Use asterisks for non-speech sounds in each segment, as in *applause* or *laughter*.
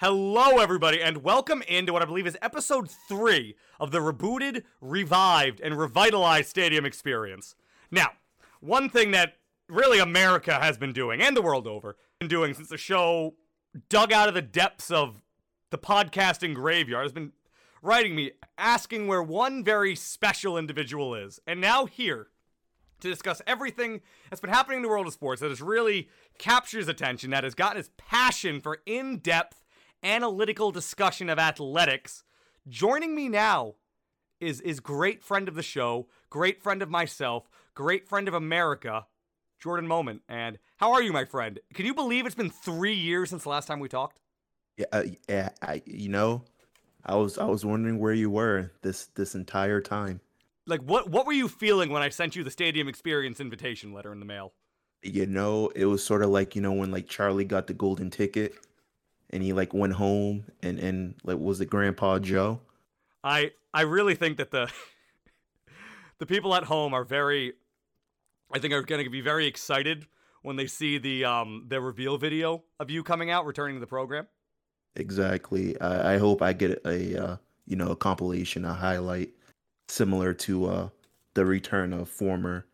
Hello, everybody, and welcome into what I believe is episode three of the rebooted, revived, and revitalized stadium experience. Now, one thing that really America has been doing, and the world over, been doing since the show dug out of the depths of the podcasting graveyard has been writing me asking where one very special individual is. And now here to discuss everything that's been happening in the world of sports that has really captured his attention, that has gotten his passion for in-depth analytical discussion of athletics. Joining me now is is great friend of the show, great friend of myself, great friend of America, Jordan Moment. And how are you, my friend? Can you believe it's been three years since the last time we talked? Yeah, uh, yeah. I, you know, I was I was wondering where you were this this entire time. Like, what what were you feeling when I sent you the stadium experience invitation letter in the mail? You know, it was sort of like you know when like Charlie got the golden ticket, and he like went home and and like was it Grandpa Joe? I I really think that the *laughs* the people at home are very I think are going to be very excited when they see the um the reveal video of you coming out returning to the program. Exactly. I, I hope I get a uh, you know a compilation, a highlight similar to uh the return of former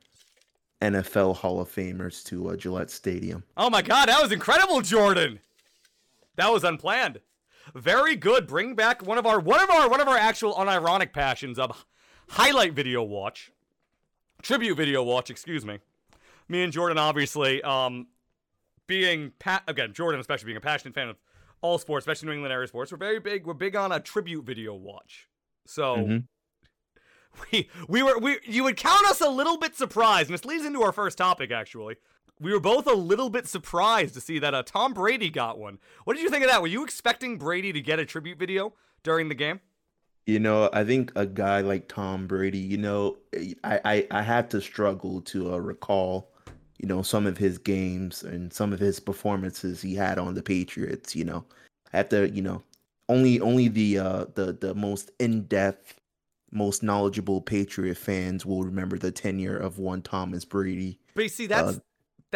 NFL Hall of Famers to uh, Gillette Stadium. Oh my God, that was incredible, Jordan. That was unplanned. Very good. Bring back one of our one of our one of our actual unironic passions of highlight video watch, tribute video watch. Excuse me. Me and Jordan, obviously, um, being pa- again Jordan, especially being a passionate fan of all sports, especially New England area sports, we're very big. We're big on a tribute video watch. So. Mhm. We, we were we you would count us a little bit surprised, and this leads into our first topic actually we were both a little bit surprised to see that uh, Tom Brady got one. What did you think of that? Were you expecting Brady to get a tribute video during the game? You know, I think a guy like Tom Brady, you know, I I, I had to struggle to uh, recall, you know, some of his games and some of his performances he had on the Patriots. You know, I had to, you know, only only the uh the the most in depth, most knowledgeable Patriot fans will remember the tenure of one Thomas Brady. But you see, that's Uh,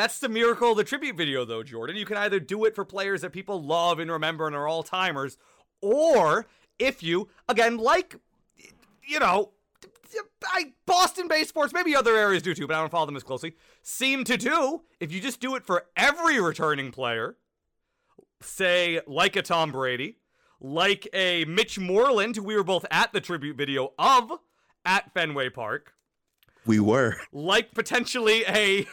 that's the miracle of the tribute video, though, Jordan. You can either do it for players that people love and remember and are all timers, or if you, again, like, you know, I, Boston-based sports, maybe other areas do too, but I don't follow them as closely. Seem to do if you just do it for every returning player, say like a Tom Brady, like a Mitch Moreland, who we were both at the tribute video of at Fenway Park, We were. like potentially a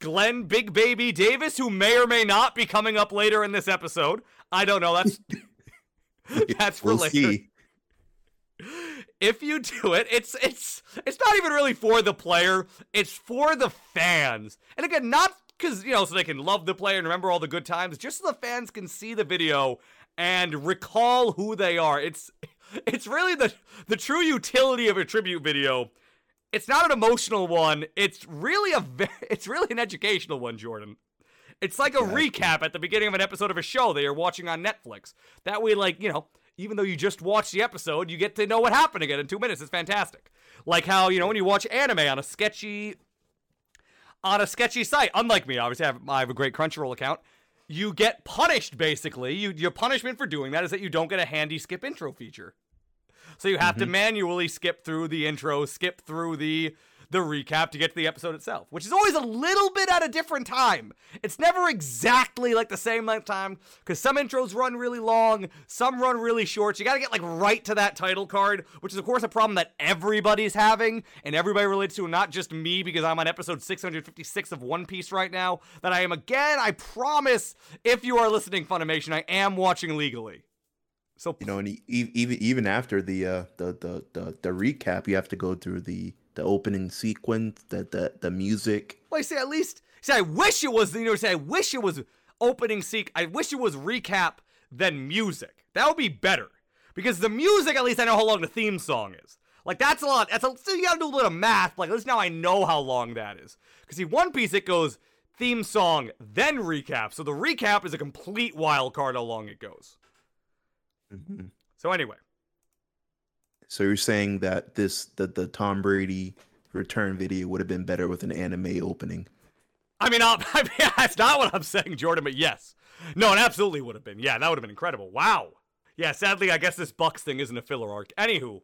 Glenn Big Baby Davis, who may or may not be coming up later in this episode. I don't know. That's *laughs* that's for We'll later. see. If you do it, it's it's it's not even really for the player. It's for the fans. And again, not because you know so they can love the player and remember all the good times. Just so the fans can see the video and recall who they are. It's it's really the the true utility of a tribute video it's not an emotional one. It's really a very, *laughs* it's really an educational one, Jordan. It's like a Exactly. recap at the beginning of an episode of a show that you're watching on Netflix. That way, like, you know, even though you just watched the episode, you get to know what happened again in two minutes. It's fantastic. Like how, you know, when you watch anime on a sketchy on a sketchy site, unlike me, obviously I have, I have a great Crunchyroll account. You get punished basically. You your punishment for doing that is that you don't get a handy skip intro feature. So you have to mm-hmm. manually skip through the intro, skip through the the recap to get to the episode itself, which is always a little bit at a different time. It's never exactly like the same length time because some intros run really long, some run really short. So you got to get like right to that title card, which is of course a problem that everybody's having and everybody relates to, not just me because I'm on episode 656 of One Piece right now. That I am again. I promise, if you are listening, Funimation, I am watching legally. So You know, and even even after the uh the, the the the recap, you have to go through the the opening sequence, the the the music. Well, I say at least. See, I wish it was. You know, say I wish it was opening seek. I wish it was recap than music. That would be better because the music. At least I know how long the theme song is. Like that's a lot. That's a. So you gotta do a little math. Like at least now I know how long that is. Because see, One Piece it goes theme song then recap. So the recap is a complete wild card how long it goes. Mhm. So anyway, So you're saying that this the the Tom Brady return video would have been better with an anime opening? I mean, *laughs* I mean, that's not what I'm saying, Jordan, but yes. No, it absolutely would have been. Yeah, that would have been incredible. Wow. Yeah, sadly, I guess this Bucks thing isn't a filler arc. Anywho,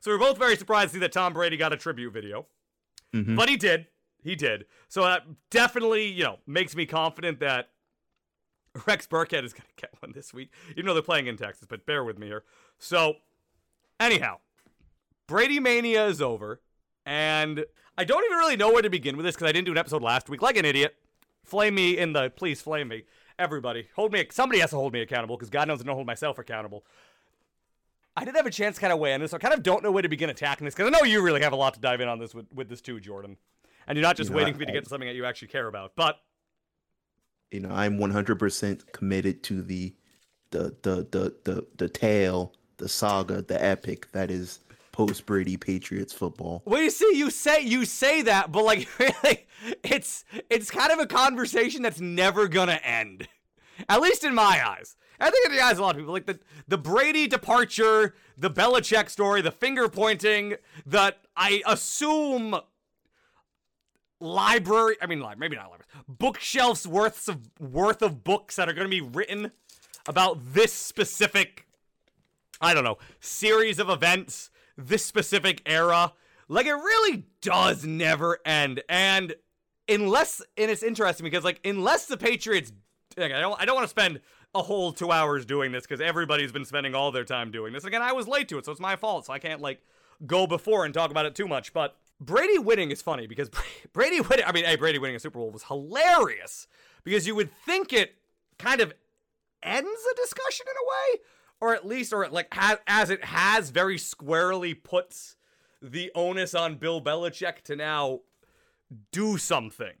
so we're both very surprised to see that Tom Brady got a tribute video, Mhm. but he did. He did. So that definitely, you know, makes me confident that *laughs* Rex Burkhead is going to get one this week, even though they're playing in Texas. But bear with me here. So, anyhow, Brady Mania is over, and I don't even really know where to begin with this because I didn't do an episode last week, like an idiot. Flame me in the please flame me, everybody. Hold me. Somebody has to hold me accountable because God knows I don't hold myself accountable. I did have a chance to kind of weigh in this. So I kind of don't know where to begin attacking this because I know you really have a lot to dive in on this with, with this too, Jordan. And you're not just You know, waiting for me to get to something that you actually care about. But You know, I'm 100% committed to the the the the the the tale, the saga, the epic that is post Brady Patriots football. Well, you see, you say you say that, but like *laughs* really, it's it's kind of a conversation that's never gonna end. At least in my eyes. I think in the eyes of a lot of people, like the the Brady departure, the Belichick story, the finger pointing, that I assume library. I mean, maybe not libraries. Bookshelves worths of worth of books that are going to be written about this specific I don't know, series of events, this specific era. Like it really does never end. And unless and it's interesting because like unless the Patriots like, I don't I don't want to spend a whole 2 hours doing this cuz everybody's been spending all their time doing this. Again, I was late to it, so it's my fault. So I can't like go before and talk about it too much, but Brady winning is funny because *laughs* Brady winning I mean, hey, Brady winning a Super Bowl was hilarious because you would think it kind of ends a discussion in a way or at least or like as it has very squarely puts the onus on Bill Belichick to now do something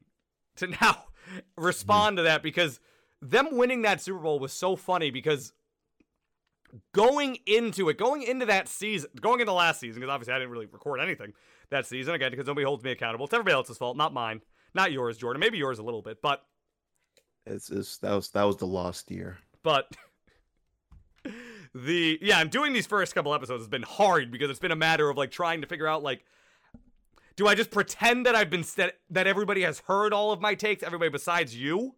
to now *laughs* respond to that because them winning that Super Bowl was so funny because going into it, going into that season, going into last season, because obviously I didn't really record anything that season again because nobody holds me accountable. It's everybody else's fault, not mine, not yours, Jordan. Maybe yours a little bit, but It's, it's that was that was the lost year. but *laughs* the yeah i'm doing these first couple episodes It's been hard because it's been a matter of like trying to figure out like do i just pretend that i've been that, that everybody has heard all of my takes everybody besides you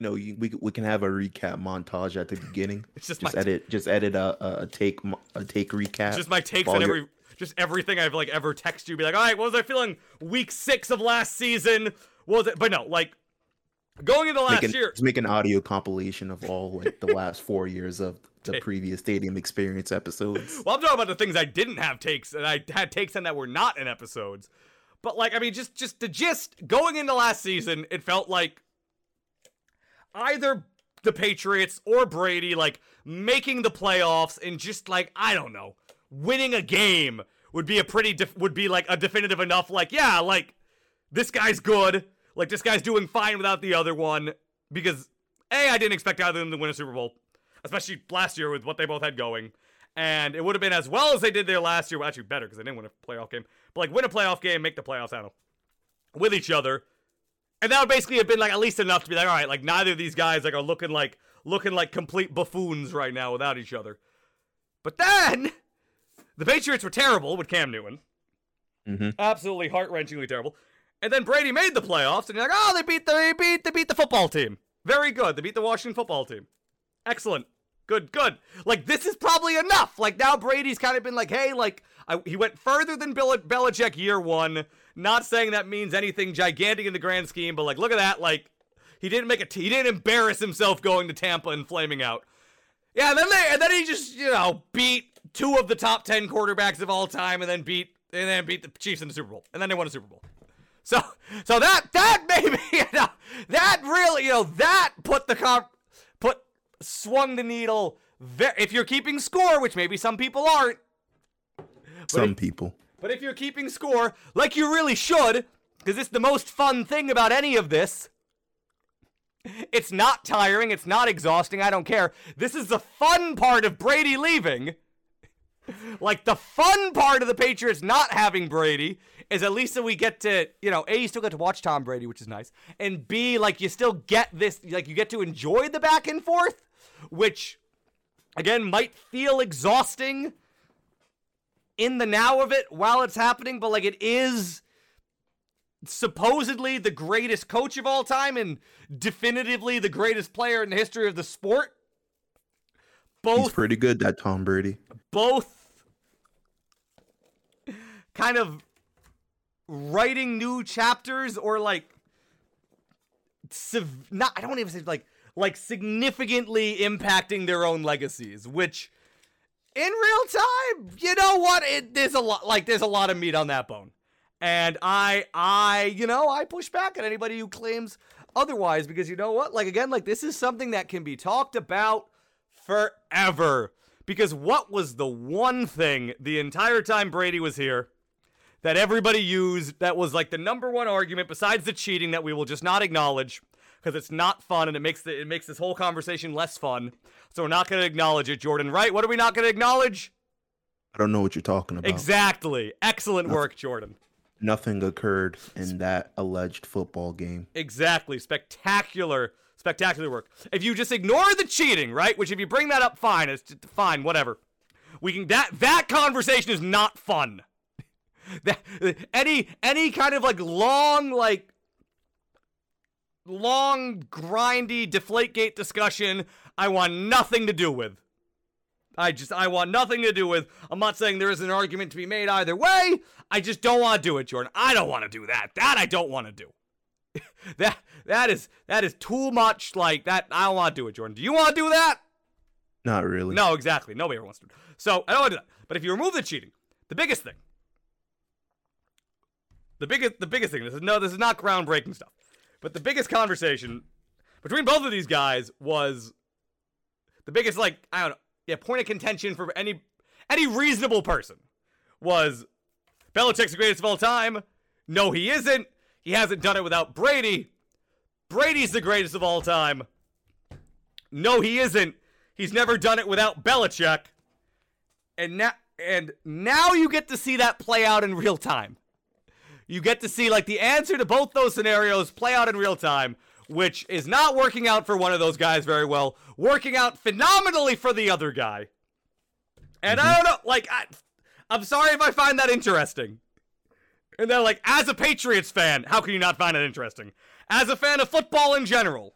No, you, we we can have a recap montage at the beginning. *laughs* it's just, Just edit, just edit a a, take a take recap. it's just my takes on every just everything i've like ever texted you be like all right what was i feeling week six of last season what was it but no like going into last an, year just make an audio compilation of all like the last four years of the previous stadium experience episodes. Well, I'm talking about the things I didn't have takes, and I had takes on that were not in episodes. But like, I mean, just just the gist going into last season, it felt like either the Patriots or Brady like making the playoffs and just like I don't know, winning a game would be a pretty def- would be like a definitive enough like yeah, like this guy's good, like this guy's doing fine without the other one because a I didn't expect either of them to win a Super Bowl, especially last year with what they both had going. And it would have been as well as they did there last year. Well, actually, better because they didn't win a playoff game. But like, win a playoff game, make the playoffs. I don't know, with each other, and that would basically have been like at least enough to be like, all right, like neither of these guys like are looking like looking like complete buffoons right now without each other. But then the Patriots were terrible with Cam Newton, Mhm. absolutely heart wrenchingly terrible. And then Brady made the playoffs, and you're like, oh, they beat the they beat they beat the football team. Very good. They beat the Washington football team. Excellent. Good, good. Like this is probably enough. Like now Brady's kind of been like, hey, like I, he went further than Bill Belichick year one. Not saying that means anything gigantic in the grand scheme, but like look at that. Like he didn't make a t- he didn't embarrass himself going to Tampa and flaming out. Yeah, and then they and then he just you know beat two of the top ten quarterbacks of all time, and then beat and then beat the Chiefs in the Super Bowl, and then they won a Super Bowl. So so that that maybe *laughs* you know that really you know that put the comp put swung the needle. If you're keeping score, which maybe some people aren't, Some if- people. But if you're keeping score, like you really should, because it's the most fun thing about any of this. It's not tiring, it's not exhausting, I don't care. This is the fun part of Brady leaving. Like the fun part of the Patriots not having Brady is at least that we get to, you know, A, you still get to watch Tom Brady, which is nice. And B, like you still get this, like you get to enjoy the back and forth, which again might feel exhausting in the now of it while it's happening, but like it is supposedly the greatest coach of all time and definitively the greatest player in the history of the sport. He's Both pretty good, that Tom Brady. both kind of writing new chapters or like sev- not I don't even say like like significantly impacting their own legacies which in real time. You know what? It there's a lot like there's a lot of meat on that bone. And I I you know I push back at anybody who claims otherwise because you know what? Like again like this is something that can be talked about forever. Because what was the one thing the entire time Brady was here that everybody used that was like the number one argument besides the cheating that we will just not acknowledge because it's not fun and it makes the, it makes this whole conversation less fun. So we're not going to acknowledge it, Jordan. Right? What are we not going to acknowledge? I don't know what you're talking about. Exactly. Excellent work, Jordan. Nothing occurred in that alleged football game. Exactly. Spectacular, spectacular work. If you just ignore the cheating, right? Which if you bring that up, fine. It's just, fine. Whatever. We can that that conversation is not fun. *laughs* That any any kind of like long like long grindy deflategate discussion I want nothing to do with. I just I want nothing to do with. I'm not saying there is an argument to be made either way. I just don't want to do it, Jordan. I don't want to do that. That I don't want to do. *laughs* that that is that is too much like that. I don't want to do it, Jordan. Do you want to do that? Not really. No, exactly. Nobody ever wants to. So I don't want to do that. But if you remove the cheating, the biggest thing, the biggest, the biggest thing. This is no, this is not groundbreaking stuff. But the biggest conversation between both of these guys was the biggest, like I don't know, yeah, point of contention for any any reasonable person was Belichick's the greatest of all time. No, he isn't. He hasn't done it without Brady. Brady's the greatest of all time. No, he isn't. He's never done it without Belichick. And now and now you get to see that play out in real time. You get to see like the answer to both those scenarios play out in real time, which is not working out for one of those guys very well, working out phenomenally for the other guy. And I mm-hmm. don't know, like I, I'm sorry if I find that interesting. And then like as a Patriots fan, how can you not find it interesting? As a fan of football in general,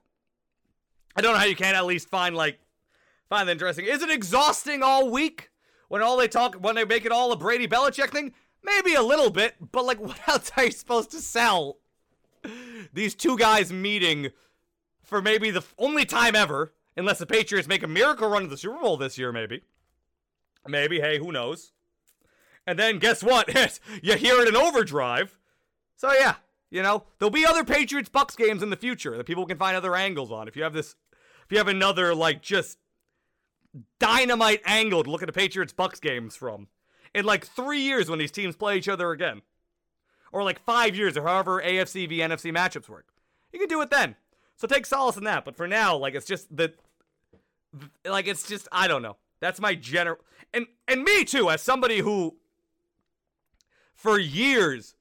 I don't know how you can't at least find like find that interesting. Is it exhausting all week when all they talk when they make it all a Brady Belichick thing? Maybe a little bit, but like *laughs* what else are you supposed to sell? These two guys meeting for maybe the only time ever, unless the Patriots make a miracle run to the Super Bowl this year, maybe. Maybe, hey, who knows? And then guess what? *laughs* you hear it in overdrive. So yeah, you know, there'll be other Patriots Bucks games in the future that people can find other angles on. If you have this if you have another like just dynamite angle to look at the Patriots Bucks games from in like three years when these teams play each other again, or like five years or however AFC v NFC matchups work, you can do it then. So take solace in that. But for now, like it's just the, like it's just I don't know. That's my general and and me too as somebody who for years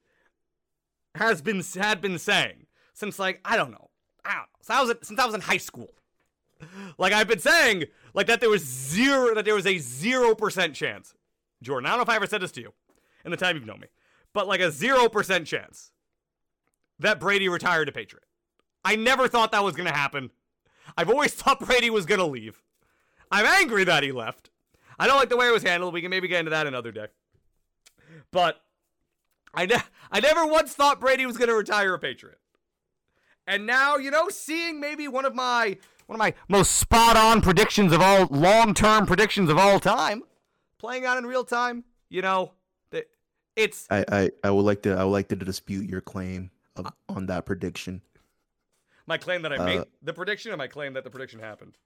has been had been saying since like I don't know, I don't know, since I was since I was in high school. Like I've been saying, like that there was zero, that there was a zero percent chance. Jordan, I don't know if I ever said this to you in the time you've known me, but like a zero percent chance that Brady retired a Patriot. I never thought that was gonna happen. I've always *laughs* thought Brady was gonna leave. I'm angry that he left. I don't like the way it was handled. We can maybe get into that another day. But I, ne- I never once thought Brady was going to retire a Patriot. And now, you know, seeing maybe one of my one of my most spot on predictions of all long term predictions of all time playing out in real time, you know, it's I, I, I would like to I would like to dispute your claim of, on that prediction. my claim that I Uh, made the prediction and my claim that the prediction happened.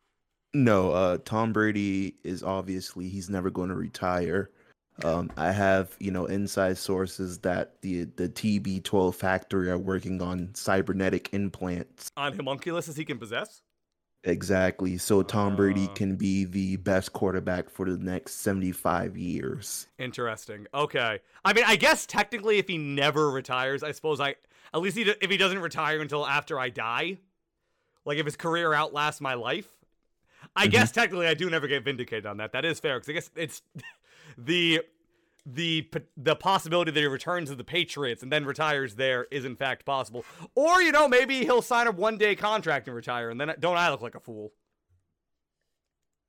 No, uh, Tom Brady is obviously he's never going to retire. Um, I have you know inside sources that the the TB12 factory are working on cybernetic implants. On homunculus as he can possess? Exactly, so Tom Brady Ah. can be the best quarterback for the next 75 years. Interesting. Okay. I mean, I guess technically, if he never retires, I suppose I at least he, if he doesn't retire until after I die, like if his career outlasts my life, I Mhm. guess technically I do never get vindicated on that. That is fair because I guess it's *laughs* the the the possibility that he returns to the Patriots and then retires there is in fact possible. Or you know maybe he'll sign a one day contract and retire, and then don't I look like a fool?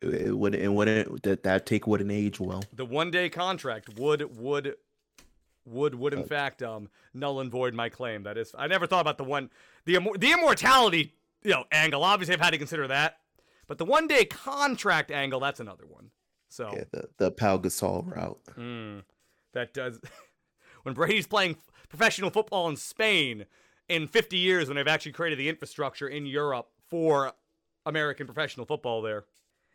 It would and wouldn't that that take wouldn't age well. The one day contract would would would would in Uh, fact um null and void my claim. That is, I never thought about the one the the immortality you know angle. Obviously, I've had to consider that, but the one day contract angle that's another one. So Yeah, the the Pau Gasol route. Mm, that does. *laughs* when Brady's playing professional football in Spain in 50 years, when they've actually created the infrastructure in Europe for American professional football there,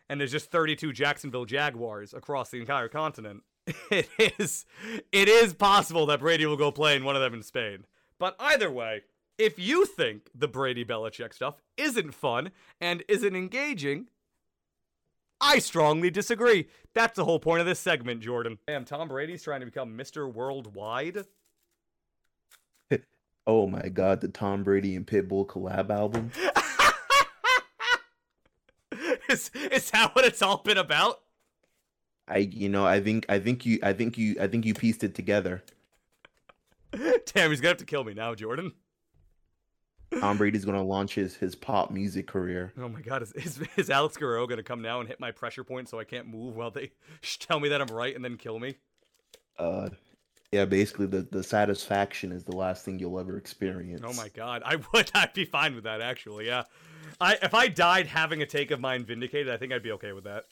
and there's just 32 Jacksonville Jaguars across the entire continent, *laughs* it is it is possible that Brady will go play in one of them in Spain. But either way, if you think the Brady Belichick stuff isn't fun and isn't engaging, I strongly disagree. That's the whole point of this segment, Jordan. Damn, Tom Brady's trying to become Mr. Worldwide. *laughs* Oh my god, the Tom Brady and Pitbull collab album. *laughs* is, is that what it's all been about? I you know, I think I think you I think you I think you pieced it together. *laughs* Damn, he's gonna have to kill me now, Jordan. Tom Brady's gonna launch his his pop music career. Oh my god, is, is, is Alex Guerrero gonna come now and hit my pressure point so I can't move while they *laughs* tell me that I'm right and then kill me? Uh yeah, basically the, the satisfaction is the last thing you'll ever experience. Oh my god, I *laughs* would I'd be fine with that actually, yeah. I if I died having a take of mine vindicated, I think I'd be okay with that.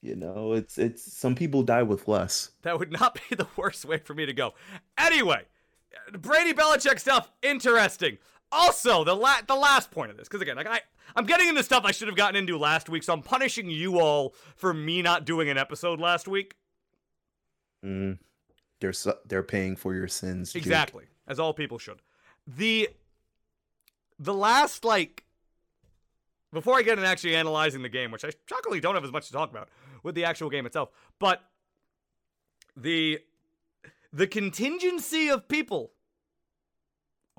You know, it's it's some people die with less. That would not *laughs* be the worst way for me to go. Anyway, Brady Belichick stuff interesting. Also, the la- the last point of this, because again, like I I'm getting into stuff I should have gotten into last week, so I'm punishing you all for me not doing an episode last week. Mm, they're su- they're paying for your sins. Jake. Exactly, as all people should. The the last like before I get into actually analyzing the game, which I shockingly don't have as much to talk about with the actual game itself, but the the contingency of people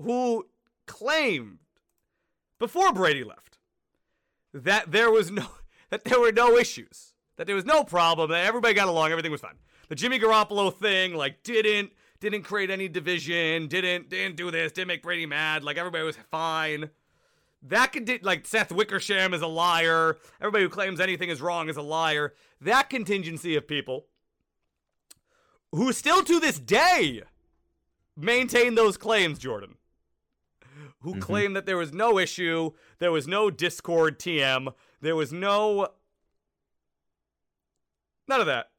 who claimed before Brady left that there was no *laughs* that there were no issues, that there was no problem, that everybody got along, everything was fine. The Jimmy Garoppolo thing like didn't didn't create any division, didn't didn't do this, didn't make Brady mad, like everybody was fine. That could like Seth Wickersham is a liar. Everybody who claims anything is wrong is a liar. That contingency of people who still to this day maintain those claims, Jordan. Who Mhm. claim that there was no issue, there was no Discord TM, there was no none of that.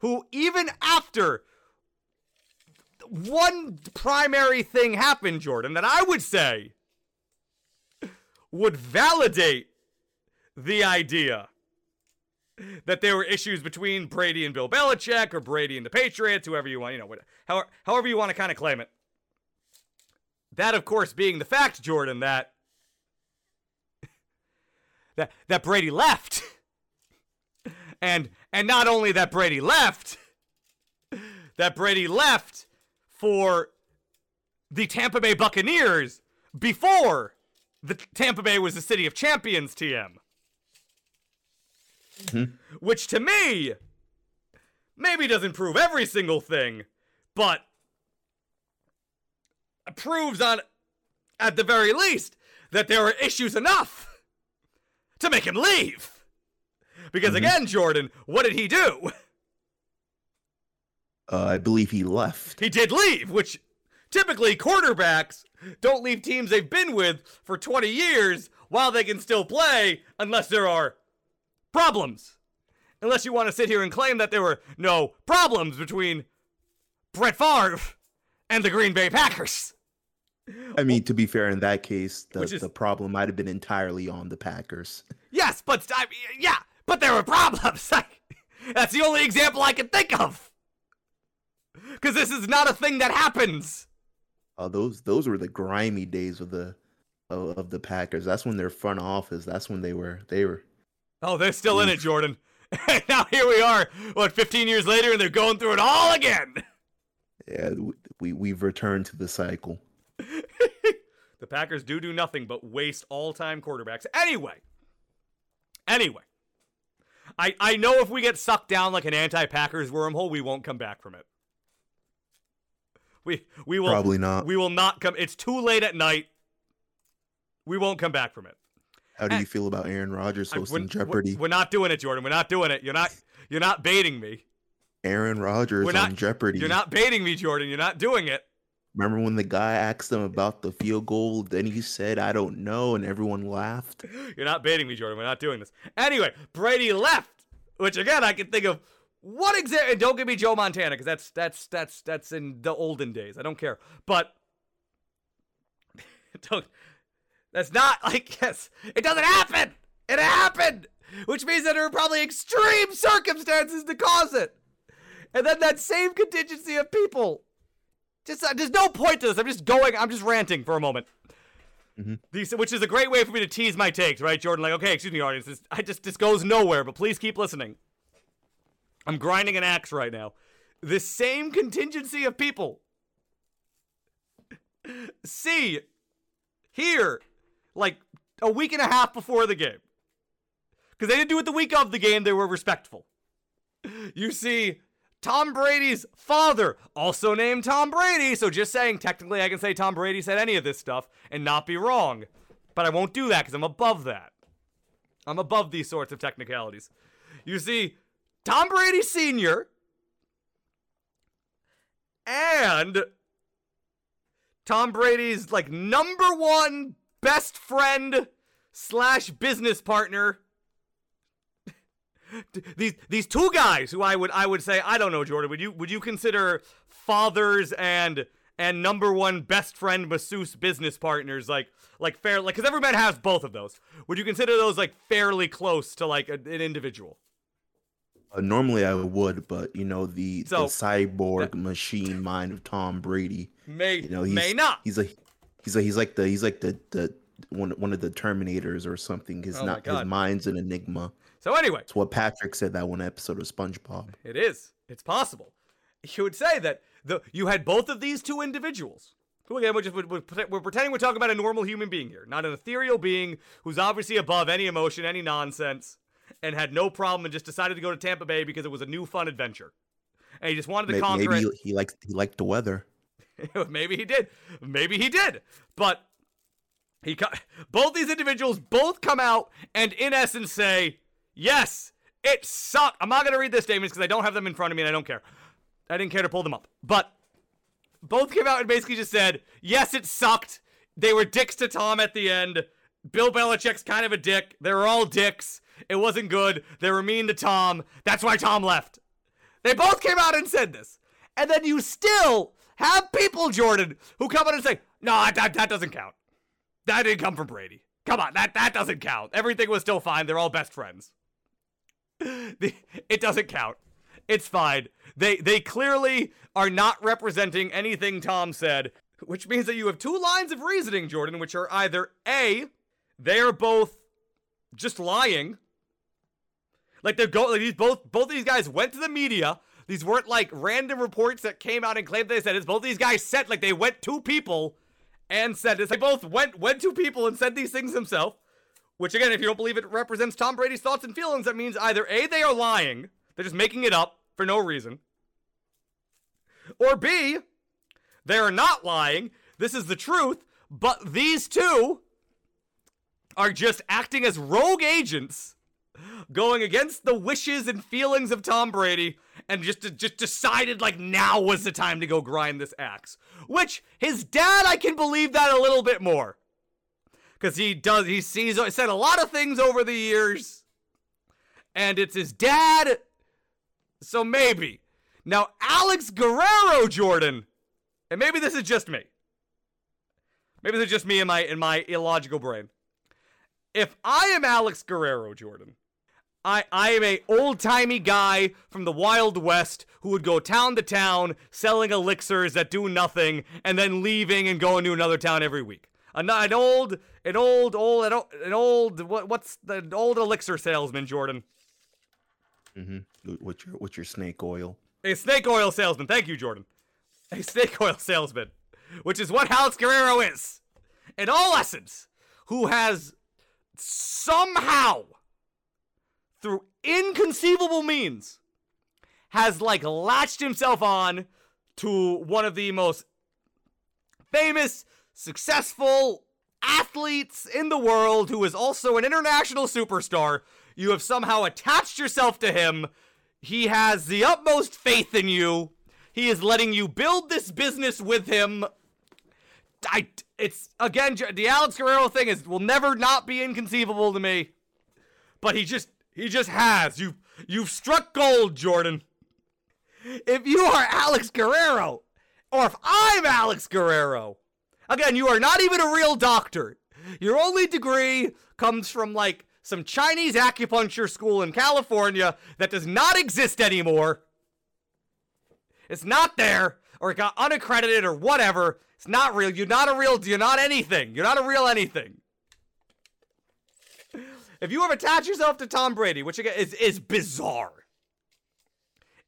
Who even after one primary thing happened, Jordan, that I would say would validate the idea that there were issues between Brady and Bill Belichick or Brady and the Patriots, whoever you want, you know, what, however, however you want to kind of claim it. That, of course, being the fact, Jordan, that that that Brady left, and and not only that Brady left, that Brady left for the Tampa Bay Buccaneers before the Tampa Bay was the city of champions. TM, Mhm. which to me maybe doesn't prove every single thing, but proves on at the very least that there are issues enough to make him leave. Because Mhm. again, Jordan, what did he do? Uh, I believe he left. He did leave, which typically quarterbacks don't leave teams they've been with for 20 years while they can still play unless there are problems. Unless you want to sit here and claim that there were no problems between Brett Favre and the Green Bay Packers. I mean, to be fair, in that case, the, is- the problem might have been entirely on the Packers. Yes, but I, mean, yeah, but there were problems. *laughs* That's the only example I can think of. Because this is not a thing that happens. Uh, those those were the grimy days of the of, of the Packers. That's when their front office. That's when they were they were. Oh, they're still in it, Oof. Jordan. *laughs* now here we are, what, 15 years later, and they're going through it all again. Yeah, we we've returned to the cycle. The Packers do do nothing but waste all-time quarterbacks. Anyway, anyway, I, I know if we get sucked down like an anti-Packers wormhole, we won't come back from it. We we will Probably not. We will not come. It's too late at night. We won't come back from it. How do Eh, you feel about Aaron Rodgers I- hosting we're- Jeopardy? We're, we're not doing it, Jordan. We're not doing it. You're not. You're not baiting me. Aaron Rodgers not- on Jeopardy. You're not baiting me, Jordan. You're not doing it. Remember when the guy asked him about the field goal? Then he said, "I don't know," and everyone laughed. *gasps* You're not baiting me, Jordan. We're not doing this. Anyway, Brady left, which again I can think of what exactly. Don't give me Joe Montana because that's that's that's that's in the olden days. I don't care, but *laughs* don't. That's not *laughs* like yes. It doesn't happen. It happened, which means that there are probably extreme circumstances to cause it, and then that same contingency of people. Just uh, there's no point to this. I'm just going. I'm just ranting for a moment. These, which is a great way for me to tease my takes, right, Jordan? Like, okay, excuse me, audience. This, I just this goes nowhere, but please keep listening. I'm grinding an axe right now. The same contingency of people *laughs* see here, like a week and a half before the game, because they didn't do it the week of the game. They were respectful. You see Tom Brady's father, also named Tom Brady. So just saying, technically, I can say Tom Brady said any of this stuff and not be wrong. But I won't do that because I'm above that. I'm above these sorts of technicalities. You see, Tom Brady Sr. and Tom Brady's like number one best friend slash business partner these these two guys who I would I would say I don't know Jordan would you would you consider fathers and and number one best friend masseuse business partners like like fair like because every man has both of those would you consider those like fairly close to like a, an individual Uh, normally I would, but you know the, So- the cyborg machine mind of Tom Brady. may You know he's may not he's a he's a, he's like the he's like the the one one of the Terminators or something. His Oh not his mind's an enigma. So anyway It's what Patrick said that one episode of SpongeBob. It is. It's possible. You would say that the you had both of these two individuals. Who again, we're just we're, we're pretending we're talking about a normal human being here, not an ethereal being who's obviously above any emotion, any nonsense, and had no problem and just decided to go to Tampa Bay because it was a new fun adventure, and he just wanted to May- conquer Maybe it. he, he liked he liked the weather. *laughs* Maybe he did. Maybe he did. But he co- both these individuals both come out and in essence say, "Yes, it sucked." I'm not going to read their statements because I don't have them in front of me and I don't care. I didn't care to pull them up. But both came out and basically just said, "Yes, it sucked." They were dicks to Tom at the end. Bill Belichick's kind of a dick. They were all dicks. It wasn't good. They were mean to Tom. That's why Tom left. They both came out and said this. And then you still have people, Jordan, who come out and say, no, that, that doesn't count. That didn't come from Brady. Come on, that, that doesn't count. Everything was still fine. They're all best friends. *laughs* It doesn't count. It's fine. They they clearly are not representing anything Tom said, which means that you have two lines of reasoning, Jordan, which are either A, they are both just lying. Like they're go like these both both these guys went to the media. These weren't like random reports that came out and claimed they said this. Both these guys said like they went to people and said this. They both went went to people and said these things themselves. Which again, if you don't believe it represents Tom Brady's thoughts and feelings, that means either A, they are lying, they're just making it up for no reason. Or B, they are not lying. This is the truth, but these two are just acting as rogue agents going against the wishes and feelings of Tom Brady and just just decided like now was the time to go grind this axe. Which his dad I can believe that a little bit more. Cuz he does he sees he said a lot of things over the years and it's his dad so maybe. Now Alex Guerrero Jordan and maybe this is just me. Maybe this is just me in my in my illogical brain. If I am Alex Guerrero Jordan, I, I am a old timey guy from the Wild West who would go town to town selling elixirs that do nothing and then leaving and going to another town every week. An, an old, an old, old, an old, an old what, what's the old elixir salesman, Jordan? Mm-hmm. What's your what's your snake oil? A snake oil salesman. Thank you, Jordan. A snake oil salesman, which is what Alex Guerrero is, in all essence, who has somehow through inconceivable means, has like latched himself on to one of the most famous, successful athletes in the world who is also an international superstar. You have somehow attached yourself to him. He has the utmost faith in you. He is letting you build this business with him. I, it's again the Alex Guerrero thing is will never not be inconceivable to me. But he just he just has. You you've struck gold, Jordan. If you are Alex Guerrero, or if I'm Alex Guerrero, again, you are not even a real doctor. Your only degree comes from like some Chinese acupuncture school in California that does not exist anymore. It's not there, or it got unaccredited, or whatever. It's not real. You're not a real. You're not anything. You're not a real anything. If you have attached yourself to Tom Brady, which again is is bizarre,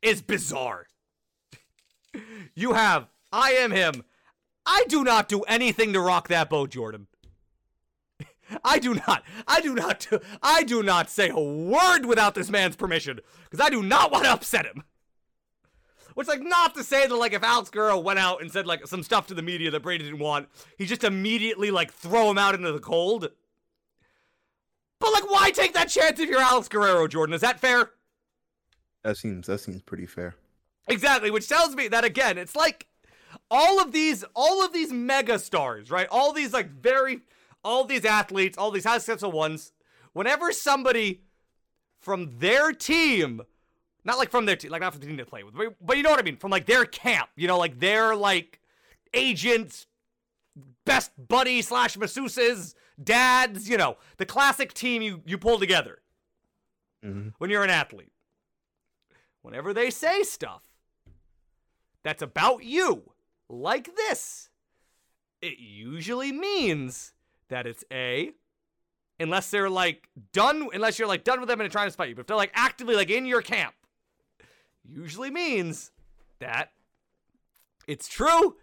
is bizarre. You have I am him. I do not do anything to rock that boat, Jordan. I do not. I do not. Do, I do not say a word without this man's permission because I do not want to upset him. Which, like, not to say that, like, if Alex Guerrero went out and said, like, some stuff to the media that Brady didn't want, he just immediately, like, throw him out into the cold. But, like, why take that chance if you're Alex Guerrero, Jordan? Is that fair? That seems that seems pretty fair. Exactly, which tells me that again, it's like all of these, all of these mega stars, right? All these like very, all these athletes, all these high successful ones. Whenever somebody from their team not like from their team, like not from the team they play with, but, but you know what I mean, from like their camp, you know, like their like agents, best buddy slash masseuses, dads, you know, the classic team you you pull together hmm when you're an athlete. Whenever they say stuff that's about you, like this, it usually means that it's a unless they're like done unless you're like done with them and trying to spite you. But if they're like actively like in your camp, usually means that it's true,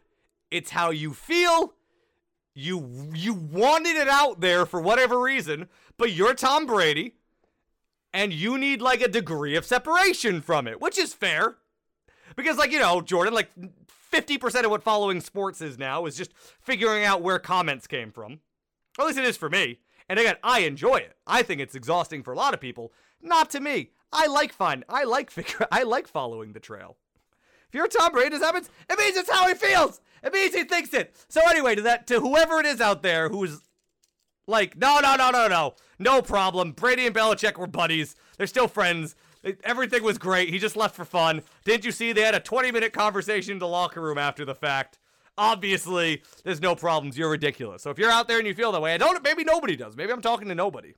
it's how you feel. You you wanted it out there for whatever reason, but you're Tom Brady and you need like a degree of separation from it, which is fair. Because like, you know, Jordan, like 50% of what following sports is now is just figuring out where comments came from. At least it is for me. And again, I enjoy it. I think it's exhausting for a lot of people. Not to me. I like fun. I like figure. *laughs* I like following the trail. If you're Tom Brady, this happens. It means it's how he feels. It means he thinks it. So anyway, to that, to whoever it is out there who's like, no, no, no, no, no, no problem. Brady and Belichick were buddies. They're still friends. Everything was great. He just left for fun. Didn't you see they had a 20 minute conversation in the locker room after the fact? Obviously, there's no problems. You're ridiculous. So if you're out there and you feel that way, I don't. Maybe nobody does. Maybe I'm talking to nobody.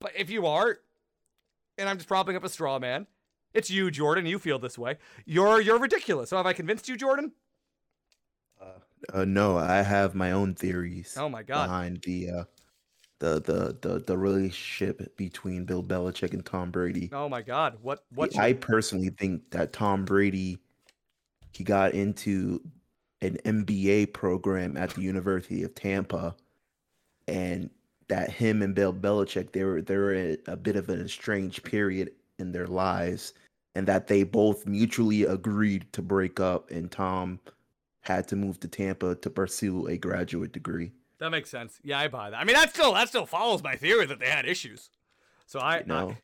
But if you are, and I'm just propping up a straw man, it's you, Jordan. You feel this way. You're you're ridiculous. So have I convinced you, Jordan? Uh, no, I have my own theories Oh my god. behind the uh, the the the the relationship between Bill Belichick and Tom Brady. Oh my god. What what? I personally think that Tom Brady he got into an MBA program at the University of Tampa, and that him and Bill Belichick they were they were in a bit of an estranged period in their lives, and that they both mutually agreed to break up, and Tom had to move to Tampa to pursue a graduate degree. That makes sense. Yeah, I buy that. I mean, that still that still follows my theory that they had issues. So I, No.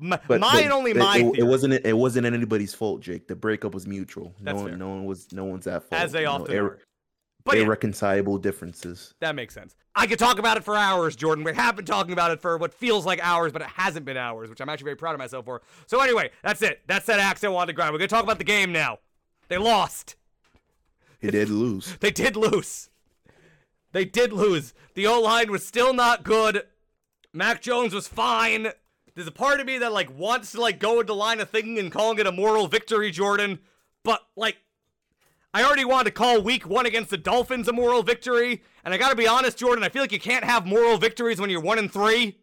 My, But mine but only my it, theory. it wasn't it wasn't anybody's fault, Jake. The breakup was mutual. That's no fair. one, no one was no one's at fault. as they you know, often ir- are. But yeah, irreconcilable differences. that makes sense. I could talk about it for hours, Jordan. We have been talking about it for what feels like hours, but it hasn't been hours, which I'm actually very proud of myself for. So anyway, that's it. That's that axe I wanted to grab. We're gonna talk about the game now. They lost. *laughs* They did lose. They did lose. They did lose. The O line was still not good. Mac Jones was fine. There's a part of me that like wants to like go into line of thinking and calling it a moral victory, Jordan. But like, I already wanted to call Week One against the Dolphins a moral victory, and I gotta be honest, Jordan. I feel like you can't have moral victories when you're one and three.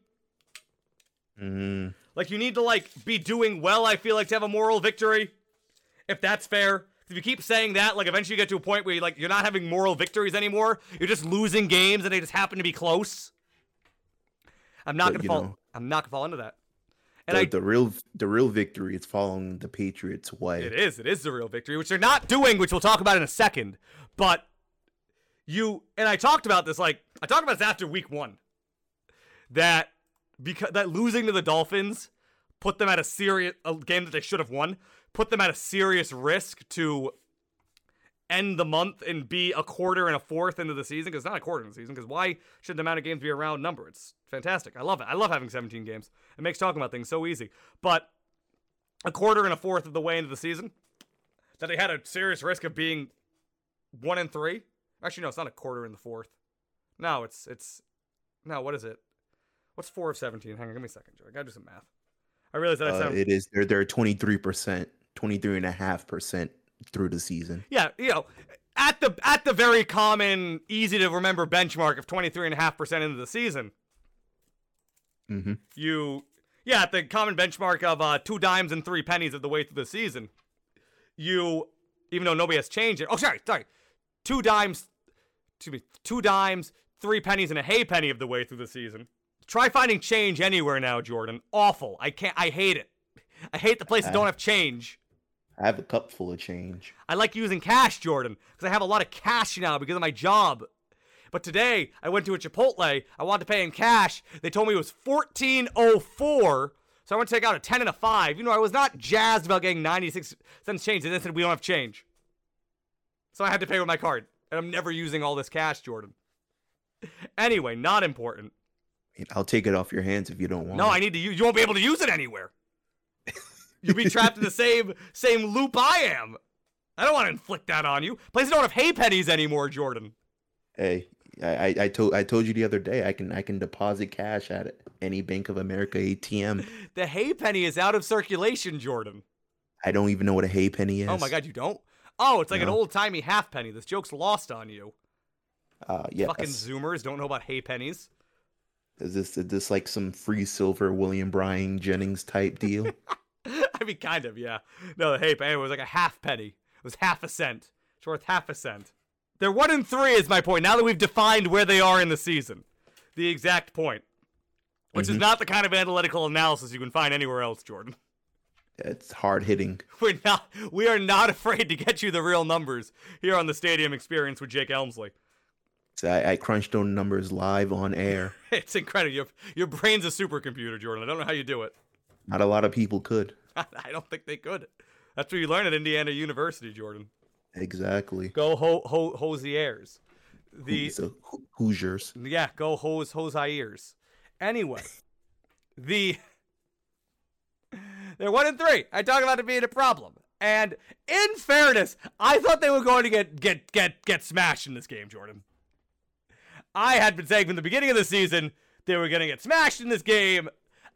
Mm, Like you need to like be doing well. I feel like to have a moral victory, if that's fair. If you keep saying that, like eventually you get to a point where you like you're not having moral victories anymore. You're just losing games and they just happen to be close. I'm not But, gonna fall. know- I'm not gonna fall into that. And the, I the real the real victory is following the Patriots' way. It is. It is the real victory, which they're not doing, which we'll talk about in a second. But you and I talked about this. Like I talked about this after week one. That because that losing to the Dolphins put them at a serious a game that they should have won. Put them at a serious risk to end the month and be a quarter and a fourth into the season? Because it's not a quarter in the season because why should the amount of games be a round number? It's fantastic. I love it. I love having 17 games. It makes talking about things so easy. But a quarter and a fourth of the way into the season that they had a serious risk of being one and three? Actually no it's not a quarter in the fourth. No it's it's no what is it? What's four of 17 hang on give me a second Joe. i gotta do some math. I realize that i Uh, sound it is they're they're twenty three percent, twenty three and a half percent through the season. Yeah, you know, at the at the very common, easy to remember benchmark of 23.5% into the season, Mm-hmm. you yeah, at the common benchmark of uh, two dimes and three pennies of the way through the season, you even though nobody has changed it. Oh, sorry, sorry. Two dimes excuse me, two dimes, three pennies, and a hay penny of the way through the season. Try finding change anywhere now, Jordan. Awful. I can't I hate it. I hate the places that don't have change. I have a cup full of change. I like using cash, Jordan, because I have a lot of cash now because of my job. But today, I went to a Chipotle. I wanted to pay in cash. They told me it was 1404. So I went to take out a 10 and a 5. You know, I was not jazzed about getting 96 cents change. And they said, we don't have change. So I had to pay with my card. And I'm never using all this cash, Jordan. Anyway, not important. I'll take it off your hands if you don't want. It. No, it. I need to use. You won't be able to use it anywhere. You'll be trapped in the same same loop I am. I don't want to inflict that on you. Places don't have hay pennies anymore, Jordan. Hey, I, I, I told I told you the other day I can I can deposit cash at any Bank of America ATM. *laughs* The hay penny is out of circulation, Jordan. I don't even know what a hay penny is. Oh my god, you don't? Oh, it's like an old timey half penny. This joke's lost on you. Uh, yes. Fucking Zoomers don't know about hay pennies. Is this is this like some free silver William Bryan Jennings type deal? *laughs* *laughs* I mean, kind of, yeah. No, the hay penny was like a half penny. It was half a cent. It's worth half a cent. They're one and three, is my point. Now that we've defined where they are in the season, the exact point, which is Mhm. not the kind of analytical analysis you can find anywhere else, Jordan. it's hard hitting. *laughs* We're not. We are not *laughs* afraid to get you the real numbers here on the Stadium Experience with Jake Elmsley. I, I crunched those numbers live on air. It's incredible. Your your brain's a supercomputer, Jordan. I don't know how you do it. Not a lot of people could. *laughs* I don't think they could. That's what you learn at Indiana University, Jordan. Exactly. Go ho ho hosiers. The so Ho- Hoosiers. yeah, go hose hosiers. Anyway, *laughs* the they're one and three. I talk about it being a problem. And in fairness, I thought they were going to get get get get smashed in this game, Jordan. I had been saying from the beginning of the season they were going to get smashed in this game.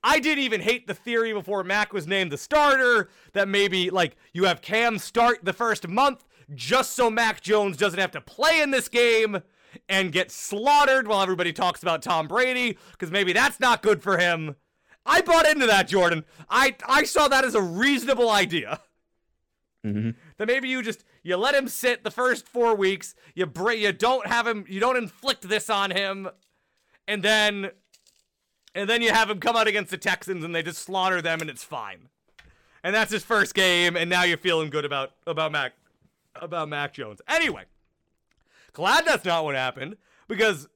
I didn't even hate the theory before Mac was named the starter that maybe like you have Cam start the first month just so Mac Jones doesn't have to play in this game and get slaughtered while everybody talks about Tom Brady because maybe that's not good for him. I bought into that, Jordan. I I saw that as a reasonable idea. hmm That maybe you just you let him sit the first four weeks. You bra- you don't have him. You don't inflict this on him, and then and then you have him come out against the Texans and they just slaughter them and it's fine. And that's his first game, and now you're feeling good about about Mac about Mac Jones. Anyway, glad that's not what happened because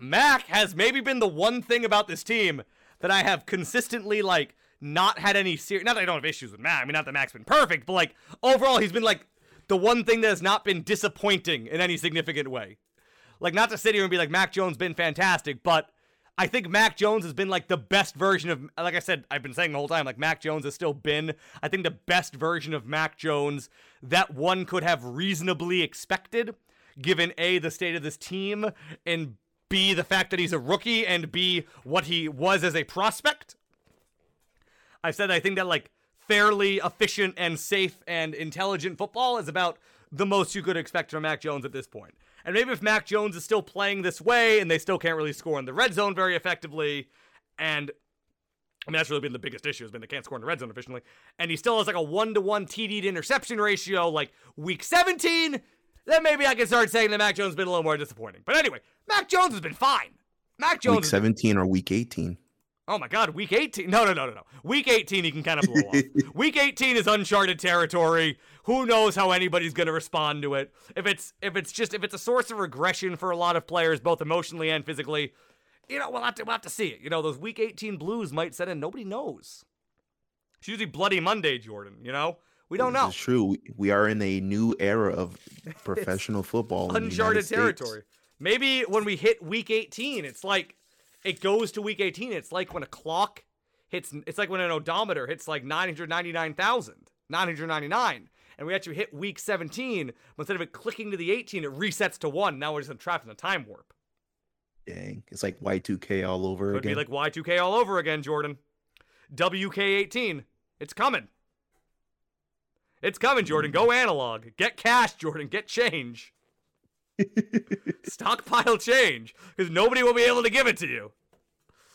Mac has maybe been the one thing about this team that I have consistently like not had any serious. Not that I don't have issues with Mac. I mean, not that Mac's been perfect, but like overall, he's been like the one thing that has not been disappointing in any significant way. Like, not to sit here and be like Mac Jones been fantastic, but I think Mac Jones has been like the best version of. Like I said, I've been saying the whole time, like Mac Jones has still been, I think, the best version of Mac Jones that one could have reasonably expected, given a the state of this team and b the fact that he's a rookie and b what he was as a prospect. I've said I think that like fairly efficient and safe and intelligent football is about the most you could expect from Mac Jones at this point. And maybe if Mac Jones is still playing this way and they still can't really score in the red zone very effectively, and I mean that's really been the biggest issue has been they can't score in the red zone efficiently, and he still has like a one to one TD to interception ratio like week 17, then maybe I can start saying that Mac Jones has been a little more disappointing. But anyway, Mac Jones has been fine. Mac Jones Week has 17 or week 18. Oh my God, week 18. No, no, no, no, no. Week 18, he can kind of blow off. *laughs* Week 18 is uncharted territory. Who knows how anybody's going to respond to it? If it's if it's just if it's a source of regression for a lot of players, both emotionally and physically, you know, we'll have to we'll have to see it. You know, those Week 18 blues might set in. Nobody knows. It's usually Bloody Monday, Jordan. You know, we don't This know. is true. We, are in a new era of *laughs* professional football. in the United uncharted States. territory. Maybe when we hit week 18, it's like it goes to week 18. It's like when a clock hits, it's like when an odometer hits like 999,000, 999. And we actually hit week 17, but instead of it clicking to the 18, it resets to one. Now we're just trapped in a time warp. Dang, it's like Y2K all over Could again. be like Y2K all over again, Jordan. WK18. It's coming. It's coming, Jordan. Go analog. Get cash, Jordan. Get change. Stockpile change because nobody will be able to give it to you.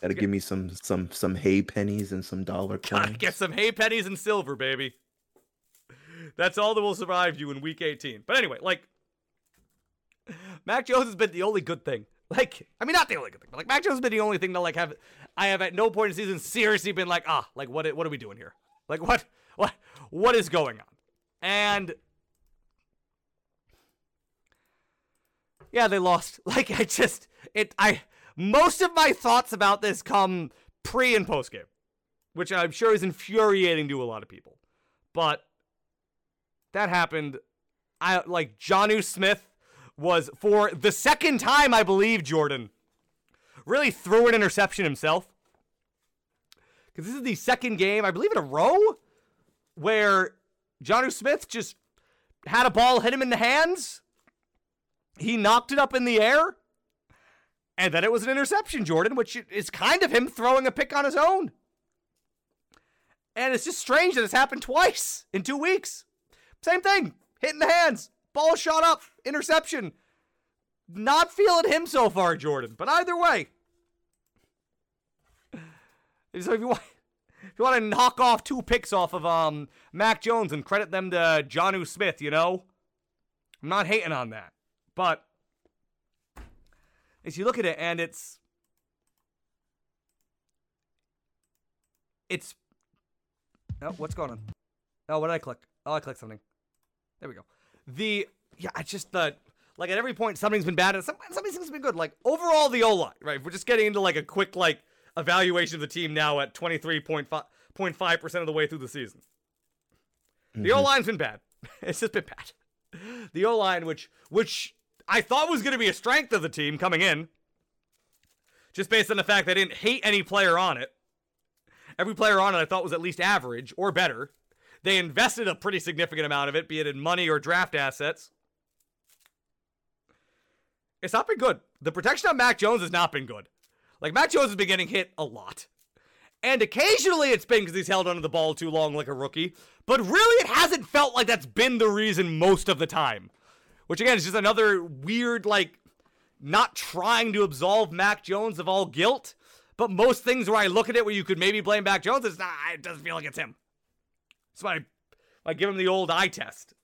Gotta give me some some some hay pennies and some dollar Gotta coins. get some hay pennies and silver, baby. That's all that will survive you in week 18. But anyway, like, Mac Jones has been the only good thing. Like, I mean, not the only good thing, but like, Mac Jones has been the only thing to like have. I have at no point in the season seriously been like, ah, like what? What are we doing here? Like, what? What? What is going on? And yeah, they lost. *laughs* Like, I just it. I most of my thoughts about this come pre and post game, which I'm sure is infuriating to a lot of people. But that happened. I like Jonnu Smith was for the second time, I believe, Jordan really threw an interception himself. Because this is the second game, I believe, in a row where Jonnu Smith just had a ball hit him in the hands. He knocked it up in the air. And then it was an interception, Jordan, which is kind of him throwing a pick on his own. And it's just strange that it's happened twice in two weeks. Same thing. hitting the hands. Ball shot up. Interception. Not feeling him so far, Jordan. But either way. *laughs* So if you want if you want to knock off two picks off of um Mac Jones and credit them to Jonnu Smith, you know? I'm not hating on that. But as you look at it and it's it's oh what's going on? Oh what did i click? Oh i clicked something. There we go. The yeah i just the like at every point something's been bad and some, something's been good. Like overall the o line right we're just getting into like a quick like evaluation of the team now at 23.5 percent of the way through the season. The mm-hmm. o line's been bad. *laughs* It's just been bad. The o line which which i thought was going to be a strength of the team coming in just based on the fact they didn't hate any player on it Every player on it I thought was at least average or better. They invested a pretty significant amount of it, be it in money or draft assets. It's not been good. The protection on Mac Jones has not been good. Like, Mac Jones has been getting hit a lot. And occasionally it's been because he's held onto the ball too long like a rookie. But really, it hasn't felt like that's been the reason most of the time. Which, again, is just another weird, like, not trying to absolve Mac Jones of all guilt. But most things where I look at it where you could maybe blame Mac Jones, it's not, it doesn't feel like it's him. So I, I give him the old eye test.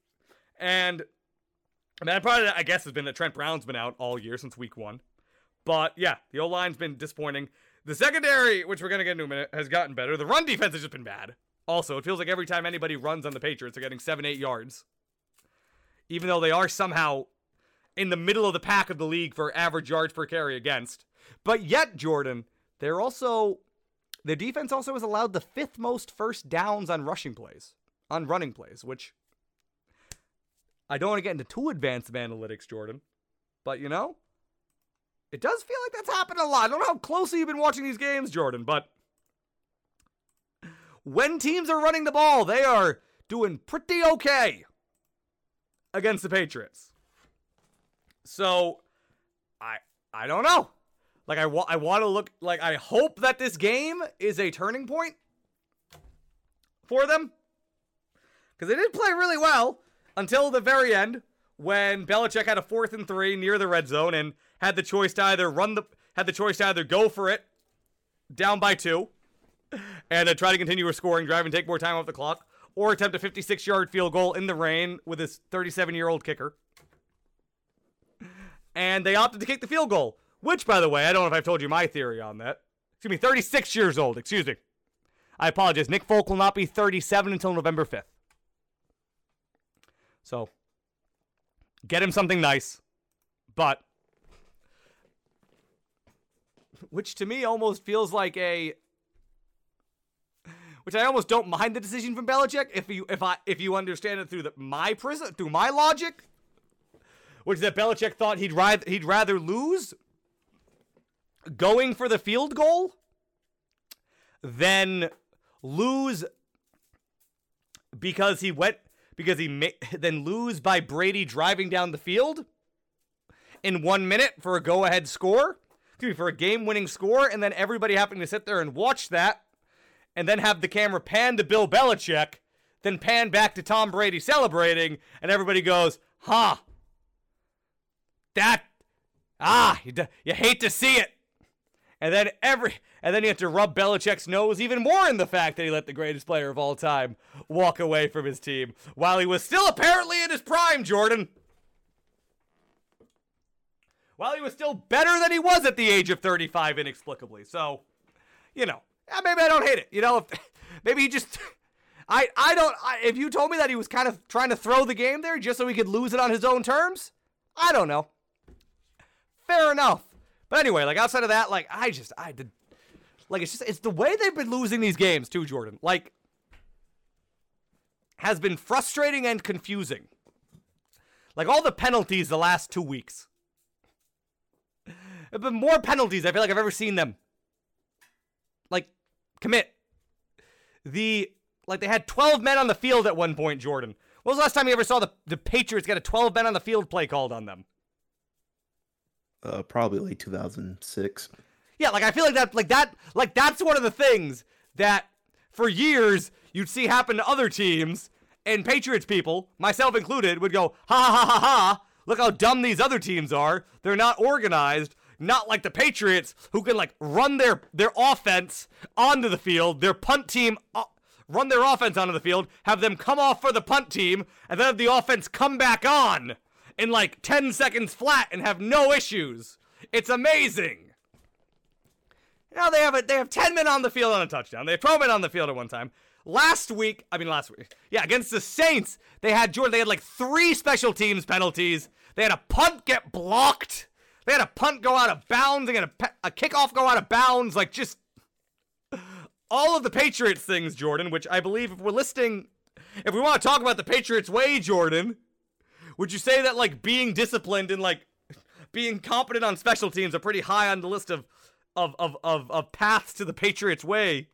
And I mean, I probably, I guess, has been that Trent Brown's been out all year since week one. But yeah, the O line's been disappointing. The secondary, which we're going to get into in a minute, has gotten better. The run defense has just been bad. Also, it feels like every time anybody runs on the Patriots, they're getting seven, eight yards. Even though they are somehow in the middle of the pack of the league for average yards per carry against. But yet, Jordan, they're also the defense also has allowed the fifth most first downs on rushing plays, on running plays, which I don't want to get into too advanced of analytics, Jordan. But you know, it does feel like that's happened a lot. I don't know how closely you've been watching these games, Jordan, but when teams are running the ball, they are doing pretty okay against the Patriots. So, I I don't know. Like I want I want to look like I hope that this game is a turning point for them because they did play really well until the very end when Belichick had a fourth and three near the red zone and had the choice to either run the had the choice to either go for it down by two and uh, try to continue a scoring drive and take more time off the clock or attempt a 56 yard field goal in the rain with his 37 year old kicker and they opted to kick the field goal which, by the way, I don't know if I've told you my theory on that. Excuse me, 36 years old. Excuse me. I apologize. Nick Folk will not be 37 until November 5th. So, get him something nice. But, which to me almost feels like a which I almost don't mind the decision from Belichick if you if I if you understand it through the, my prism through my logic, which is that Belichick thought he'd rather he'd rather lose going for the field goal than lose because he went because he ma- then lose by Brady driving down the field in one minute for a go ahead score, excuse me, for a game winning score, and then everybody having to sit there and watch that and then have the camera pan to Bill Belichick, then pan back to Tom Brady celebrating, and everybody goes, huh, that, ah, you, you hate to see it. And then every, and then you have to rub Belichick's nose even more in the fact that he let the greatest player of all time walk away from his team while he was still apparently in his prime, Jordan. While he was still better than he was at the age of 35, inexplicably. So, you know, yeah, maybe I don't hate it. You know, if, *laughs* maybe he just. *laughs* I, I don't. I, if you told me that he was kind of trying to throw the game there just so he could lose it on his own terms, I don't know. Fair enough. But anyway, like outside of that, like I just I did, like it's just it's the way they've been losing these games too, Jordan. Like has been frustrating and confusing. Like all the penalties the last two weeks. Been more penalties I feel like I've ever seen them. Like commit. The like they had 12 men on the field at one point, Jordan. When was the last time you ever saw the, the Patriots get a 12 men on the field play called on them? Uh, probably like 2006. Yeah, like I feel like that, like that, like that's one of the things that for years you'd see happen to other teams, and Patriots people, myself included, would go, ha ha ha ha ha. Look how dumb these other teams are. They're not organized. Not like the Patriots, who can like run their their offense onto the field, their punt team. Uh, run their offense onto the field, have them come off for the punt team, and then have the offense come back on in like 10 seconds flat and have no issues. It's amazing. Now they have a, they have 10 men on the field on a touchdown. They have 12 men on the field at one time. Last week, I mean last week, yeah, against the Saints, they had Jordan. They had like three special teams penalties. They had a punt get blocked. They had a punt go out of bounds. They had a, a kickoff go out of bounds. Like just all of the Patriots things, Jordan. Which I believe, if we're listing, if we want to talk about the Patriots way, Jordan, would you say that like being disciplined and like being competent on special teams are pretty high on the list of of of of, of paths to the Patriots way?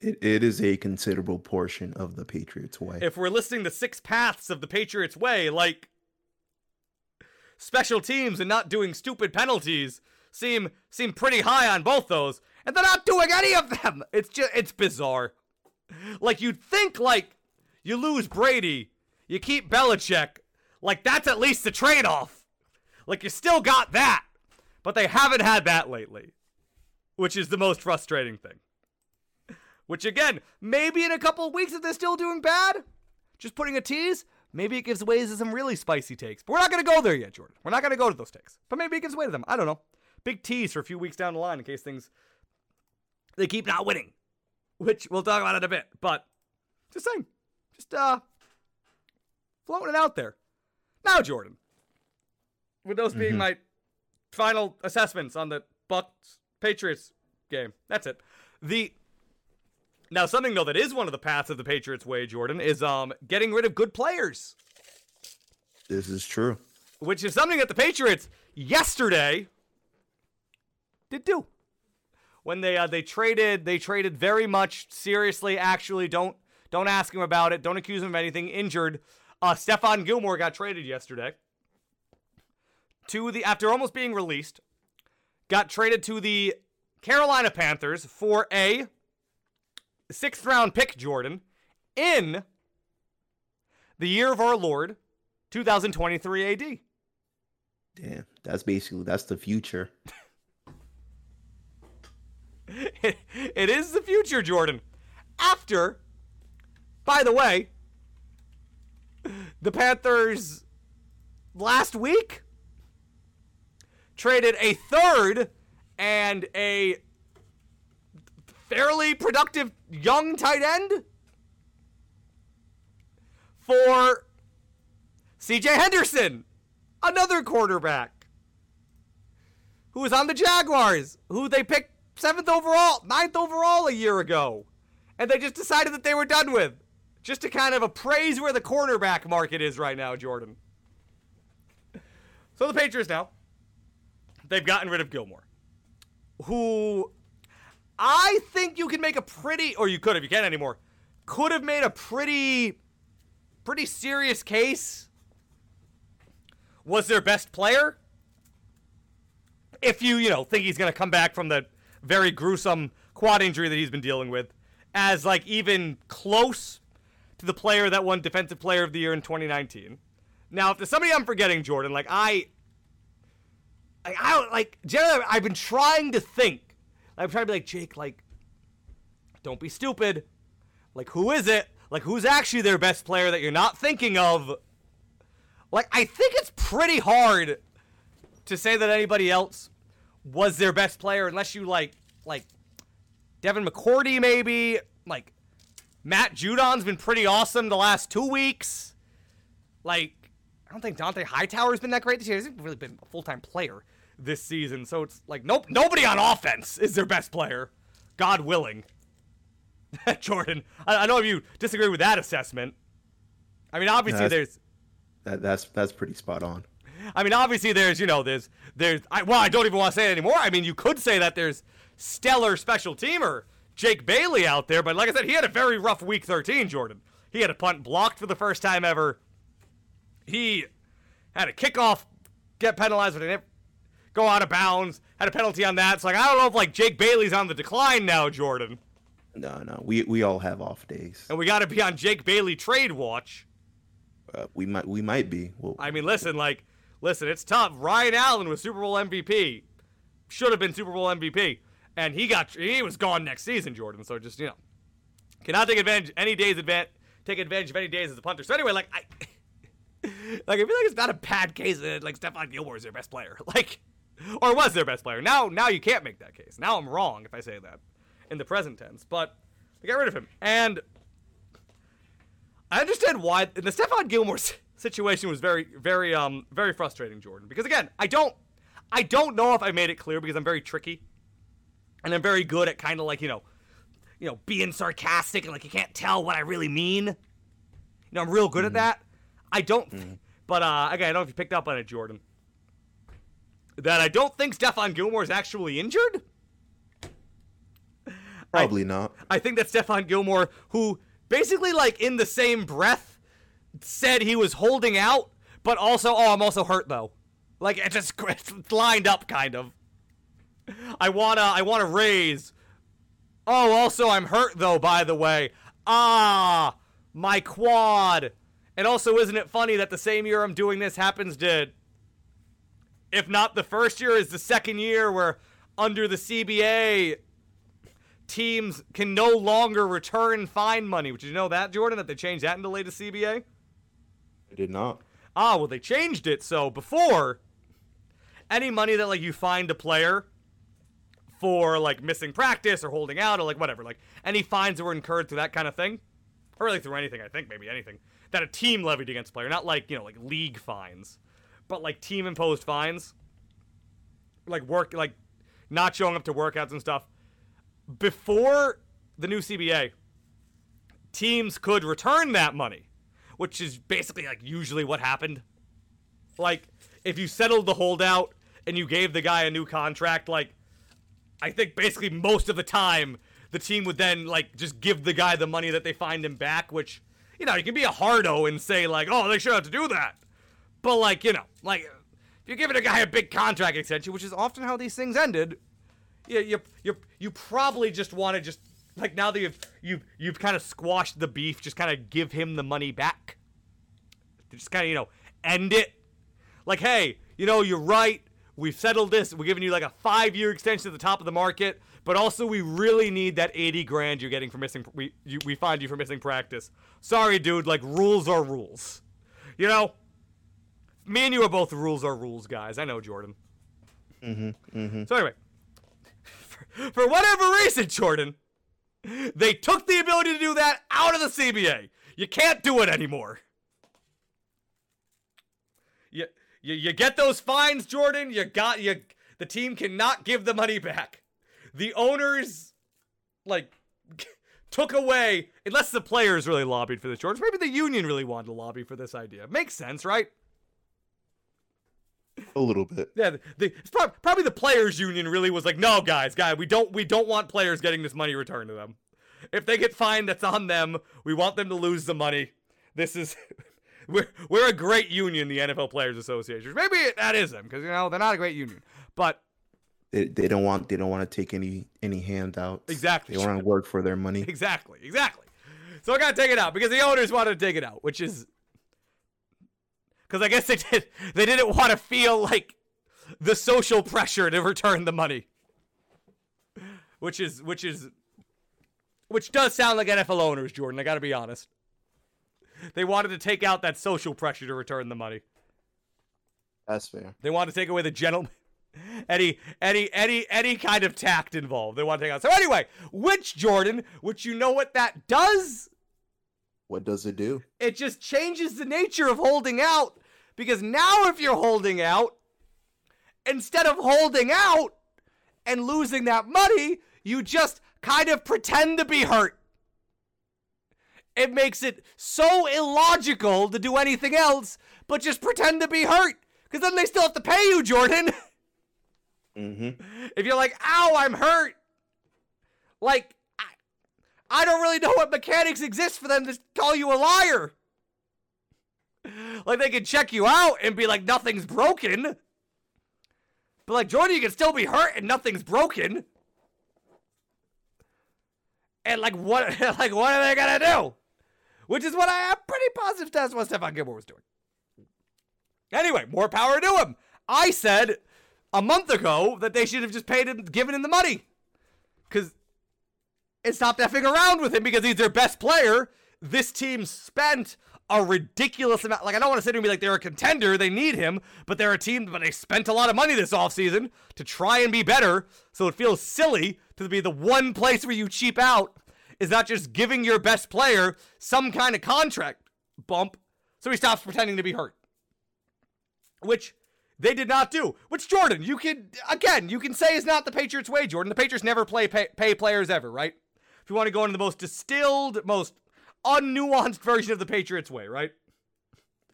It, it is a considerable portion of the Patriots way. If we're listing the six paths of the Patriots way, like special teams and not doing stupid penalties seem seem pretty high on both those, and they're not doing any of them. *laughs* It's just it's bizarre. Like you'd think like you lose Brady, you keep Belichick, like that's at least the trade-off. Like you still got that. But they haven't had that lately, which is the most frustrating thing. Which again, maybe in a couple weeks if they're still doing bad, just putting a tease, maybe it gives way to some really spicy takes. But we're not going to go there yet, Jordan. We're not going to go to those takes. But maybe it gives way to them. I don't know. Big tease for a few weeks down the line in case things they keep not winning, which we'll talk about in a bit. But just saying, just uh, floating it out there. Now, Jordan, with those being Mhm. my final assessments on the Bucks Patriots game, that's it. The now something though that is one of the paths of the Patriots way, Jordan, is um getting rid of good players, This is true. which is something that the Patriots yesterday did do when they uh, they traded they traded very much seriously. Actually, don't don't ask him about it. Don't accuse him of anything. Injured. Uh, Stephon Gilmore got traded yesterday to the after almost being released. Got traded to the Carolina Panthers for a sixth round pick, Jordan, in the year of our Lord, 2023 AD. Damn, that's basically that's the future. it, *laughs* it is the future, Jordan. After, by the way, the Panthers last week traded a third and a fairly productive young tight end for CJ Henderson, another quarterback who was on the Jaguars, who they picked seventh overall, ninth overall a year ago. And they just decided that they were done with. Just to kind of appraise where the cornerback market is right now, Jordan. So the Patriots now, they've gotten rid of Gilmore, who I think you can make a pretty, or you could if you can't anymore, could have made a pretty, pretty serious case. Was their best player? If you, you know, think he's going to come back from the very gruesome quad injury that he's been dealing with, as like even close to the player that won Defensive Player of the Year in 2019. Now, if there's somebody I'm forgetting, Jordan, like I, like I don't like generally I've been trying to think. I'm trying to be like Jake, like, don't be stupid. Like, who is it? Like, who's actually their best player that you're not thinking of? Like, I think it's pretty hard to say that anybody else was their best player unless you like like Devin McCourty maybe like Matt Judon's been pretty awesome the last two weeks. Like I don't think Dont'a Hightower's been that great this year. He's really been a full time player this season, so it's like nope, nobody on offense is their best player. God willing. *laughs* Jordan, I, I know if you disagree with that assessment. I mean, obviously That's- there's That that's that's pretty spot on. I mean, obviously, there's you know, there's there's I, well, I don't even want to say it anymore. I mean, you could say that there's stellar special teamer Jake Bailey out there, but like I said, he had a very rough week 13. Jordan, he had a punt blocked for the first time ever. He had a kickoff get penalized with an go out of bounds. Had a penalty on that. So like, I don't know if like Jake Bailey's on the decline now, Jordan, No, no, we we all have off days. and we got to be on Jake Bailey trade watch. Uh, we might we might be. Well, I mean, listen, like, listen, it's tough. Ryan Allen was Super Bowl MVP, should have been Super Bowl MVP, and he got he was gone next season, Jordan. So just you know, cannot take advantage any days advan take advantage of any days as a punter. So anyway, like I. *laughs* Like I feel like it's not a bad case that like Stephon Gilmore is their best player, *laughs* like, or was their best player. Now, now you can't make that case. Now I'm wrong if I say that in the present tense. But they got rid of him, and I understand why the Stephon Gilmore situation was very, very, um, very frustrating, Jordan. Because again, I don't, I don't know if I made it clear because I'm very tricky, and I'm very good at kind of like you know, you know, being sarcastic and like you can't tell what I really mean. You know, I'm real good at that. I don't, but uh, again, I don't know if you picked up on it, Jordan. That I don't think Stephon Gilmore is actually injured. probably not. I think that Stephon Gilmore, who basically like in the same breath said he was holding out, but also, oh, I'm also hurt though. Like it just *laughs* it's lined up kind of. I wanna I wanna raise. Oh, also I'm hurt though, by the way. Ah, my quad. And also, isn't it funny that the same year I'm doing this happens to if not the first year, is the second year where under the CBA teams can no longer return fine money. Did you know that, Jordan? That they changed that in the latest CBA? I did not. Ah, well, they changed it. So before, any money that like you find a player for like missing practice or holding out or like whatever, like any fines that were incurred through that kind of thing, or really through anything, I think maybe anything that a team levied against a player, not like you know like league fines, but like team imposed fines, like work like not showing up to workouts and stuff. Before the new CBA, teams could return that money, which is basically like usually what happened. Like if you settled the holdout and you gave the guy a new contract, like I think basically most of the time the team would then like just give the guy the money that they find him back, which you know, you can be a hardo and say like, "Oh, they should have to do that." But like, you know, like if you're giving a guy a big contract extension, which is often how these things ended, you you you you probably just want to just like now that you've you've you've kind of squashed the beef, just kind of give him the money back. Just kind of you know end it. Like, hey, you know, you're right. We've settled this. We're giving you like a five year extension at the top of the market, but also we really need that 80 grand you're getting for missing. We you, we find you for missing practice. Sorry, dude. Like rules are rules. You know. Me and you are both rules are rules guys. I know, Jordan. Mm-hmm. Mm-hmm. So anyway, for, *laughs* for whatever reason, Jordan, they took the ability to do that out of the CBA. You can't do it anymore. You, you, you get those fines, Jordan. You got you. The team cannot give the money back. The owners, like, *laughs* took away unless the players really lobbied for this, Jordan. Maybe the union really wanted to lobby for this idea. Makes sense, right? A little bit. Yeah, the, the it's prob- probably the players union really was like, no, guys, guys, we don't we don't want players getting this money returned to them. If they get fined, that's on them. We want them to lose the money. This is *laughs* we're we're a great union, the NFL Players Association. Maybe it, that is them because you know they're not a great union, but They, they don't want they don't want to take any any handouts. Exactly. They want to work for their money. exactly, exactly. So I gotta take it out because the owners wanted to take it out, which is because I guess they did they didn't want to feel like the social pressure to return the money, which is which is which does sound like NFL owners, Jordan. I gotta be honest. They wanted to take out that social pressure to return the money. That's fair. They want to take away the gentleman. *laughs* Any, any, any, any kind of tact involved. They want to take out. So anyway, which Jordan, which you know what that does? What does it do? It just changes the nature of holding out. Because now if you're holding out, instead of holding out and losing that money, you just kind of pretend to be hurt. It makes it so illogical to do anything else but just pretend to be hurt. Because then they still have to pay you, Jordan. *laughs* Mm-hmm. if you're like, ow, I'm hurt, like, I, I don't really know what mechanics exist for them to call you a liar. Like, they can check you out and be like, nothing's broken. But, like, Jordan, you can still be hurt and nothing's broken. And, like, what, *laughs* like, what are they gonna do? Which is what I am pretty positive that's what Stephon Gilmore was doing. Anyway, more power to him. I said a month ago that they should have just paid him, given him the money. Because and stopped effing around with him because he's their best player. This team spent a ridiculous amount. Like, I don't want to sit here and be like they're a contender, they need him, but they're a team, but they spent a lot of money this offseason to try and be better. So it feels silly to be the one place where you cheap out is not just giving your best player some kind of contract bump so he stops pretending to be hurt. Which they did not do. Which Jordan, you can again, you can say is not the Patriots way, Jordan. The Patriots never play pay, pay players ever, right? If you want to go into the most distilled, most unnuanced version of the Patriots way, right?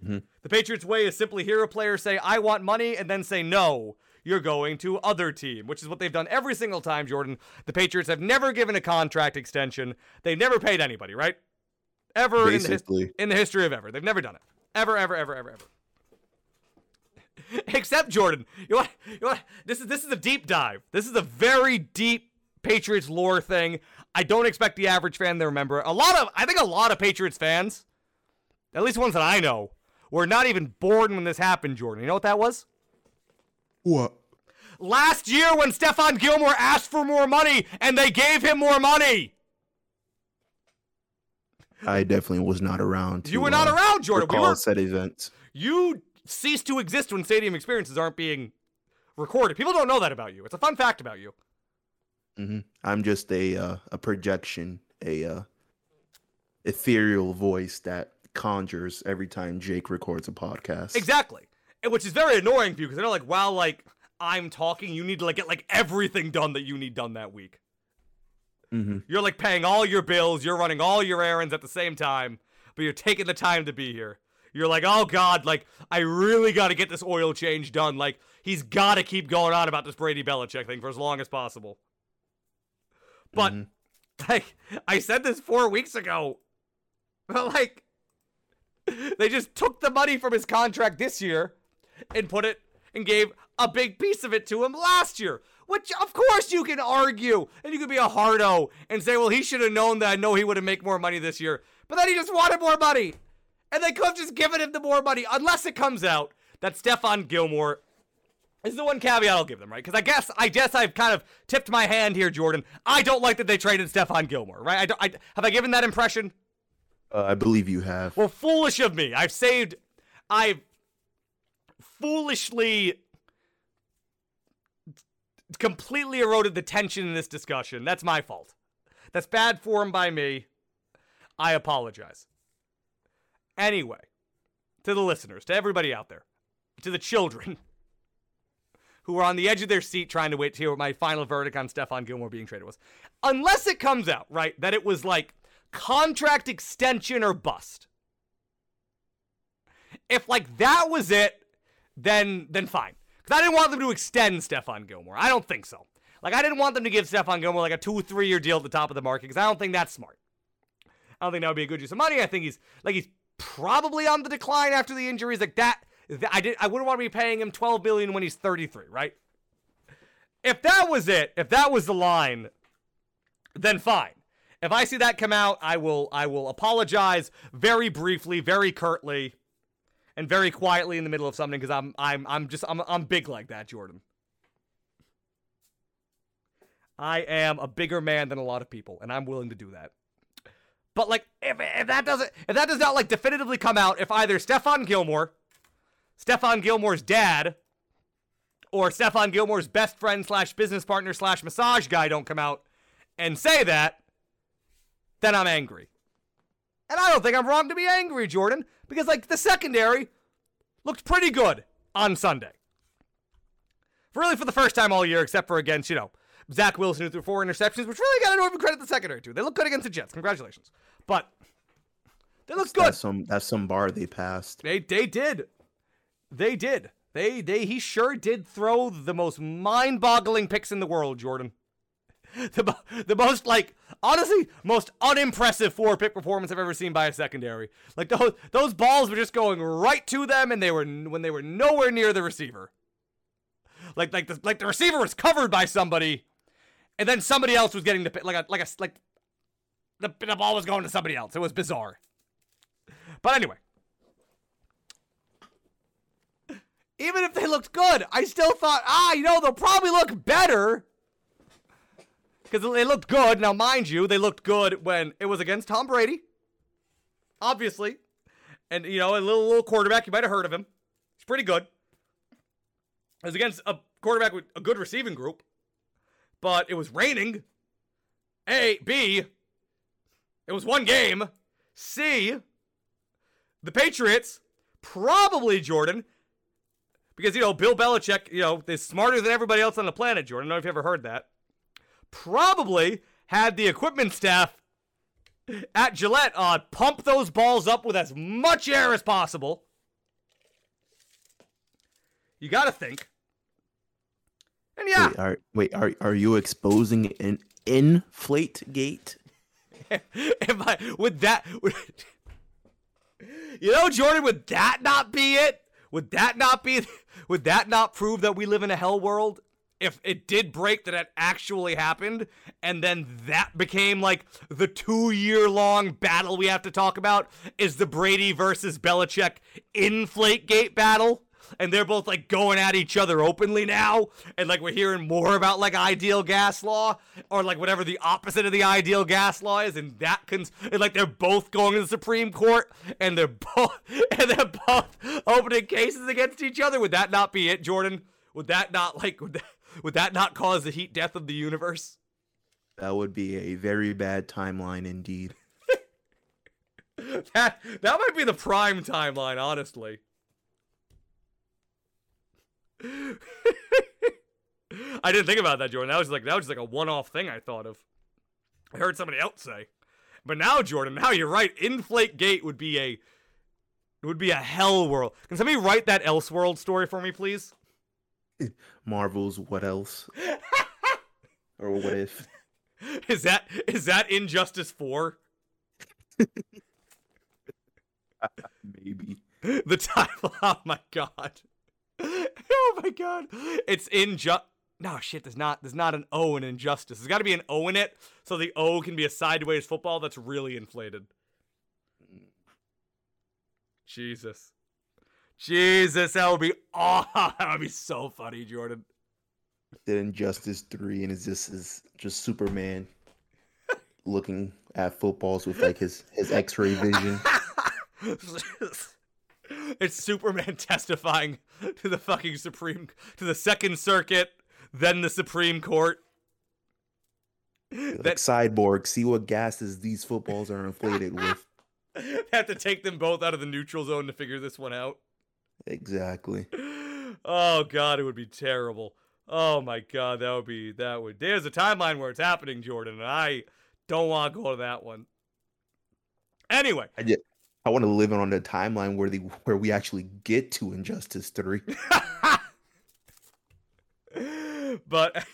Mhm. The Patriots way is simply hear a player say, I want money, and then say, no, you're going to other team, which is what they've done every single time, Jordan. The Patriots have never given a contract extension. They've never paid anybody, right? Ever in the, his- in the history of ever. They've never done it. Ever, ever, ever, ever, ever. *laughs* Except Jordan. You want, you want, this is this is a deep dive. This is a very deep Patriots lore thing. I don't expect the average fan to remember. A lot of I think a lot of Patriots fans, at least ones that I know, were not even born when this happened, Jordan. You know what that was? What? Last year when Stephon Gilmore asked for more money and they gave him more money. I definitely was not around. To, You were not uh, around, Jordan. We were said events. you cease to exist when stadium experiences aren't being recorded. People don't know that about you. It's a fun fact about you. Hmm I'm just a uh, a projection, a uh, ethereal voice that conjures every time Jake records a podcast. Exactly. And which is very annoying for you because they're like while like I'm talking, you need to like get like everything done that you need done that week. hmm You're like paying all your bills, you're running all your errands at the same time, but you're taking the time to be here. You're like, oh god, like I really got to get this oil change done. Like he's got to keep going on about this Brady Belichick thing for as long as possible. But Mhm. *laughs* like I said this four weeks ago, but like they just took the money from his contract this year and put it and gave a big piece of it to him last year. Which of course you can argue and you could be a hardo and say, well, he should have known that I know he would have make more money this year. But then he just wanted more money. And they could have just given him the more money, unless it comes out that Stephon Gilmore is the one caveat I'll give them, right? Because I guess I guess I've kind of tipped my hand here, Jordan. I don't like that they traded Stephon Gilmore, right? I, don't, I have I given that impression? Uh, I believe you have. Well, foolish of me. I've saved. I've foolishly completely eroded the tension in this discussion. That's my fault. That's bad form by me. I apologize. Anyway, to the listeners, to everybody out there, to the children who were on the edge of their seat trying to wait to hear what my final verdict on Stephon Gilmore being traded was. Unless it comes out, right, that it was like contract extension or bust. If like that was it, then then fine. Because I didn't want them to extend Stephon Gilmore. I don't think so. Like I didn't want them to give Stephon Gilmore like a two, three year deal at the top of the market because I don't think that's smart. I don't think that would be a good use of money. I think he's like he's probably on the decline after the injuries. Like that, I did. I wouldn't want to be paying him 12 billion when he's 33, right? If that was it, if that was the line, then fine. If I see that come out, I will I will apologize very briefly, very curtly, and very quietly in the middle of something because I'm I'm I'm just I'm I'm big like that, Jordan. I am a bigger man than a lot of people, and I'm willing to do that. But like, if, if that doesn't, if that does not like definitively come out, if either Stephon Gilmore, Stephon Gilmore's dad, or Stephon Gilmore's best friend slash business partner slash massage guy don't come out and say that, then I'm angry. And I don't think I'm wrong to be angry, Jordan, because like the secondary looked pretty good on Sunday. Really, for the first time all year, except for against, you know, Zach Wilson, who threw four interceptions, which really got to even credit the secondary to. They look good against the Jets. Congratulations. But they look good. That's some that's some bar they passed. They they did. They did. They they he sure did throw the most mind-boggling picks in the world, Jordan. *laughs* The, the most like honestly most unimpressive four pick performance I've ever seen by a secondary. Like those those balls were just going right to them and they were when they were nowhere near the receiver. Like like the like the receiver was covered by somebody and then somebody else was getting the like a like a like the, the ball was going to somebody else. It was bizarre. But anyway, even if they looked good, I still thought, ah, you know, they'll probably look better because they looked good. Now, mind you, they looked good when it was against Tom Brady, obviously, and you know, a little little quarterback. You might have heard of him. He's pretty good. It was against a quarterback with a good receiving group but it was raining. A, B, it was one game. C, the Patriots, probably Jordan, because, you know, Bill Belichick, you know, is smarter than everybody else on the planet, Jordan. I don't know if you ever heard that. Probably had the equipment staff at Gillette uh, pump those balls up with as much air as possible. You got to think and yeah. Wait, are, wait, are, are you exposing an inflate gate? *laughs* Am I would that would, *laughs* You know, Jordan, would that not be it? Would that not be *laughs* would that not prove that we live in a hell world? If it did break that it actually happened, and then that became like the two year long battle we have to talk about is the Brady versus Belichick inflate gate battle and they're both like going at each other openly now and like we're hearing more about like ideal gas law or like whatever the opposite of the ideal gas law is and that cons- and like they're both going to the supreme court and they're both *laughs* and they're both opening cases against each other. Would that not be it jordan? Would that not like would that, would that not cause the heat death of the universe? That would be a very bad timeline indeed. *laughs* That that might be the prime timeline honestly *laughs* I didn't think about that, Jordan. That was like that was just like a one-off thing I thought of. I heard somebody else say. But now, Jordan, now you're right. Inflate Gate would be a would be a hell world. Can somebody write that Elseworld story for me, please? *laughs* Marvel's What Else? *laughs* or What If? Is that is that Injustice 4? Maybe. The title. Oh my god. *laughs* oh my god. It's in just no shit. There's not. There's not an O in injustice. There's got to be an O in it, so the O can be a sideways football that's really inflated. Jesus, Jesus, that would be *laughs* oh, that would be so funny, Jordan. Did Injustice three, and it's just is just Superman *laughs* looking at footballs with like his his X-ray vision. It's Superman *laughs* testifying to the fucking Supreme, to the Second Circuit, then the Supreme Court. Like cyborg, see what gases these footballs are inflated with. *laughs* have to take them both out of the neutral zone to figure this one out. Exactly. Oh god, it would be terrible. Oh my god, that would be that would. There's a timeline where it's happening, Jordan, and I don't want to go to that one. Anyway, I just, I want to live on the timeline where the where we actually get to Injustice Three. *laughs* but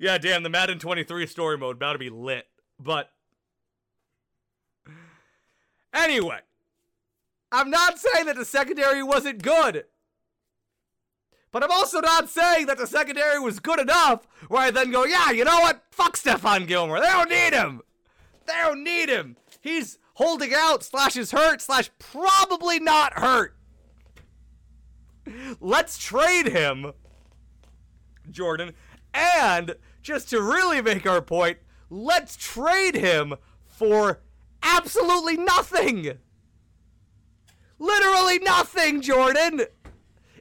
yeah, damn, the Madden 23 story mode about to be lit. But anyway, I'm not saying that the secondary wasn't good. But I'm also not saying that the secondary was good enough where I then go, yeah, you know what? Fuck Stephon Gilmore. They don't need him. They don't need him. He's holding out, slash is hurt, slash probably not hurt. Let's trade him, Jordan. And just to really make our point, let's trade him for absolutely nothing. Literally nothing, Jordan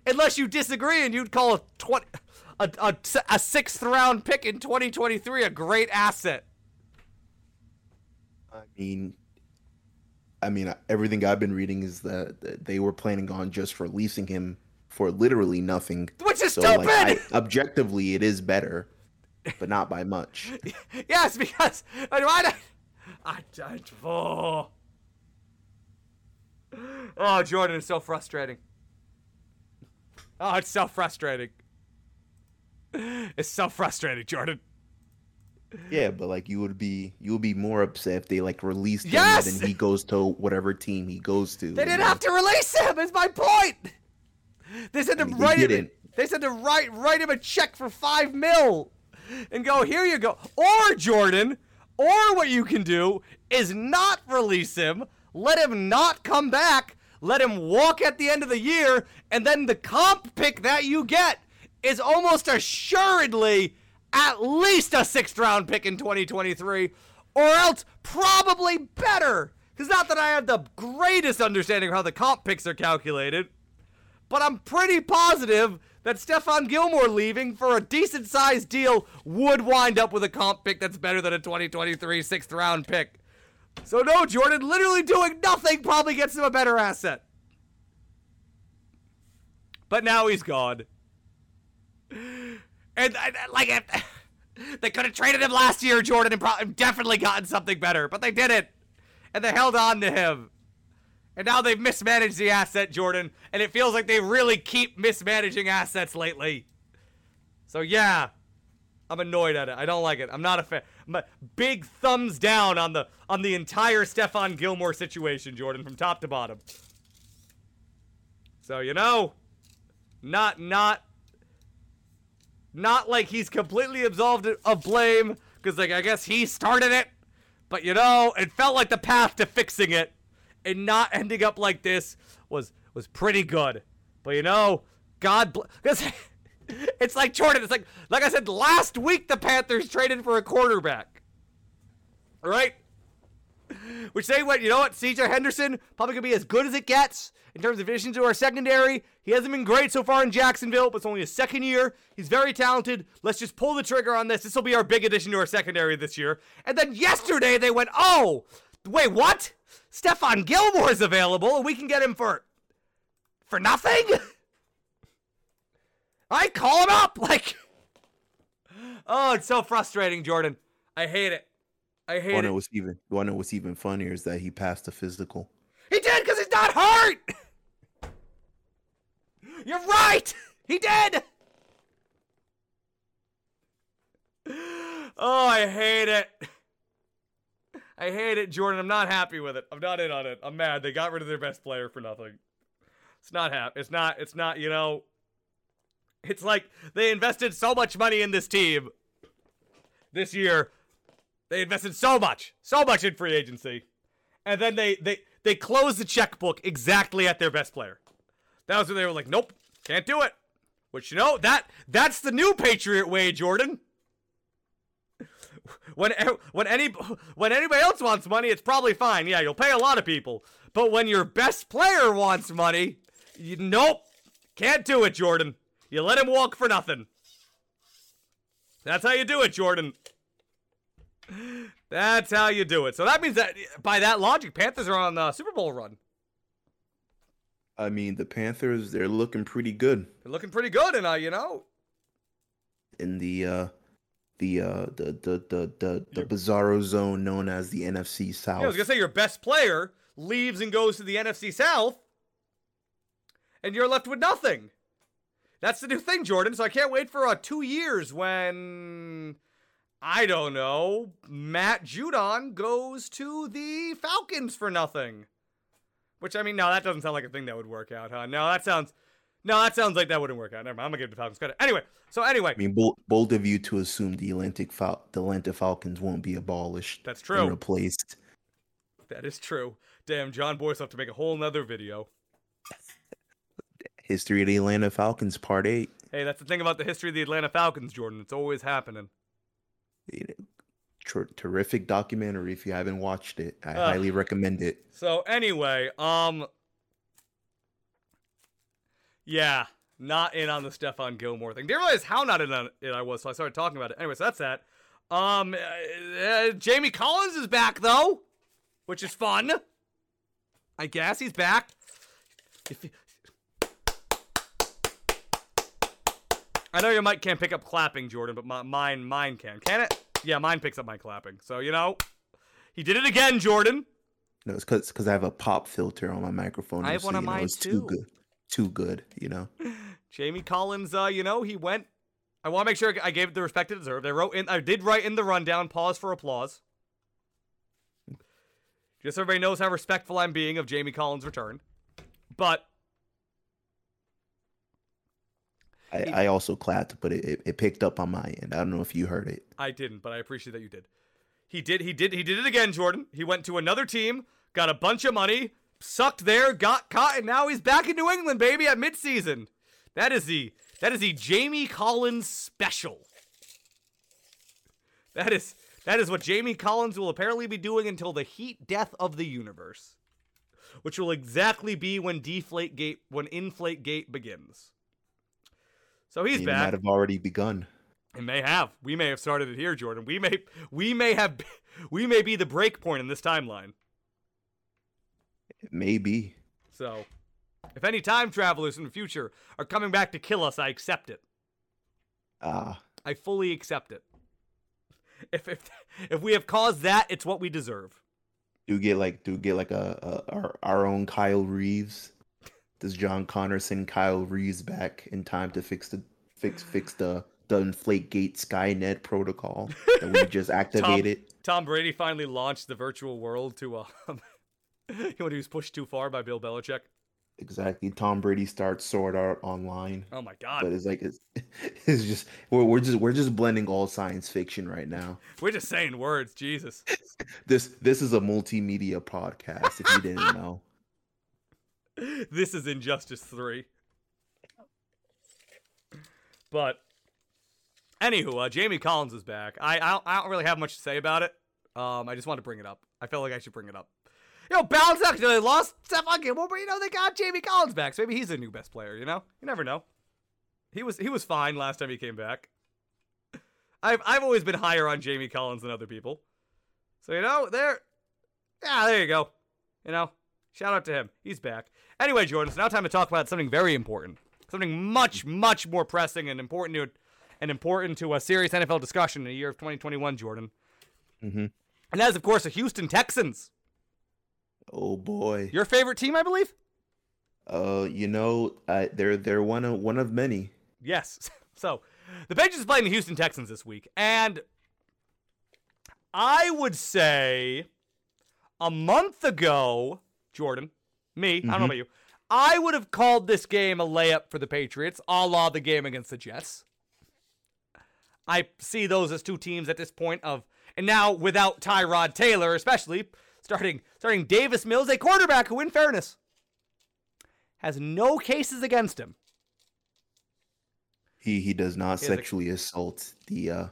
unless you disagree and you'd call a 20 a, a, a sixth round pick in 2023 a great asset. I mean, I mean, everything I've been reading is that they were planning on just releasing him for literally nothing. Which is so, stupid. Like, I, objectively, it is better, but not by much. *laughs* yes, because I, I, I, I oh. oh, Jordan is so frustrating. Oh, it's so frustrating. It's so frustrating, Jordan. Yeah, but like you would be you would be more upset if they like released him yes! and he goes to whatever team he goes to. They didn't have to release him. Is my point. They said to I mean, write him. They said to write write him a check for five mil, and go here you go. Or Jordan, or what you can do is not release him. Let him not come back let him walk at the end of the year, and then the comp pick that you get is almost assuredly at least a sixth round pick in 2023, or else probably better. Because not that I have the greatest understanding of how the comp picks are calculated, but I'm pretty positive that Stephon Gilmore leaving for a decent sized deal would wind up with a comp pick that's better than a 2023 sixth round pick. So no, Jordan literally doing nothing probably gets him a better asset. But now he's gone. And, like *laughs* they could have traded him last year, Jordan, and probably definitely gotten something better, but they didn't. And they held on to him. And now they've mismanaged the asset, Jordan, and it feels like they really keep mismanaging assets lately. So yeah, I'm annoyed at it. I don't like it. I'm not a fan. Big thumbs down on the on the entire Stephon Gilmore situation, Jordan, from top to bottom. So you know, not not not like he's completely absolved of blame, because like I guess he started it. But you know, it felt like the path to fixing it and not ending up like this was was pretty good. But you know, God bless. *laughs* It's like Jordan. It's like like I said last week. The Panthers traded for a quarterback. Right? Which they went, you know what? C.J. Henderson probably gonna be as good as it gets in terms of addition to our secondary. He hasn't been great so far in Jacksonville, but it's only his second year. He's very talented. Let's just pull the trigger on this. This will be our big addition to our secondary this year. And then yesterday they went, oh, wait, what? Stephon Gilmore is available, and we can get him for for nothing. *laughs* I call him up *laughs* like. Oh, it's so frustrating, Jordan. I hate it. I hate wanna it. What's even, to know what's even funnier is that he passed the physical. He did because he's not hurt. *laughs* You're right. *laughs* He did. *gasps* Oh, I hate it. I hate it, Jordan. I'm not happy with it. I'm not in on it. I'm mad. They got rid of their best player for nothing. It's not happy. It's not. It's not. You know. It's like they invested so much money in this team this year. They invested so much, so much in free agency, and then they they they closed the checkbook exactly at their best player. That was when they were like, "Nope, can't do it." Which you know that that's the new Patriot way, Jordan. *laughs* When when any when anybody else wants money, it's probably fine. Yeah, you'll pay a lot of people. But when your best player wants money, you, nope, can't do it, Jordan. You let him walk for nothing. That's how you do it, Jordan. That's how you do it. So that means that by that logic, Panthers are on the Super Bowl run. I mean, the Panthers, they're looking pretty good They're looking pretty good, and uh, you know, in the uh the uh the the the the, the You're- bizarro zone known as the NFC South. Yeah, I was gonna say your best player leaves and goes to the NFC South, and you're left with nothing. That's the new thing, Jordan. So I can't wait for uh, two years when I don't know Matt Judon goes to the Falcons for nothing. Which I mean, no, that doesn't sound like a thing that would work out, huh? No, that sounds, no, that sounds like that wouldn't work out. Never mind. I'm gonna give the Falcons credit. Anyway, so anyway, I mean, bold, bold of you to assume the Atlantic Fal- the Atlanta Falcons won't be abolished. That's true. replaced. That is true. Damn, Jon Bois will have to make a whole nother video. History of the Atlanta Falcons, Part Eight. Hey, that's the thing about the history of the Atlanta Falcons, Jordan. It's always happening. You know, ter- terrific documentary. If you haven't watched it, I Ugh. highly recommend it. So anyway, um, yeah, not in on the Stephon Gilmore thing. Didn't realize how not in on it I was, so I started talking about it. Anyway, so that's that. Um, uh, uh, Jamie Collins is back though, which is fun. I guess he's back. If I know your mic can't pick up clapping, Jordan, but my, mine, mine can. Can it? Yeah, mine picks up my clapping. So you know, he did it again, Jordan. No, it's because because I have a pop filter on my microphone. I have so, one on you know, mine it's too. Too good. Too good. You know. *laughs* Jamie Collins, uh, you know, he went. I want to make sure I gave it the respect it deserved. I wrote in, I did write in the rundown. Pause for applause. Just so everybody knows how respectful I'm being of Jamie Collins' return. But I, I also clapped, but it, it, it picked up on my end. I don't know if you heard it. I didn't. But I appreciate that you did. He did. He did. He did it again, Jordan. He went to another team, got a bunch of money, sucked there, got caught, and now he's back in New England, baby, at midseason. That is the that is the Jamie Collins special. That is that is what Jamie Collins will apparently be doing until the heat death of the universe, which will exactly be when deflate gate when inflate gate begins. So he's bad. It back. might have already begun. It may have. We may have started it here, Jordan. We may we may have *laughs* we may be the break point in this timeline. It may be. So, if any time travelers in the future are coming back to kill us, I accept it. Ah, I fully accept it. If if if we have caused that, it's what we deserve. do get like do get like a, a our, our own Kyle Reese. Does John Connor send Kyle Reese back in time to fix the fix fix the the inflate gate Skynet protocol that we just *laughs* activated? Tom Brady finally launched the virtual world to um *laughs* when he was pushed too far by Bill Belichick. Exactly. Tom Brady starts Sword Art Online. Oh my god! But it's like it's, *laughs* it's just we're, we're just we're just blending all science fiction right now. We're just saying words, Jesus. This this is a multimedia podcast. If you didn't know, *laughs* this is Injustice 3. But, anywho, uh, Jamie Collins is back. I, I, don't, I don't really have much to say about it. Um, I just wanted to bring it up. I felt like I should bring it up. You know, balance. They lost Stephon Gilmore, but you know they got Jamie Collins back, so maybe he's a new best player. You know, you never know. He was he was fine last time he came back. I've I've always been higher on Jamie Collins than other people. So you know, there, yeah, there you go. You know, shout out to him. He's back. Anyway, Jordan, it's now time to talk about something very important, something much much more pressing and important to and important to a serious NFL discussion in the year of 2021, Jordan. hmm And that is, of course, the Houston Texans. oh boy, Your favorite team, I believe. uh, you know, I, they're they're one of one of many. Yes. *laughs* So, the Patriots are playing the Houston Texans this week, and I would say a month ago, Jordan, me, I don't know Mhm. about you, I would have called this game a layup for the Patriots, a la the game against the Jets. I see those as two teams at this point of, and now without Tyrod Taylor, especially starting starting Davis Mills, a quarterback who, in fairness, has no cases against him. He he does not He has a- sexually assault the uh,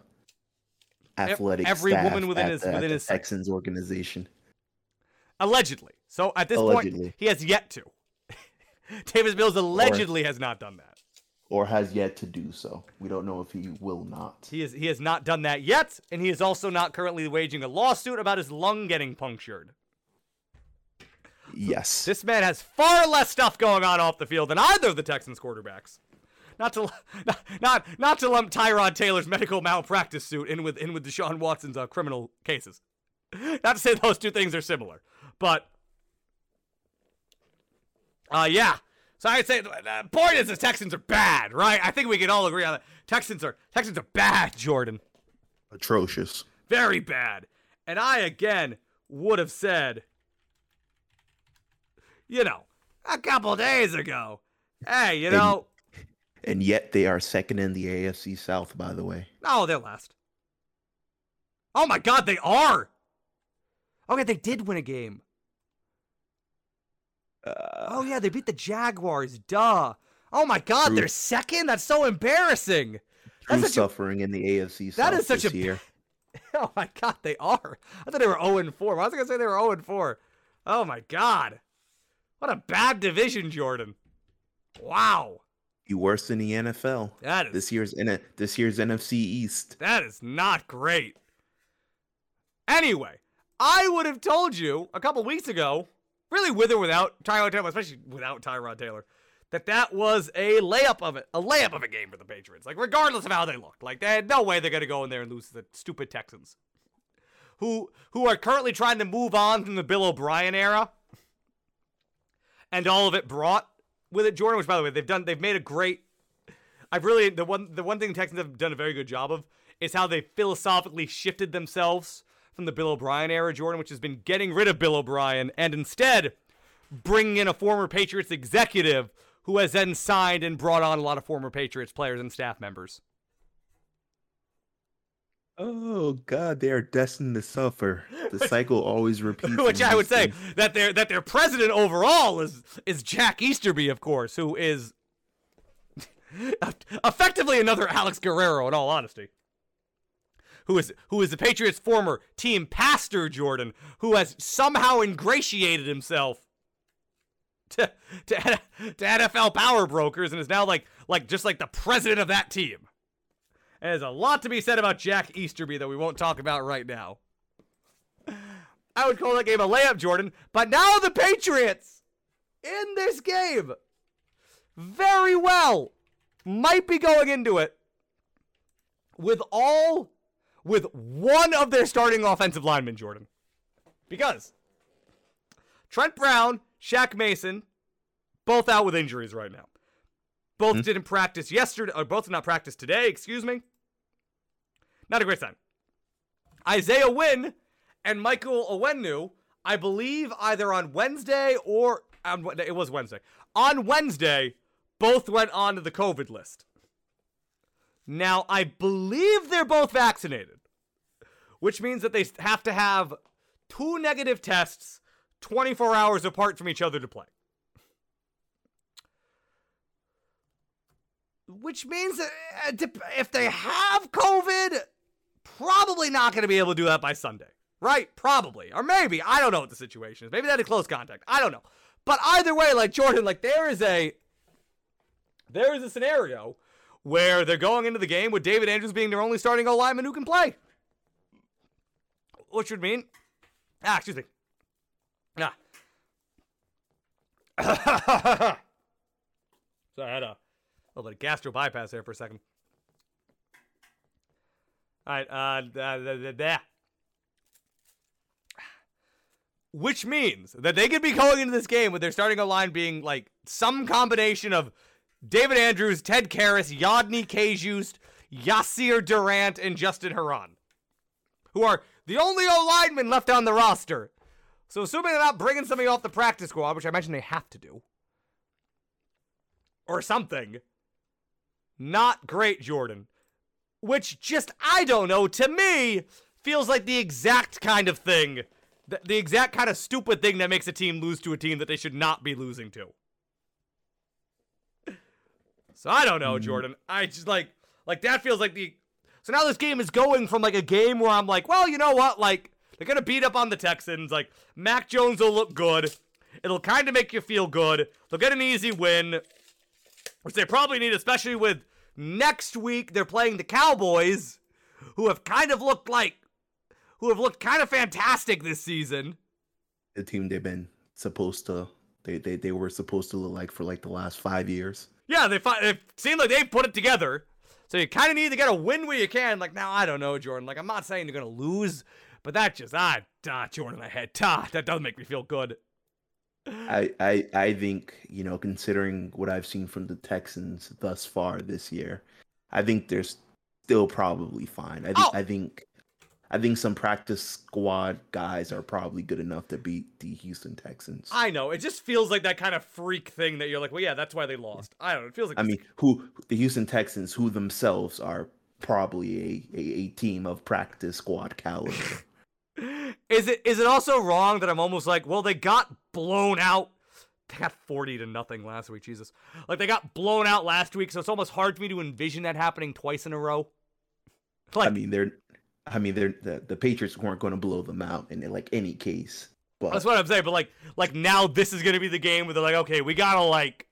athletic every woman within his- the, within his Texans organization. Allegedly. So at this Allegedly. point, he has yet to. *laughs* Davis Mills allegedly has not done that. or has yet to do so. We don't know if he will not. He is he has not done that yet, and he is also not currently waging a lawsuit about his lung getting punctured. Yes. This man has far less stuff going on off the field than either of the Texans quarterbacks. Not to not *laughs* not, not to lump Tyrod Taylor's medical malpractice suit in with in with Deshaun Watson's uh, criminal cases. Not to say those two things are similar, but uh yeah. So I'd say the point is the Texans are bad, right? I think we can all agree on that. Texans are Texans are bad, Jordan. Atrocious. Very bad. And I again would have said, you know, a couple days ago, hey, you know, And yet they are second in the AFC South, by the way. oh, they're last. Oh my God, they are. Okay, they did win a game. Uh, Oh yeah, they beat the Jaguars. Duh. Oh my God, True. they're second. That's so embarrassing. true That's such a suffering in the AFC South That is such this a- year. *laughs* Oh my god, they are. I thought they were 0 and 4. Why was I gonna say they were 0 and 4? Oh my god. What a bad division, Jordan. Wow. You worse than the NFL. That is This year's N- this year's NFC East. that is not great. Anyway, I would have told you a couple weeks ago, really with or without Tyrod Taylor, especially without Tyrod Taylor, that that was a layup of it, a layup of a game for the Patriots. Like regardless of how they looked, like they had no way they're gonna go in there and lose to the stupid Texans, who who are currently trying to move on from the Bill O'Brien era, and all of it brought with it, Jordan. Which, by the way, they've done. They've made a great. I've really the one the one thing the Texans have done a very good job of is how they philosophically shifted themselves from the Bill O'Brien era, Jordan, which has been getting rid of Bill O'Brien and instead bringing in a former Patriots executive who has then signed and brought on a lot of former Patriots players and staff members. Oh God, they are destined to suffer. The *laughs* cycle always repeats. *laughs* which I would say that their that their president overall is is Jack Easterby, of course, who is *laughs* effectively another Alex Guerrero, in all honesty. Who is who is the Patriots' former team pastor, Jordan, who has somehow ingratiated himself to, to to NFL power brokers and is now like like just like the president of that team. And there's a lot to be said about Jack Easterby that we won't talk about right now. I would call that game a layup, Jordan. But now the Patriots in this game very well might be going into it with all with one of their starting offensive linemen, Jordan. Because Trent Brown, Shaq Mason, both out with injuries right now. Both Hmm. didn't practice yesterday, or both did not practice today, excuse me. Not a great sign. Isaiah Wynn and Michael Onwenu, I believe either on Wednesday or on, it was Wednesday. On Wednesday, both went onto the COVID list. Now, I believe they're both vaccinated, which means that they have to have two negative tests 24 hours apart from each other to play. Which means that uh, if they have COVID, probably not going to be able to do that by Sunday. Right? Probably. Or maybe. I don't know what the situation is. Maybe they had a close contact. I don't know. But either way, like Jordan, like there is a there is a scenario where they're going into the game with David Andrews being their only starting O lineman who can play. Which would mean Ah, excuse me. Ah. *laughs* so I had a little bit of gastro bypass there for a second. All right, uh, th- th- there. Which means that they could be going into this game with their starting a line being like some combination of David Andrews, Ted Karras, Yodny Cajuste, Yasir Durant, and Justin Herron, who are the only O lineman left on the roster. So, assuming they're not bringing somebody off the practice squad, which I imagine they have to do, or something, not great, Jordan. Which just, I don't know, to me, feels like the exact kind of thing, the, the exact kind of stupid thing that makes a team lose to a team that they should not be losing to. So I don't know, hmm. Jordan. I just like, like that feels like the. So now this game is going from like a game where I'm like, well, you know what? Like, they're going to beat up on the Texans. Like, Mac Jones will look good. It'll kind of make you feel good. They'll get an easy win. which they probably need, especially with next week they're playing the Cowboys, who have kind of looked like, who have looked kind of fantastic this season. The team they've been supposed to, they they, they were supposed to look like for like the last five years. Yeah, they fi- it seemed like they've put it together. So you kind of need to get a win where you can. Like now, I don't know, Jordan. Like I'm not saying you're gonna lose, but that just ah, ah Jordan, I had ah, that doesn't make me feel good. I, I I think you know, considering what I've seen from the Texans thus far this year, I think they're still probably fine. I think Oh. I think I think some practice squad guys are probably good enough to beat the Houston Texans. I know it just feels like that kind of freak thing that you're like, well, yeah, that's why they lost. I don't know. It feels like I mean, who the Houston Texans, who themselves are probably a, a, a team of practice squad caliber. *laughs* Is it is it also wrong that I'm almost like, well, they got blown out. They got 40 to nothing last week, Jesus. Like they got blown out last week, so it's almost hard for me to envision that happening twice in a row. Like I mean, they're I mean, they're the, the Patriots weren't going to blow them out in like any case. But that's what I'm saying, but like like now this is gonna be the game where they're like, okay, we gotta like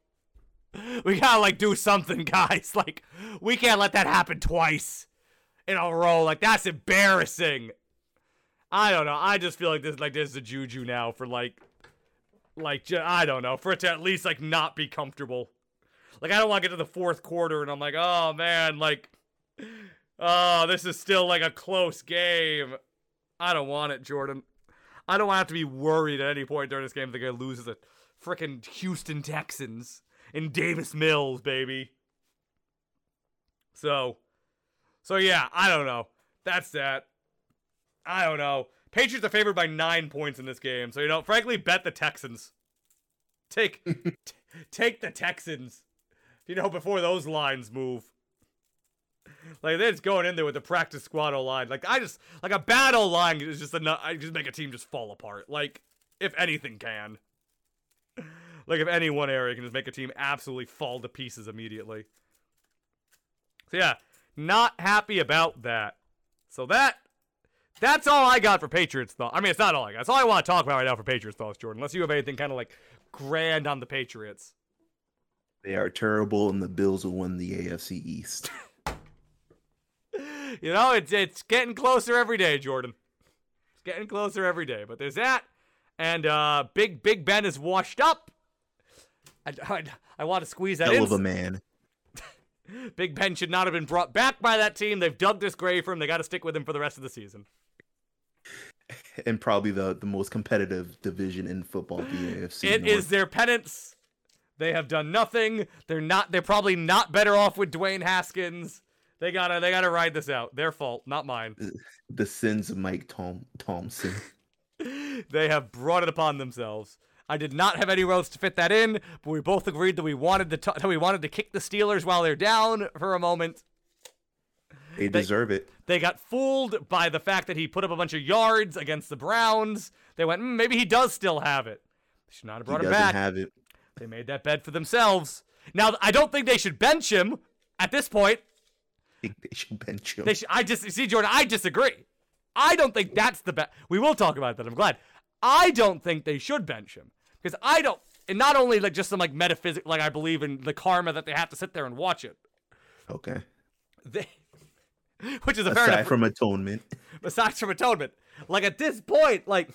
we gotta like do something, *laughs* guys. Like, we can't let that happen twice in a row. Like that's embarrassing. I don't know. I just feel like this like there's a juju now for like like I don't know for it to at least like not be comfortable. Like I don't want to get to the fourth quarter and I'm like, oh man, like, oh this is still like a close game. I don't want it, Jordan. I don't have to be worried at any point during this game that they're lose to the frickin' Houston Texans in Davis Mills, baby. So, so yeah, I don't know. That's that. I don't know. Patriots are favored by nine points in this game, so you know, frankly, bet the Texans. Take, *laughs* t- take the Texans. You know, before those lines move. Like they're just going in there with the practice squad O line. Like I just like a bad O line is just enough. I just make a team just fall apart. Like if anything can. Like if any one area can just make a team absolutely fall to pieces immediately. So yeah, not happy about that. So that that's all I got for Patriots thoughts. I mean, it's not all I got. That's all I want to talk about right now for Patriots thoughts, Jordan. Unless you have anything kind of like grand on the Patriots. they are terrible, and the Bills will win the AFC East. *laughs* You know, it's it's getting closer every day, Jordan. It's getting closer every day. But there's that, and uh, Big Big Ben is washed up. I, *laughs* I, I want to squeeze that Hell in. of a man. *laughs* Big Ben should not have been brought back by that team. They've dug this grave for him. They got to stick with him for the rest of the season. and probably the, the most competitive division in football, the *gasps* AFC. It North. is their penance. They have done nothing. They're not. They're probably not better off with Dwayne Haskins. They gotta. They gotta ride this out. Their fault, not mine. the sins of Mike Tom Thompson. *laughs* they have brought it upon themselves. I did not have any roads to fit that in, but we both agreed that we wanted to. T- that we wanted to kick the Steelers while they're down for a moment. They deserve it. They got fooled by the fact that he put up a bunch of yards against the Browns. They went, mm, maybe he does still have it. They should not have He brought him doesn't back. have it. They made that bed for themselves. Now, I don't think they should bench him at this point. Think they should bench him. They should, I just see Jordan. I disagree. I don't think that's the best. We will talk about that. I'm glad. I don't think they should bench him because I don't. And not only like just some like metaphysic, like I believe in the karma that they have to sit there and watch it. okay. They, *laughs* which is a Aside enough. from atonement, *laughs* Aside from atonement, like at this point, like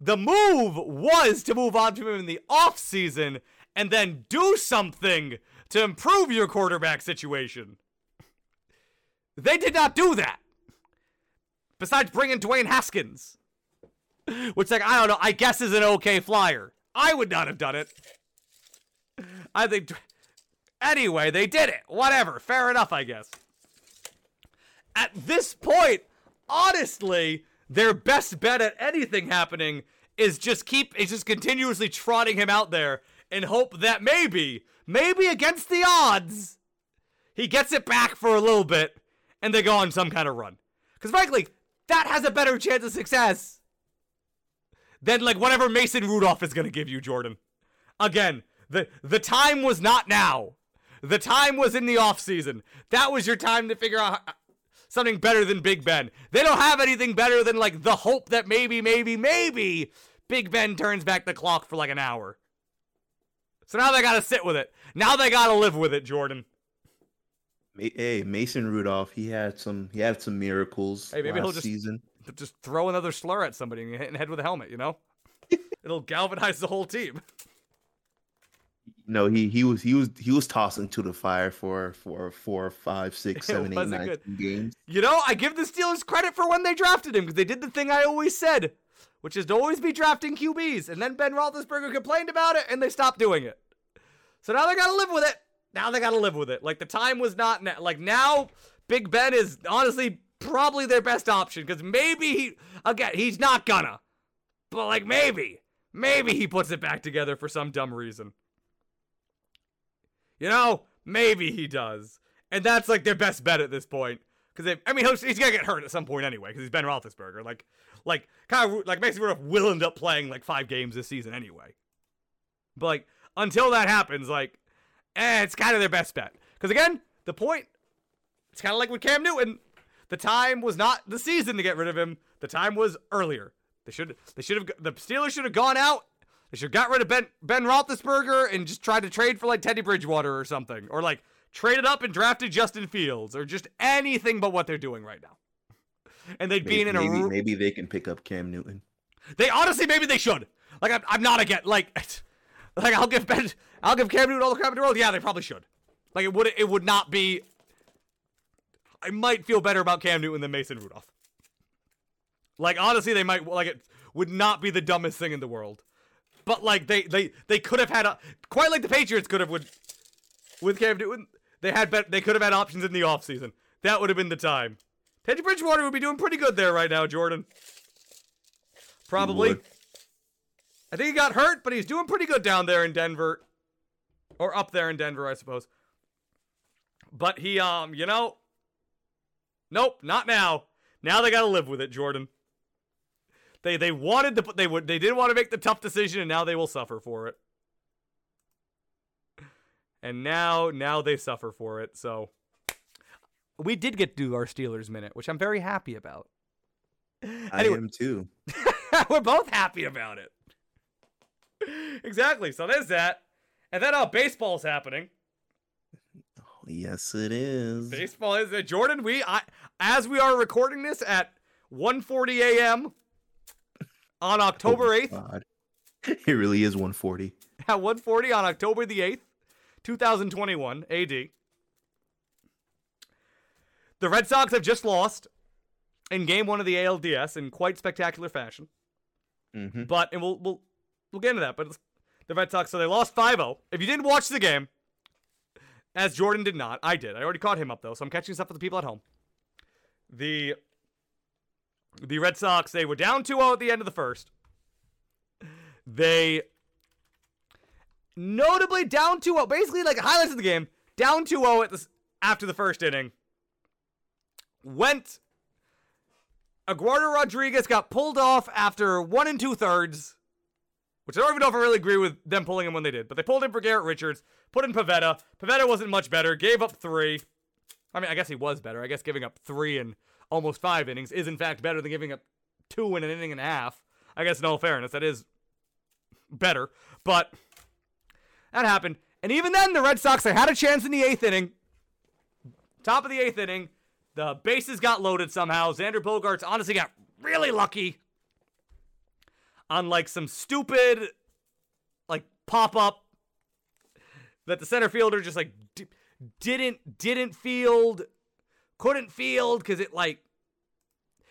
the move was to move on to him in the off season and then do something to improve your quarterback situation. They did not do that. Besides bringing Dwayne Haskins, which, like, I don't know, I guess is an okay flyer. I would not have done it. I think. Anyway, they did it. Whatever. Fair enough, I guess. At this point, honestly, their best bet at anything happening is just keep is just continuously trotting him out there and hope that maybe, maybe against the odds, he gets it back for a little bit and they go on some kind of run. Because frankly, that has a better chance of success than like whatever Mason Rudolph is gonna give you, Jordan. Again, the the time was not now. The time was in the offseason. That was your time to figure out uh, something better than Big Ben. They don't have anything better than like the hope that maybe, maybe, maybe Big Ben turns back the clock for like an hour. So now they got to sit with it. Now they got to live with it, Jordan. Hey, Mason Rudolph, he had some he had some miracles hey, maybe he'll just, season. Just throw another slur at somebody and hit in the head with a helmet, you know? *laughs* It'll galvanize the whole team. No, he he was he was he was tossing to the fire for for four, five, *laughs* six, seven, eight, nine good. games. You know, I give the Steelers credit for when they drafted him because they did the thing I always said, which is to always be drafting QBs. And then Ben Roethlisberger complained about it, and they stopped doing it. So now they got to live with it. Now they got to live with it. Like the time was not na- like now. Big Ben is honestly probably their best option because maybe he again he's not gonna, but like maybe maybe he puts it back together for some dumb reason. You know, maybe he does, and that's like their best bet at this point. Because I mean, he's gonna get hurt at some point anyway. Because he's Ben Roethlisberger. Like, like kind of like Mason Rudolph will end up playing like five games this season anyway. But like until that happens, like, eh, it's kind of their best bet. Because again, the point, it's kind of like with Cam Newton. The time was not the season to get rid of him. The time was earlier. They should they should have the Steelers should have gone out. They should have got rid of Ben Ben Roethlisberger and just tried to trade for like Teddy Bridgewater or something, or like traded up and drafted Justin Fields, or just anything but what they're doing right now. And they'd maybe, be in a maybe, maybe they can pick up Cam Newton. They honestly maybe they should. Like I'm, I'm not again like *laughs* *laughs* like I'll give Ben I'll give Cam Newton all the credit in the world. Yeah, they probably should. Like it would it would not be. I might feel better about Cam Newton than Mason Rudolph. Like honestly, they might like it would not be the dumbest thing in the world. But like they they they could have had a quite like the Patriots could have with with Cam Newton. They had bet they could have had options in the offseason. That would have been the time. Teddy Bridgewater would be doing pretty good there right now, Jordan. Probably. I think he got hurt, but he's doing pretty good down there in Denver. Or up there in Denver, I suppose. But he, um, you know, nope, not now. Now they got to live with it, Jordan. They they wanted to they would they didn't want to make the tough decision, and now they will suffer for it. And now now they suffer for it. So we did get to do our Steelers minute, which I'm very happy about. I am too. *laughs* we're both happy about it. *laughs* exactly. So there's that. And then uh baseball's happening. Oh, yes, it is. Baseball is uh, Jordan, we I as we are recording this at 1:40 a.m. on October 8th. God. *laughs* It really is 140. At 1:40 on October the 8th, 2021 AD. The Red Sox have just lost in game 1 of the ALDS in quite spectacular fashion. Mm-hmm. But and we'll we'll we'll get into that. But the Red Sox, so they lost 5-0. If you didn't watch the game, as Jordan did not, I did. I already caught him up though, so I'm catching stuff for the people at home. The the Red Sox, they were down 2-0 at the end of the first. They notably down 2-0, basically like highlights of the game, down 2-0 at after the first inning. Went Eduardo Rodriguez got pulled off after one and two thirds, which I don't even know if I really agree with them pulling him when they did, but they pulled him for Garrett Richards, put in Pivetta. Pivetta wasn't much better, gave up three. I mean, I guess he was better. I guess giving up three in almost five innings is in fact better than giving up two in an inning and a half. I guess in all fairness, that is better. But that happened. And even then, the Red Sox, they had a chance in the eighth inning. Top of the eighth inning. The bases got loaded somehow. Xander Bogaerts honestly got really lucky on like some stupid like pop up that the center fielder just like d- didn't didn't field couldn't field because it like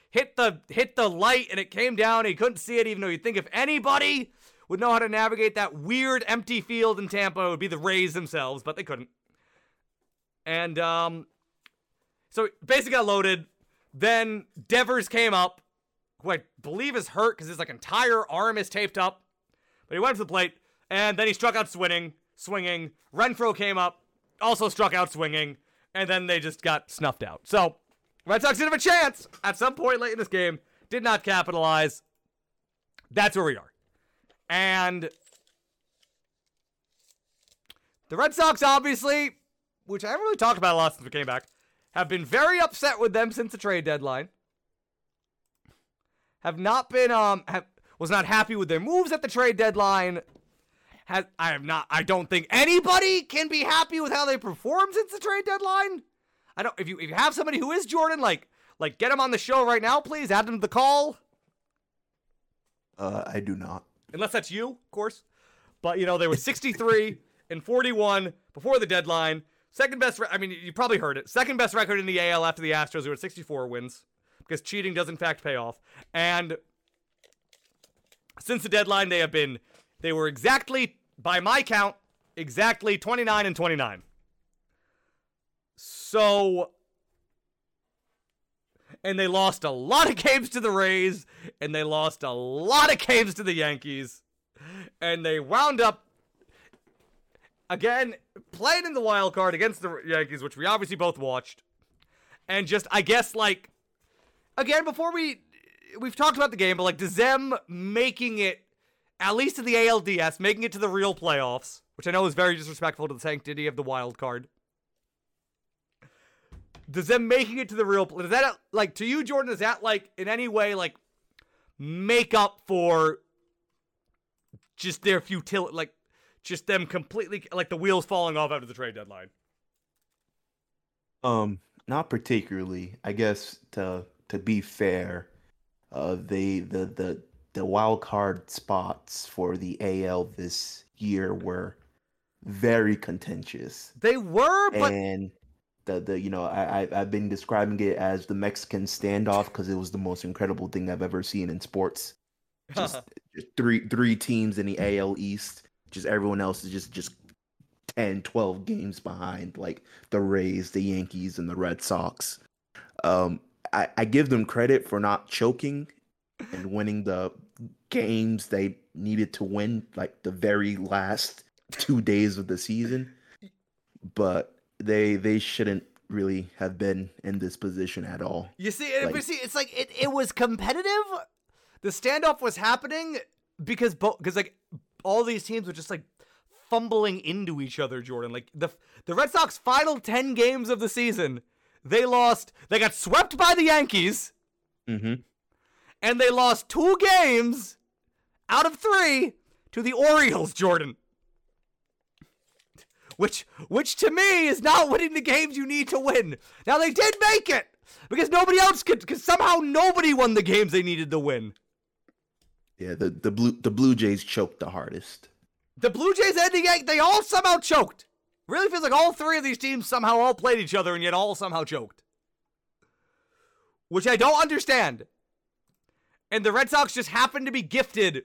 hit the hit the light and it came down. He couldn't see it even though you'd think if anybody would know how to navigate that weird empty field in Tampa it would be the Rays themselves but they couldn't. And um so basically got loaded. Then Devers came up, who I believe is hurt because his like entire arm is taped up. But he went to the plate, and then he struck out swinging, swinging. Renfroe came up, also struck out swinging, and then they just got snuffed out. So Red Sox did have a chance at some point late in this game, did not capitalize. That's where we are. And the Red Sox, obviously, which I haven't really talked about a lot since we came back, have been very upset with them since the trade deadline. Have not been um have was not happy with their moves at the trade deadline. has I have not I don't think anybody can be happy with how they perform since the trade deadline. I don't if you if you have somebody who is Jordan, like like get him on the show right now, please. Add him to the call. Uh, I do not. Unless that's you, of course. But you know, they were 63 *laughs* and 41 before the deadline. Second best, re- I mean, you probably heard it. Second best record in the AL after the Astros, who had 64 wins, because cheating does in fact pay off. And since the deadline, they have been, they were exactly, by my count, exactly 29 and 29. So, and they lost a lot of games to the Rays, and they lost a lot of games to the Yankees, and they wound up again playing in the wild card against the Yankees, which we obviously both watched, and just I guess like again before we we've talked about the game, but like does them making it at least to the ALDS, making it to the real playoffs, which I know is very disrespectful to the sanctity of the wild card. Does them making it to the real does that like to you, Jordan? Does that like in any way like make up for just their futility, like just them completely like the wheels falling off after the trade deadline? Um, not particularly. I guess to to be fair, uh, they the the the wild card spots for the AL this year were very contentious. They were, but and the the you know I, I I've been describing it as the Mexican standoff because it was the most incredible thing I've ever seen in sports. *laughs* Just, just three three teams in the AL East. Just everyone else is just just 10, 12 games behind, like the Rays, the Yankees, and the Red Sox. Um, I, I give them credit for not choking and winning the games they needed to win, like the very last two days of the season. But they they shouldn't really have been in this position at all. You see, like, Like- see, it's like it, it was competitive. The standoff was happening because both because like all these teams were just like fumbling into each other. Jordan, like the the Red Sox final ten games of the season, they lost. They got swept by the Yankees, Mm-hmm. and they lost two games out of three to the Orioles. Jordan. Which, which to me is not winning the games you need to win. Now they did make it because nobody else could. Because somehow nobody won the games they needed to win. Yeah, the the blue the Blue Jays choked the hardest. The Blue Jays and the Yankees, they all somehow choked. Really feels like all three of these teams somehow all played each other and yet all somehow choked. Which I don't understand. And the Red Sox just happened to be gifted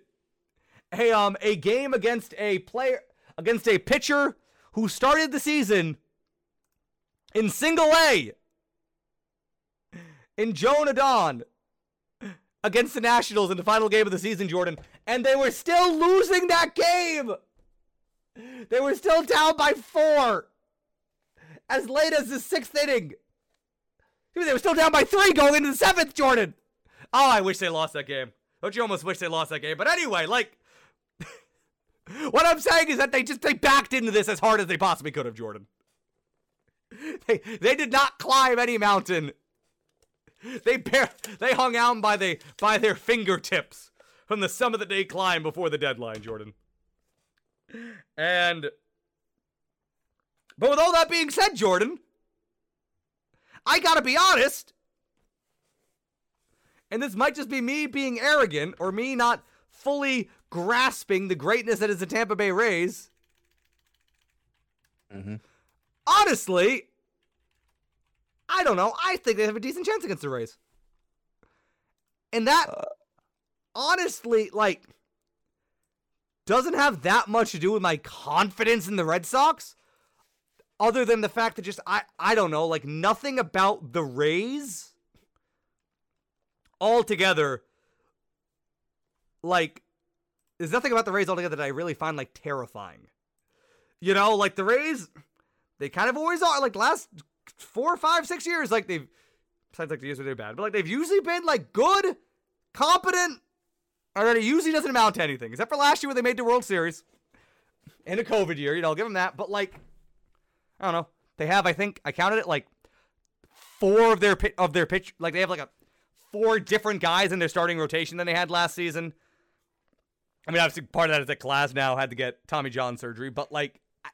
a um a game against a player against a pitcher who started the season in single A in Joan Adon against the Nationals in the final game of the season, Jordan, and they were still losing that game. They were still down by four as late as the sixth inning. They were still down by three going into the seventh, Jordan. Oh, I wish they lost that game. Don't you almost wish they lost that game? But anyway, like, *laughs* what I'm saying is that they just they backed into this as hard as they possibly could have, Jordan. *laughs* They they did not climb any mountain. They bare they hung out by the by their fingertips from the summit that they climbed before the deadline, Jordan. And but with all that being said, Jordan, I gotta be honest. And this might just be me being arrogant or me not fully grasping the greatness that is the Tampa Bay Rays. Mm-hmm. Honestly, I don't know. I think they have a decent chance against the Rays. And that honestly, like, doesn't have that much to do with my confidence in the Red Sox. Other than the fact that just I I don't know, like nothing about the Rays altogether like there's nothing about the Rays altogether that I really find like terrifying. You know, like the Rays, they kind of always are. Like last four, five, six years, like they've besides like the years where they're bad, but like they've usually been like good, competent, or it usually doesn't amount to anything, except for last year where they made the World Series in a COVID year. You know, I'll give them that. But like, I don't know. They have, I think, I counted it like four of their of their pitch. Like they have like a four different guys in their starting rotation than they had last season. I mean, obviously, part of that is that Glasnow had to get Tommy John surgery, but like, I,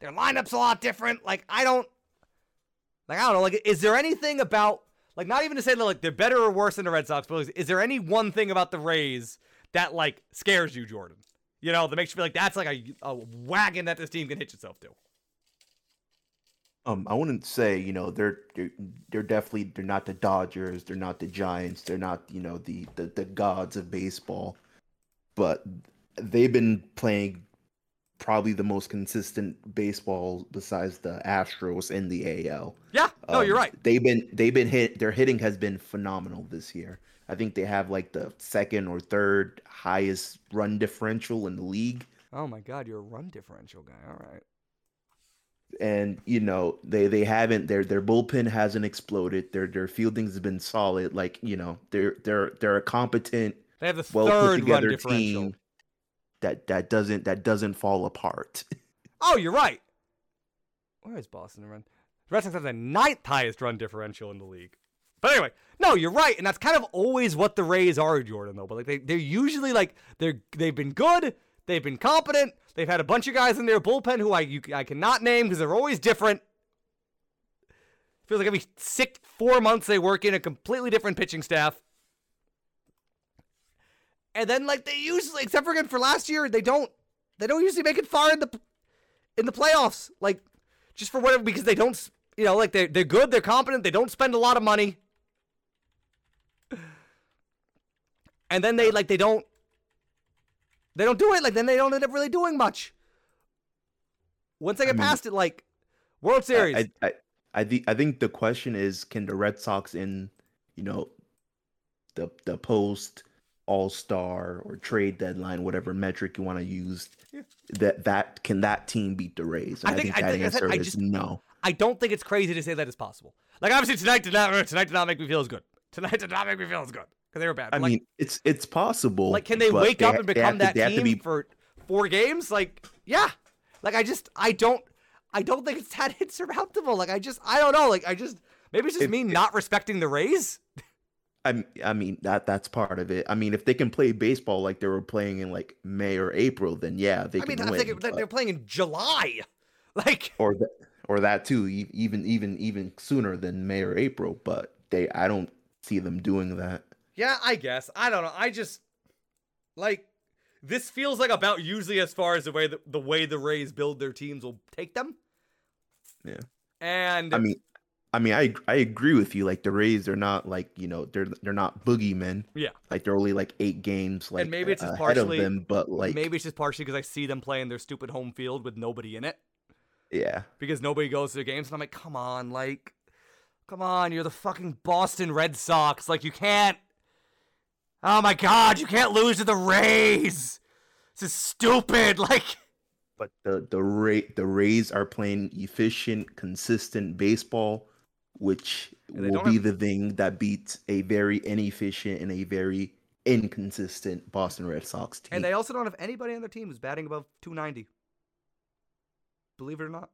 their lineup's a lot different. Like, I don't, like, I don't know. Like, is there anything about, like, not even to say that like they're better or worse than the Red Sox, but is there any one thing about the Rays that like scares you, Jordan? You know, that makes you feel like that's like a, a wagon that this team can hitch itself to. Um, I wouldn't say you know they're they're they're definitely they're not the Dodgers, they're not the Giants, they're not you know the the, the gods of baseball, but they've been playing probably the most consistent baseball besides the Astros in the AL. Yeah, no, Um, you're right. They've been they've been hit. Their hitting has been phenomenal this year. I think they have like the second or third highest run differential in the league. Oh my God, you're a run differential guy. All right. and you know they they haven't their their bullpen hasn't exploded. Their their fielding has been solid. Like you know they're they're they're a competent, They have the well put third run together differential. team that that doesn't that doesn't fall apart. *laughs* Oh, you're right. Where is Boston to run? The Red Sox have the ninth highest run differential in the league. But anyway, no, you're right, and that's kind of always what the Rays are, Jordan. Though, but like they they're usually like they're they've been good, they've been competent, they've had a bunch of guys in their bullpen who I you, I cannot name because they're always different. Feels like every six four months they work in a completely different pitching staff. And then like they usually, except for again for last year, they don't they don't usually make it far in the in the playoffs. Like just for whatever because they don't you know like they're they're good, they're competent, they don't spend a lot of money. And then they like they don't they don't do it like then they don't end up really doing much. Once they get mean- past it, like World Series, I I I, think I think the question is can the Red Sox in you know the the post All Star or trade deadline whatever metric you want to use Yeah. that that can that team beat the Rays? I think- I think- I said- answer I is just- no. I don't think it's crazy to say that it's possible. Like obviously tonight did not tonight did not make me feel as good. Tonight did not make me feel as good because they were bad. I like, mean, it's it's possible. like can they wake they up and become to- that team be for four games? Like yeah, like I just I don't I don't think it's that *laughs* insurmountable. Like I just I don't know. Like I just maybe it's just If- me not respecting the Rays. *laughs* I I mean that that's part of it. I mean, if they can play baseball like they were playing in like May or April, then yeah, they I mean win. thinking that but- they're playing in July. *laughs* Like or that or that too, even even even sooner than May or April. But they, I don't see them doing that. Yeah, I guess. I don't know. I just like this feels like about usually as far as the way the, the way the Rays build their teams will take them. Yeah. And I mean, I mean, I I agree with you. Like the Rays they're not like you know they're they're not boogeymen. Yeah. Like they're only like eight games like and maybe it's just ahead partially- of them, but like maybe it's just partially because I see them playing their stupid home field with nobody in it yeah, because nobody goes to the games, and I'm like, come on, like, come on, you're the fucking Boston Red Sox. Like, you can't. Oh my God, you can't lose to the Rays. This is stupid. *laughs* Like, but the the Ray the Rays are playing efficient, consistent baseball, which will be the thing that beats a very inefficient and a very inconsistent Boston Red Sox team. and they also don't have anybody on their team who's batting above 290. Believe it or not.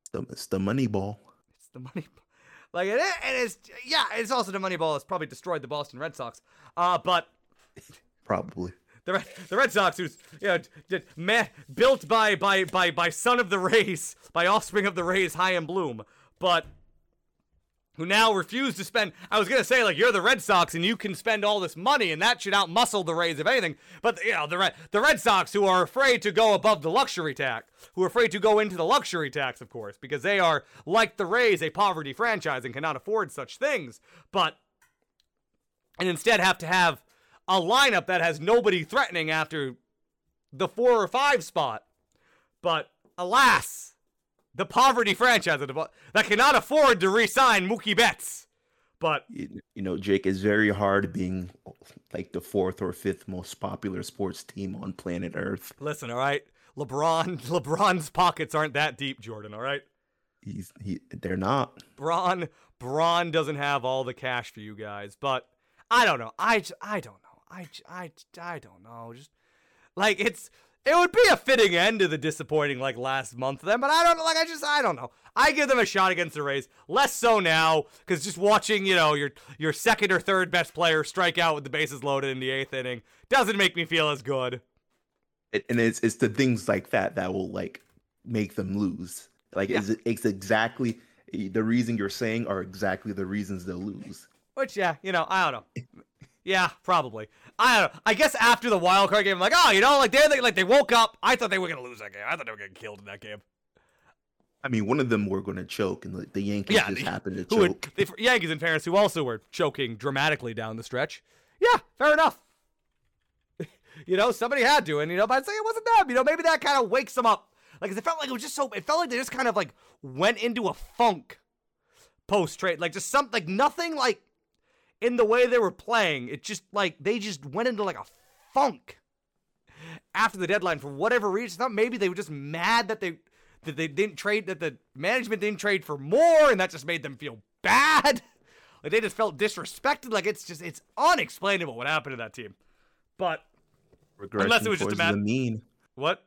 it's, the, it's the money ball. It's the money. Ball. Like it, is- it is, yeah. It's also the money ball that's probably destroyed the Boston Red Sox. Uh, but *laughs* Probably. the Red, the Red Sox, who's you know, did, man, built by by by by son of the Rays, by offspring of the Rays, Chaim Bloom, but who now refuse to spend. I was gonna say like you're the Red Sox and you can spend all this money and that should outmuscle the Rays if anything. But you know the Red the Red Sox who are afraid to go above the luxury tax, who are afraid to go into the luxury tax, of course, because they are like the Rays, a poverty franchise and cannot afford such things. But and instead have to have a lineup that has nobody threatening after the four or five spot. But alas, the poverty franchise that that cannot afford to re-sign Mookie Betts. But You, you know, Jake, it's very hard being like the fourth or fifth most popular sports team on planet Earth. listen, all right, LeBron, *laughs* LeBron's pockets aren't that deep, Jordan. All right, He's he. They're not. Braun, Braun doesn't have all the cash for you guys. But I don't know. I I don't know. I I I don't know. Just like it's it would be a fitting end to the disappointing like last month of them, but I don't like I just I don't know. I give them a shot against the Rays. Less so now because just watching you know your your second or third best player strike out with the bases loaded in the eighth inning doesn't make me feel as good. And- and it's it's the things like that that will like make them lose. Like Yeah. is it, it's exactly the reason you're saying are exactly the reasons they'll lose. Which, yeah, you know, I don't know. Yeah, probably. I don't know. I guess after the wild card game, I'm like, oh, you know, like they they like they woke up. I thought they were gonna lose that game. I thought they were getting killed in that game. I mean, one of them were going to choke, and the, the Yankees Yeah, just happened to choke. would, the Yankees and parents who also were choking dramatically down the stretch. Yeah, fair enough. *laughs* you know, somebody had to, and you know, but I'd say it wasn't them. You know, maybe that kind of wakes them up. Like, it felt like it was just so. It felt like they just kind of like went into a funk post trade. Like just something like nothing like in the way they were playing. It just like they just went into like a funk after the deadline for whatever reason. I thought maybe they were just mad that they that they didn't trade that the management didn't trade for more, and that just made them feel bad. *laughs* Like they just felt disrespected. Like it's just it's unexplainable what happened to that team. But Regression Unless it was just a matter- the mean. what?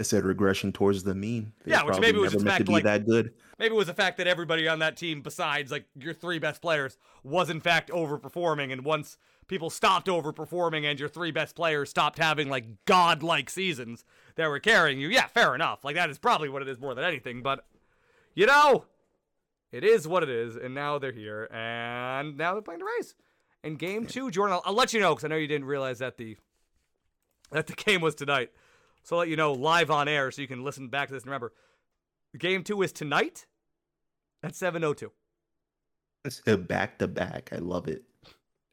I said regression towards the mean. They Yeah, which maybe was just meant fact, to be like- that good. Maybe it was the fact that everybody on that team, besides like your three best players, was in fact overperforming. And once people stopped overperforming and your three best players stopped having like godlike seasons that were carrying you, yeah, fair enough. Like that is probably what it is more than anything. But you know, it is what it is. And now they're here, and now they're playing the Rays. In game two, Jordan, I'll, I'll let you know because I know you didn't realize that the that the game was tonight. So I'll let you know live on air so you can listen back to this and remember. Game two is tonight at 7.02. It's a back to back. I love it.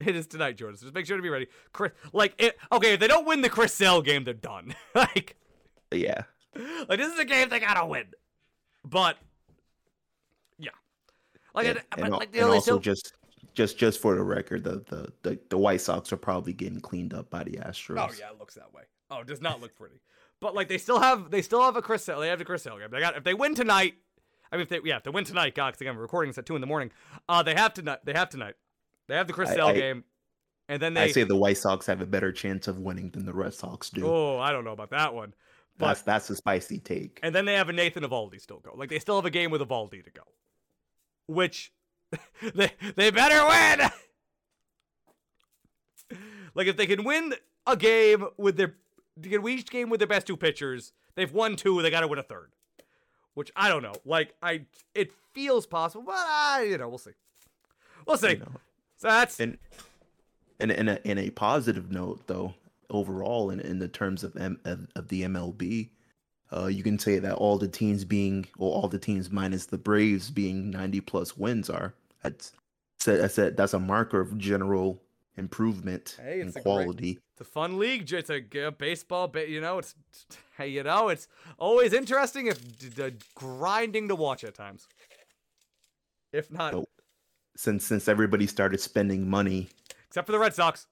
It is tonight, Jordan. So just make sure to be ready. Chris, like, it, okay, if they don't win the Chris Sale game, they're done. *laughs* like, yeah. like, this is a game they gotta win. But, yeah. Like, and, it, and but, like, and also still, just just just for the record, the, the the the White Sox are probably getting cleaned up by the Astros. Oh yeah, it looks that way. Oh, it does not look pretty. But like they still have they still have a Chris Sale. They have the Chris game. They got if they win tonight. I mean, if they yeah, if they win tonight, God, because again, we're recording this at two in the morning. Uh, they have tonight. They have tonight. They have the Chris I- game, and then they, I say the White Sox have a better chance of winning than the Red Sox do. oh, I don't know about that one. But that's that's a spicy take. and then they have a Nathan Eovaldi still go. Like they still have a game with Eovaldi to go, which *laughs* they they better win. *laughs* like if they can win a game with their can win each game with their best two pitchers. They've won two. They got to win a third. Which I don't know. Like I, it feels possible, but I, you know, we'll see. We'll see. So that's And and in a, in a positive note, though, overall, in, in the terms of M, of, of the MLB, uh, you can say that all the teams being, or all the teams minus the Braves being ninety plus wins are. That's so that's a, that's a marker of general improvement Hey, in it's a great- quality. It's a fun league. It's a baseball, ba- you know. It's *laughs* hey, you know, it's always interesting if d- d- grinding to watch at times. If not, So- Since since everybody started spending money, except for the Red Sox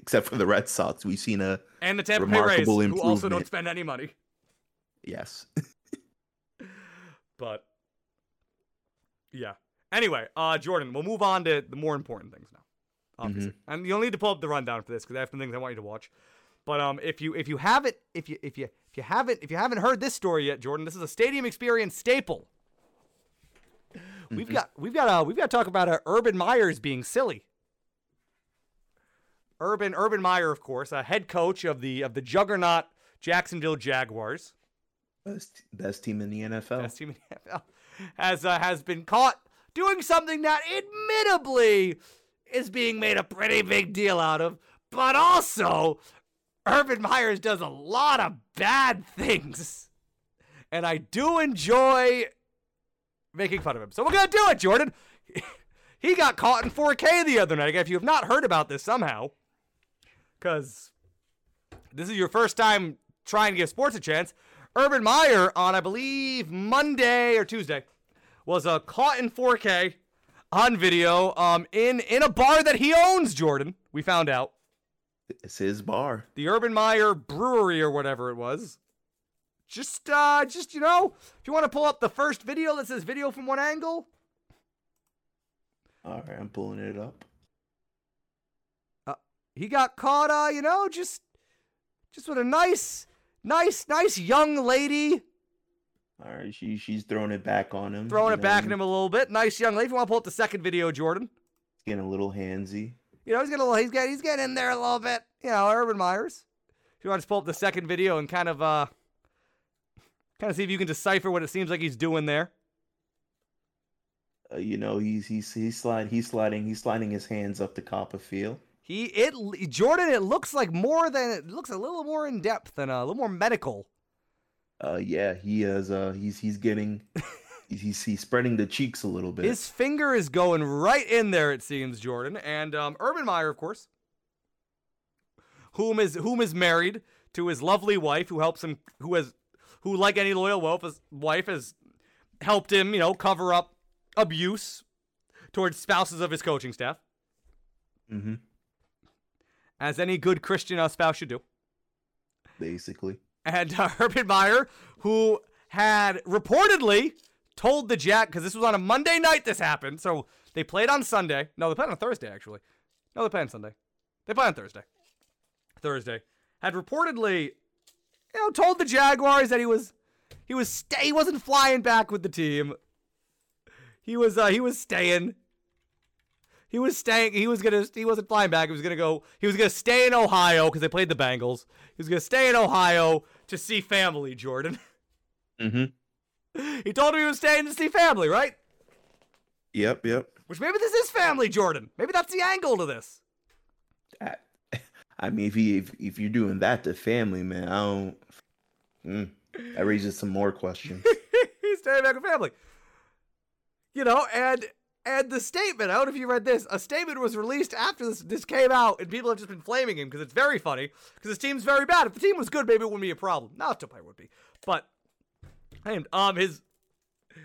except for the Red Sox, we've seen a and the Tampa Bay Rays, who also don't spend any money. yes. *laughs* But yeah. Anyway, uh, Jordan, we'll move on to the more important things now. Obviously, and you'll need to pull up the rundown for this because I have some things I want you to watch. But um, if you if you haven't if you if you if you haven't if you haven't heard this story yet, Jordan, this is a stadium experience staple. We've got we've got uh we've got to talk about uh, Urban Meyers being silly. Urban Urban Meyer, of course, a head coach of the of the juggernaut Jacksonville Jaguars. Best, best team in the NFL. best team in the NFL, has uh, has been caught doing something that admittedly is being made a pretty big deal out of, but also Urban Meyers does a lot of bad things, and I do enjoy making fun of him. So we're gonna do it, Jordan. *laughs* he got caught in 4K the other night. If you have not heard about this somehow, because this is your first time trying to give sports a chance. Urban Meyer on, I believe, Monday or Tuesday, was uh, caught in 4K on video um, in in a bar that he owns. Jordan, we found out It's his bar. the Urban Meyer Brewery or whatever it was. Just, uh, just you know, if you want to pull up the first video that says "video from one angle," All right, I'm pulling it up. Uh, he got caught. Uh, you know, just, just with a nice, nice, nice young lady All right, she she's throwing it back on him. throwing it back know, at him a little bit. Nice young lady. If you want to pull up the second video, Jordan. Getting a little handsy. You know, he's getting a little, he's getting, he's getting in there a little bit. You know, Urban Meyers. If you want to pull up the second video and kind of uh kind of see if you can decipher what it seems like he's doing there. Uh, you know, he's he's he's sliding he's sliding he's sliding his hands up the Copperfield. He it Jordan. It looks like more than it looks a little more in depth and a little more medical. Uh, yeah, he is. Uh, he's he's getting. *laughs* he's he's spreading the cheeks a little bit. His finger is going right in there. It seems Jordan and um, Urban Meyer, of course, whom is whom is married to his lovely wife, who helps him, who has, who like any loyal wife, wife has helped him, you know, cover up abuse towards spouses of his coaching staff. Mm-hmm. As any good Christian uh, spouse should do. Basically. And uh, *laughs* Urban Meyer, who had reportedly told the Jack, because this was on a Monday night this happened, so they played on Sunday. No, they played on Thursday, actually. No, they played on Sunday. They played on Thursday. Thursday. Had reportedly, you know, told the Jaguars that he was he was stay he wasn't flying back with the team. He was uh he was staying. He was staying. He was gonna. He wasn't flying back. He was gonna go. He was gonna stay in Ohio because they played the Bengals. He was gonna stay in Ohio to see family. Jordan. *laughs* Mm-hmm. He told him he was staying to see family, right? Yep. Yep. Which maybe this is family, Jordan. Maybe that's the angle to this. I, *laughs* I mean, if he if, if you're doing that to family, man, I don't. Mm, that raises some more questions. *laughs* He's staying back with family. You know, and and the statement, I don't know if you read this, a statement was released after this this came out, and people have just been flaming him because it's very funny, because his team's very bad. If the team was good, maybe it wouldn't be a problem. Not probably would be. But and um his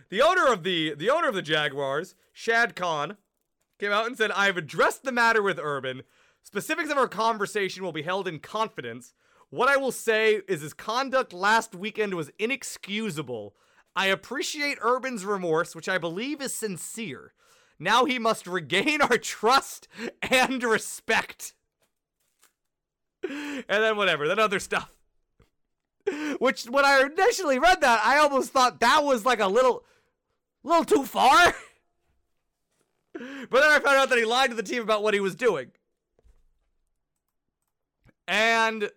the owner of the the owner of the Jaguars, Shad Khan, came out and said, I've addressed the matter with Urban. Specifics of our conversation will be held in confidence. What I will say is his conduct last weekend was inexcusable. I appreciate Urban's remorse, which I believe is sincere. Now he must regain our trust and respect. And then whatever, then other stuff. Which when I initially read that, I almost thought that was like a little little too far. But then I found out that he lied to the team about what he was doing. And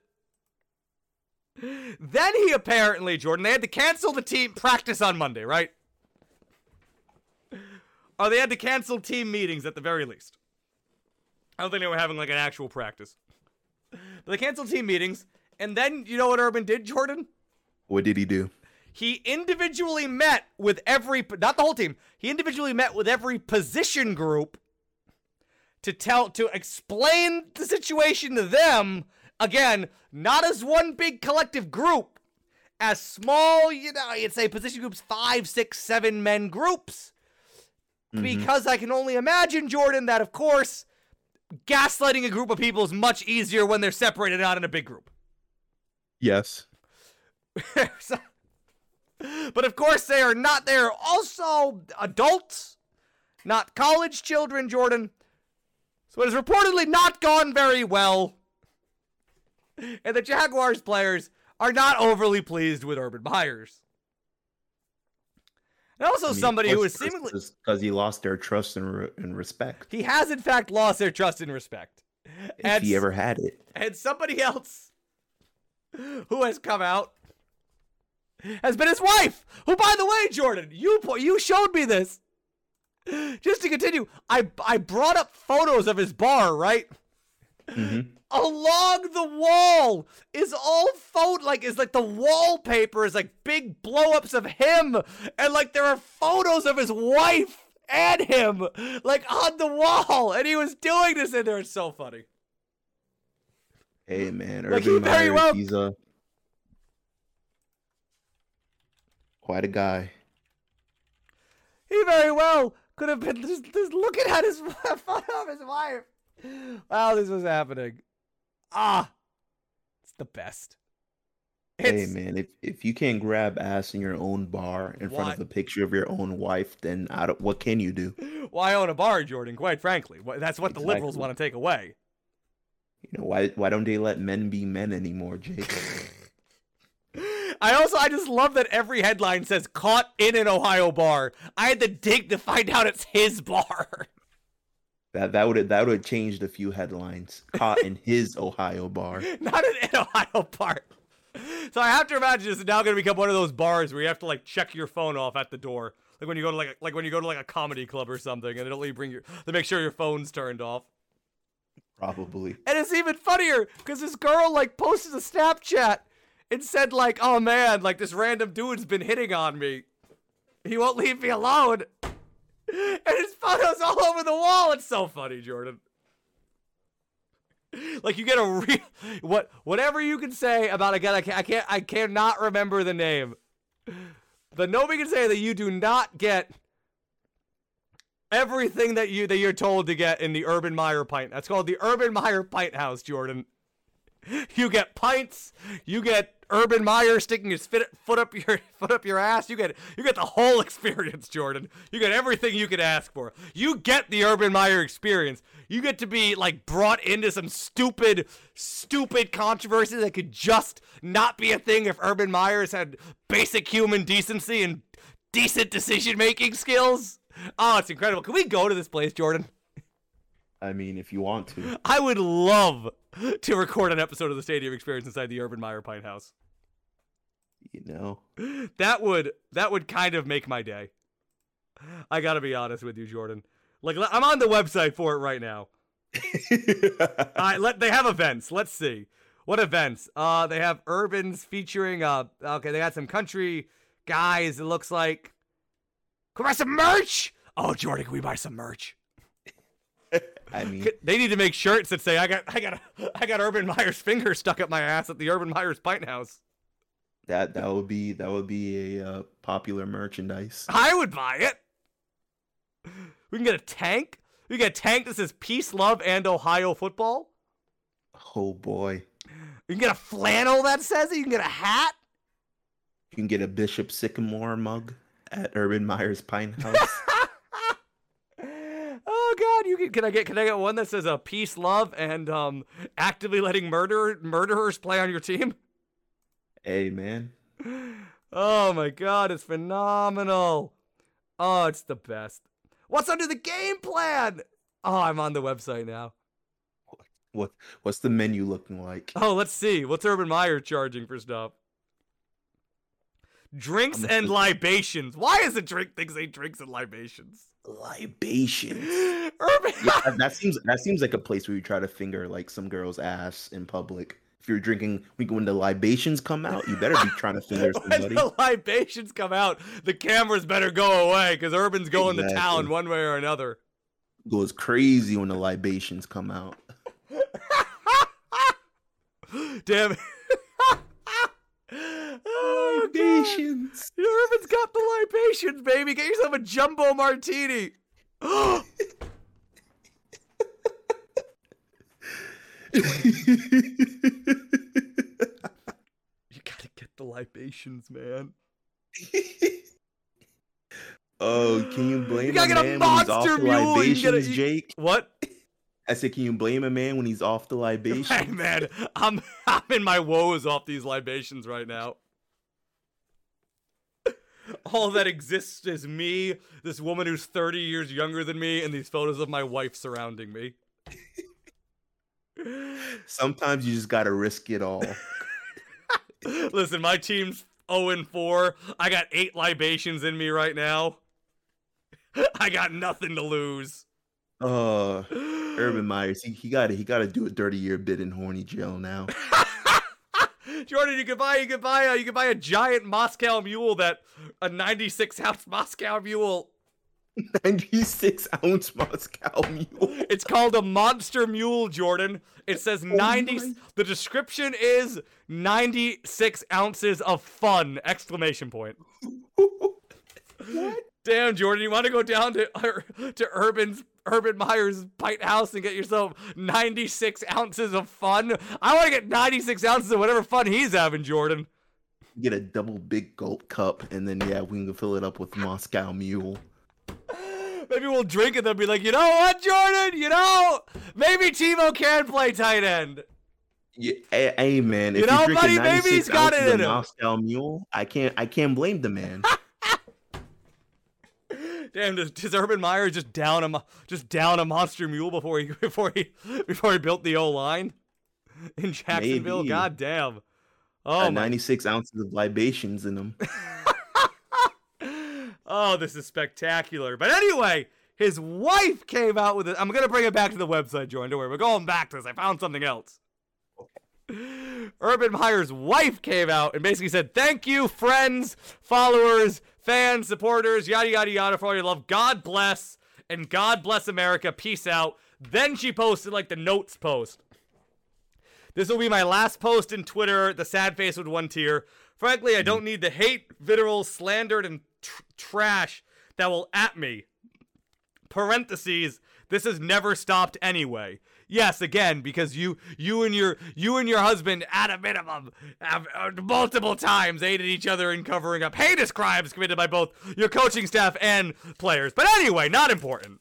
then he apparently, Jordan, they had to cancel the team practice on Monday, right? Or they had to cancel team meetings at the very least. I don't think they were having like an actual practice. But they canceled team meetings, and then you know what Urban did, Jordan? What did he do? He individually met with every, not the whole team, he individually met with every position group to tell, to explain the situation to them. Again, not as one big collective group, as small, you know, you'd say position groups, five, six, seven men groups. Mm-hmm. Because I can only imagine, Jordan, that of course, gaslighting a group of people is much easier when they're separated out in a big group. Yes. *laughs* But of course, they are not. They are also adults, not college children, Jordan. So it has reportedly not gone very well. And the Jaguars players are not overly pleased with Urban Meyers. And also somebody who is seemingly. because he lost their trust and, re- and respect. He has, in fact, lost their trust and respect. If And he ever had it. and somebody else who has come out has been his wife. Who, by the way, Jordan, you po- you showed me this. Just to continue, I I brought up photos of his bar, right? Mhm. Along the wall is all photo like is like the wallpaper is like big blow-ups of him, and like there are photos of his wife and him like on the wall, and he was doing this in there. It's so funny. Hey man, Like, Urban he very Meyer, well- he's a quite a guy. He very well could have been just, just looking at his *laughs* photo of his wife while this was happening. Ah, it's the best. Hey man, if if you can't grab ass in your own bar in front of a picture of your own wife, then I don't, what can you do? why own a bar, Jordan? Quite frankly, that's what the liberals want to take away. You know why why don't they let men be men anymore, Jake? *laughs* I also I just love that every headline says "caught in an Ohio bar." I had to dig to find out it's his bar. *laughs* That that would that would have changed a few headlines. Caught in his Ohio bar. *laughs* Not an in Ohio part. So I have to imagine this is now going to become one of those bars where you have to like check your phone off at the door, like when you go to like a, like when you go to like a comedy club or something, and it'll let you bring your to make sure your phone's turned off. Probably. And it's even funnier because this girl like posted a Snapchat and said like, "Oh man, like this random dude's been hitting on me. He won't leave me alone." *laughs* And his photos all over the wall. It's so funny, Jordan. Like you get a real what whatever you can say about again I can't I can't I cannot remember the name. But nobody can say that you do not get everything that you that you're told to get in the Urban Meyer pint. That's called the Urban Meyer Pint House, Jordan. You get pints. You get Urban Meyer sticking his foot up your *laughs* foot up your ass. You get you get the whole *laughs* experience, Jordan. You get everything you could ask for. You get the Urban Meyer experience. You get to be like brought into some stupid, stupid controversy that could just not be a thing if Urban Meyers had basic human decency and decent decision making skills. Oh, it's incredible. Can we go to this place, Jordan? I mean, if you want to. *laughs* I would love to record an episode of the Stadium Experience inside the Urban Meyer Pint House. You know. That would that would kind of make my day. I gotta be honest with you, Jordan. Like I'm on the website for it right now. *laughs* All right, let they have events. Let's see what events. Uh, they have urbans featuring. Uh, okay, they got some country guys. It looks like. Can we buy some merch? Oh, Jordan, can we buy some merch? I mean, *laughs* They need to make shirts that say I got I got I got Urban Meyer's finger stuck up my ass at the Urban Meyer's Pint House. that that would be that would be a uh, popular merchandise. I would buy it. We can get a tank. We can get a tank that says peace, love, and Ohio football. Oh boy. You can get a flannel that says it. You can get a hat. You can get a Bishop Sycamore mug at Urban Meyer's Pint House. *laughs* You can I get can I get one that says uh, peace, love, and um actively letting murder murderers play on your team? hey man. Oh my God! It's phenomenal. Oh, it's the best. What's under the game plan? Oh, I'm on the website now. What what's the menu looking like? Oh, let's see. What's Urban Meyer charging for stuff? Drinks and libations. Why is it drink things say drinks and libations? Libations. *gasps* Urban Yeah, that- *laughs* seems that seems like a place where you try to finger like some girl's ass in public. If you're drinking, when the libations come out, you better be trying *laughs* to finger when somebody. the libations come out, the cameras better go away because Urban's going to town one way or another. Goes crazy when the libations come out. *laughs* Damn it. God. Libations. *laughs* Urban's got the libations, baby. Get yourself a jumbo martini. *gasps* you gotta get the libations, man. oh, can you blame gotta a get a man when he's off monster the mule, you libations, gotta- you- Jake? What? I said, can you blame a man when he's off the *laughs* libations? Hey, man, I'm *laughs* I'm in my woes off these libations right now. *laughs* All that exists is me, this woman who's 30 years younger than me, and these photos of my wife surrounding me. *laughs* Sometimes you just gotta risk it all. *laughs* Listen, my team's 0 and 4. I got eight libations in me right now. I got nothing to lose. Uh, *gasps* Urban Meyers, he, he gotta he gotta do a dirty year bid in horny jail now. Jordan, you could buy you could buy a you could buy a giant Moscow mule that a 96 ounce Moscow mule. *laughs* 96 ounce Moscow mule. It's called a monster mule, Jordan. It says 90 my- the description is 96 ounces of fun exclamation point. *laughs* what? Damn, Jordan, you want to go down to to Urban's Urban Meyer's Pint House and get yourself 96 ounces of fun? I want to get 96 ounces of whatever fun he's having, Jordan. Get a double big gulp cup, and then yeah, we can fill it up with Moscow Mule. Maybe we'll drink it and they'll be like, you know what, Jordan? You know, maybe Tebow can play tight end. Yeah, hey, man, if You know, buddy, maybe he's got it in him. Moscow Mule, I can't I can't blame the man. *laughs* Damn, does, does Urban Meyer just down a just down a monster mule before he *laughs* before he before he built the O line in Jacksonville? Maybe. God damn. Oh my 96 ounces of libations in them. *laughs* *laughs* Oh, this is spectacular. But anyway, his wife came out with it. I'm gonna bring it back to the website, Jordan. Don't worry, we're going back to this. I found something else. Urban Meyer's wife came out and basically said, Thank you, friends, followers, fans, supporters, yada yada yada for all your love. God bless and God bless America. Peace out. Then she posted like the notes post. This will be my last post in Twitter, the sad face with one tear. Frankly, I don't need the hate, vitriol, slander, and tr- trash that will at me. Parentheses, this has never stopped anyway. Yes, again, because you you and your you and your husband at a minimum have uh, multiple times aided each other in covering up heinous crimes committed by both your coaching staff and players. But anyway, not important.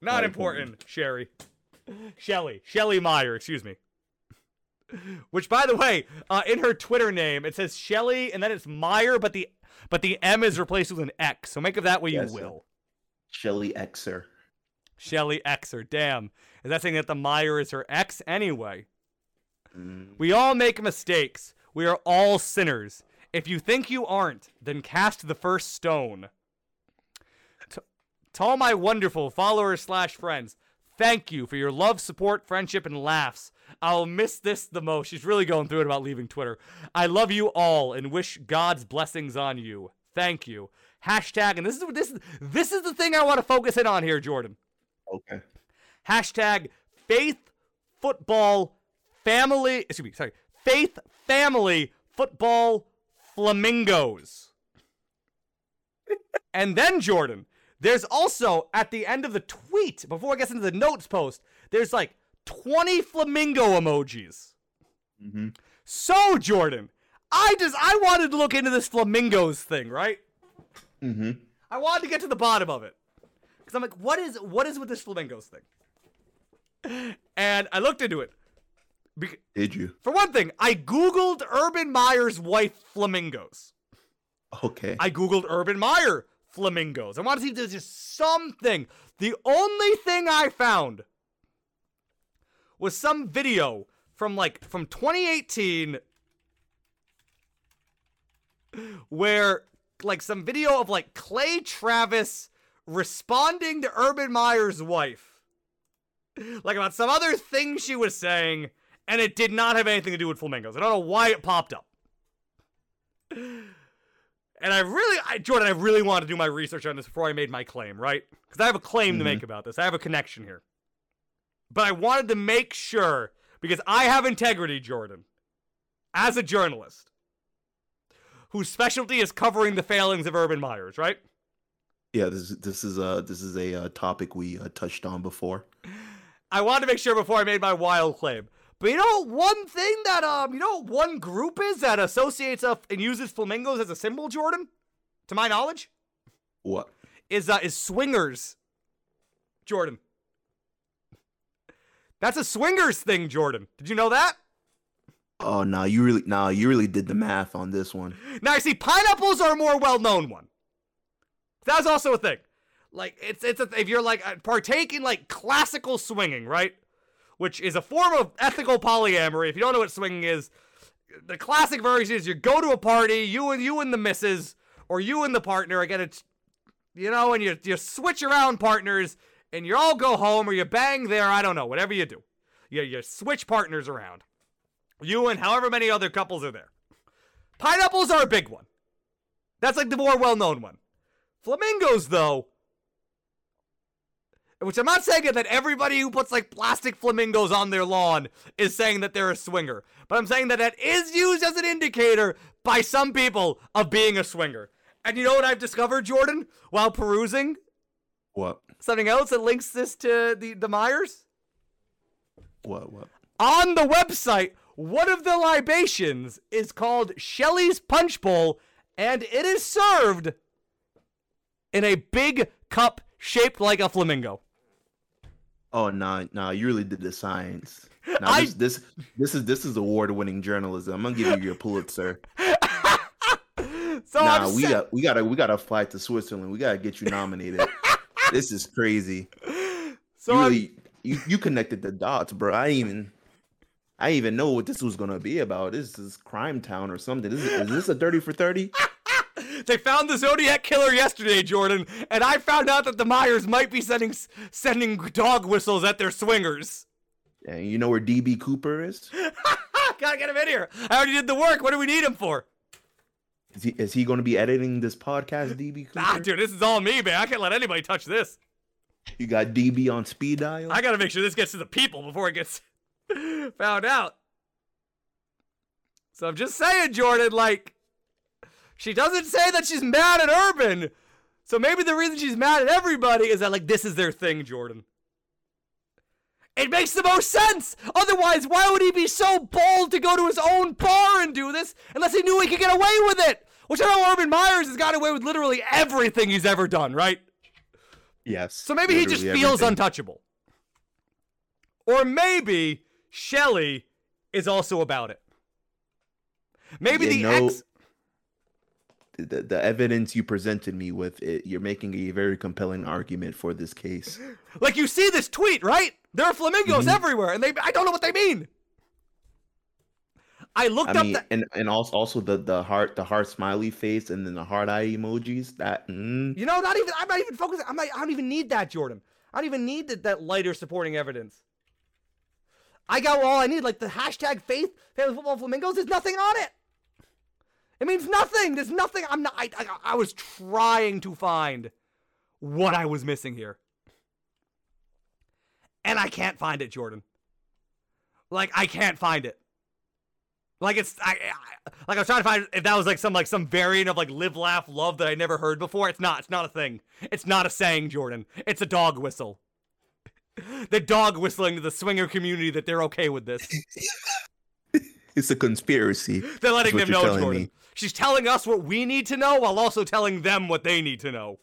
Not, Not important, important. Sherry. Shelly. Shelly Meyer, excuse me. Which, by the way, uh, in her Twitter name, it says Shelly, and then it's Meyer, but the but the M is replaced with an X. So make of that what you Yes, sir. will. Shelly Xer. Shelly Xer. Damn. Is that saying that the Meyer is her ex anyway? Mm, We all make mistakes. We are all sinners. If you think you aren't, then cast the first stone. To, to all my wonderful followers slash friends, thank you for your love, support, friendship, and laughs. I'll miss this the most. She's really going through it about leaving Twitter. I love you all and wish God's blessings on you. Thank you. Hashtag, and this is this this is the thing I want to focus in on here, Jordan. Okay. Hashtag faith football family. Excuse me. Sorry. Faith family football flamingos. *laughs* and then Jordan, there's also at the end of the tweet before it gets into the notes post, there's like 20 flamingo emojis. hmm So Jordan, I just I wanted to look into this flamingos thing, right? hmm I wanted to get to the bottom of it. Cuz I'm like, what is what is with this flamingos thing? And I looked into it. Bec- Did you? for one thing, I googled Urban Meyer's wife flamingos. Okay. I googled Urban Meyer flamingos. I want to see if there's just something. The only thing I found was some video from like from 2018 where like some video of like Clay Travis responding to Urban Meyer's wife. Like about some other thing she was saying, and it did not have anything to do with flamingos. I don't know why it popped up. And I really, I, Jordan, I really wanted to do my research on this before I made my claim, right? Because I have a claim to Mhm. make about this. I have a connection here. But I wanted to make sure, because I have integrity, Jordan, as a journalist, whose specialty is covering the failings of Urban Meyers, right? yeah. This is this is a this is a uh, topic we uh, touched on before. I wanted to make sure before I made my wild claim. But you know one thing that um you know one group is that associates uh, and uses flamingos as a symbol, Jordan? To my knowledge, What? is uh is swingers. Jordan. That's a swingers thing, Jordan. Did you know that? Oh no, you really no, you really did the math on this one. Now, you see, pineapples are a more well-known one. That's also a thing. Like, it's it's a, if you're like uh, partake in like classical swinging, right? Which is a form of ethical polyamory. If you don't know what swinging is, the classic version is you go to a party, you and you and the missus, or you and the partner. Again, it's you know, and you you switch around partners, and you all go home, or you bang there. I don't know, whatever you do, you you switch partners around. You and however many other couples are there. Pineapples are a big one. That's like the more well known one. Flamingos, though, which I'm not saying that everybody who puts like plastic flamingos on their lawn is saying that they're a swinger, but I'm saying that that is used as an indicator by some people of being a swinger. And you know what I've discovered, Jordan, while perusing What? something else that links this to the, the Meyers? What? What? on the website, one of the libations is called Shelley's Punch Bowl, and it is served in a big cup shaped like a flamingo. Oh no, no, you really did the science. No, I- this, this this is this is award-winning journalism. I'm gonna give you your Pulitzer. *laughs* So nah, I'm we got we gotta we gotta fly to Switzerland. We gotta get you nominated. *laughs* this is crazy. So you really you, you connected the dots, bro. I even I even know what this was gonna be about. This is Crime Town or something. Is, is this a thirty for thirty? They found the Zodiac killer yesterday, Jordan, and I found out that the Meyers might be sending sending dog whistles at their swingers. And you know where DB Cooper is? *laughs* Gotta get him in here. I already did the work. What do we need him for? Is he, is he going to be editing this podcast, DB Cooper? Ah, dude, this is all me, man. I can't let anybody touch this. You got DB on speed dial? I gotta make sure this gets to the people before it gets *laughs* found out. So I'm just saying, Jordan, like, she doesn't say that she's mad at Urban. So maybe the reason she's mad at everybody is that, like, this is their thing, Jordan. It makes the most sense. Otherwise, why would he be so bold to go to his own bar and do this unless he knew he could get away with it? Which I know Urban Meyers has gotten away with literally everything he's ever done, right? yes. So maybe he just feels everything. untouchable. Or maybe Shelly is also about it. Maybe You the know- ex. The, the evidence you presented me with it, you're making a very compelling argument for this case. Like you see this tweet, right? There are flamingos Mhm. everywhere, and they I don't know what they mean. I looked I up mean, the and and also also the the heart the heart smiley face and then the heart eye emojis. That mm, You know, not even I'm not even focusing. I'm not, I don't even need that, Jordan. I don't even need that, that lighter supporting evidence. I got all I need, like the hashtag faith family football flamingos. There's nothing on it. It means nothing. There's nothing. I'm not. I, I, I was trying to find what I was missing here, and I can't find it, Jordan. Like I can't find it. Like it's I, I like I was trying to find if that was like some like some variant of like live laugh love that I never heard before. It's not. It's not a thing. It's not a saying, Jordan. It's a dog whistle. *laughs* the dog whistling to the swinger community that they're okay with this. *laughs* it's a conspiracy. They're letting them know, Jordan. me. She's telling us what we need to know while also telling them what they need to know.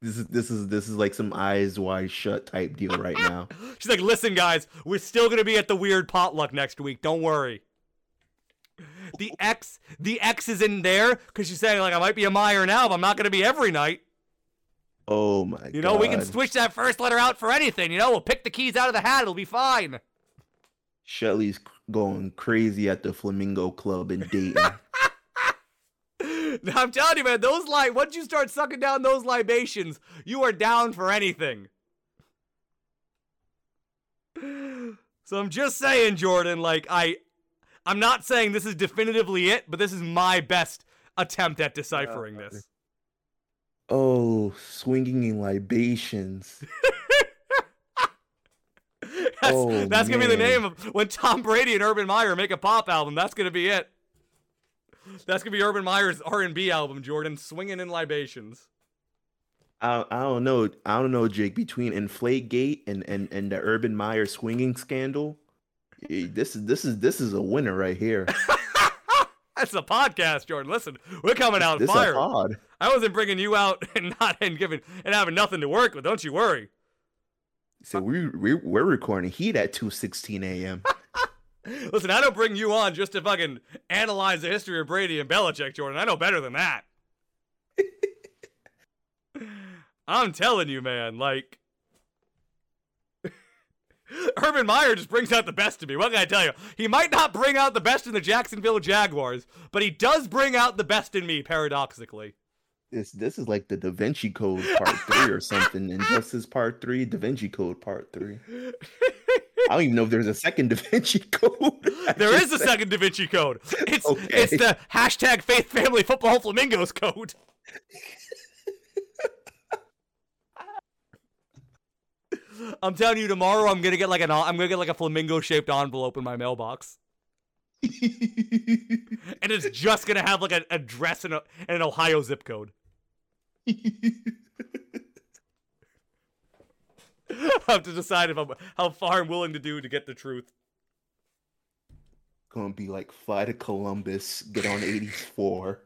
This is this is this is like some eyes wide shut type deal right *laughs* now. She's like, listen, guys, we're still gonna be at the weird potluck next week. Don't worry. The X, the X is in there because she's saying like I might be a Meyer now, but I'm not gonna be every night. Oh my You know, we can switch that first letter out for anything. You know, we'll pick the keys out of the hat. It'll be fine. Shelly's going crazy at the Flamingo Club in Dayton. *laughs* Now, I'm telling you, man, those li- once you start sucking down those libations, you are down for anything. So I'm just saying, Jordan, like I I'm not saying this is definitively it, but this is my best attempt at deciphering this. oh, swinging in libations. *laughs* *laughs* That's, Oh, that's gonna be the name of when Tom Brady and Urban Meyer make a pop album. That's gonna be it. That's gonna be Urban Meyer's R&B album, Jordan, swinging in libations. I, I don't know. I don't know, Jake. Between Inflategate and and and the Urban Meyer swinging scandal, this is this is this is a winner right here. *laughs* That's a podcast, Jordan. Listen, we're coming out this fire. a pod. I wasn't bringing you out *laughs* and not and giving and having nothing to work with. Don't you worry. So we we we're recording heat at two sixteen a.m. *laughs* Listen, I don't bring you on just to fucking analyze the history of Brady and Belichick, Jordan. I know better than that. *laughs* I'm telling you, man, like *laughs* Urban Meyer just brings out the best in me. What can I tell you? He might not bring out the best in the Jacksonville Jaguars, but he does bring out the best in me, paradoxically. This this is like the Da Vinci Code Part Three or something. Injustice Part Three, Da Vinci Code Part Three. I don't even know if there's a second Da Vinci Code. *laughs* I There a said- second Da Vinci Code. It's Okay. it's the hashtag Faith Family Football Flamingos code. I'm telling you, tomorrow I'm gonna get like an I'm gonna get like a flamingo shaped envelope in my mailbox, *laughs* and it's just gonna have like an address and, a, and an Ohio zip code. *laughs* I have to decide if I'm how far I'm willing to do to get the truth. Gonna be like fly to Columbus, get on 84,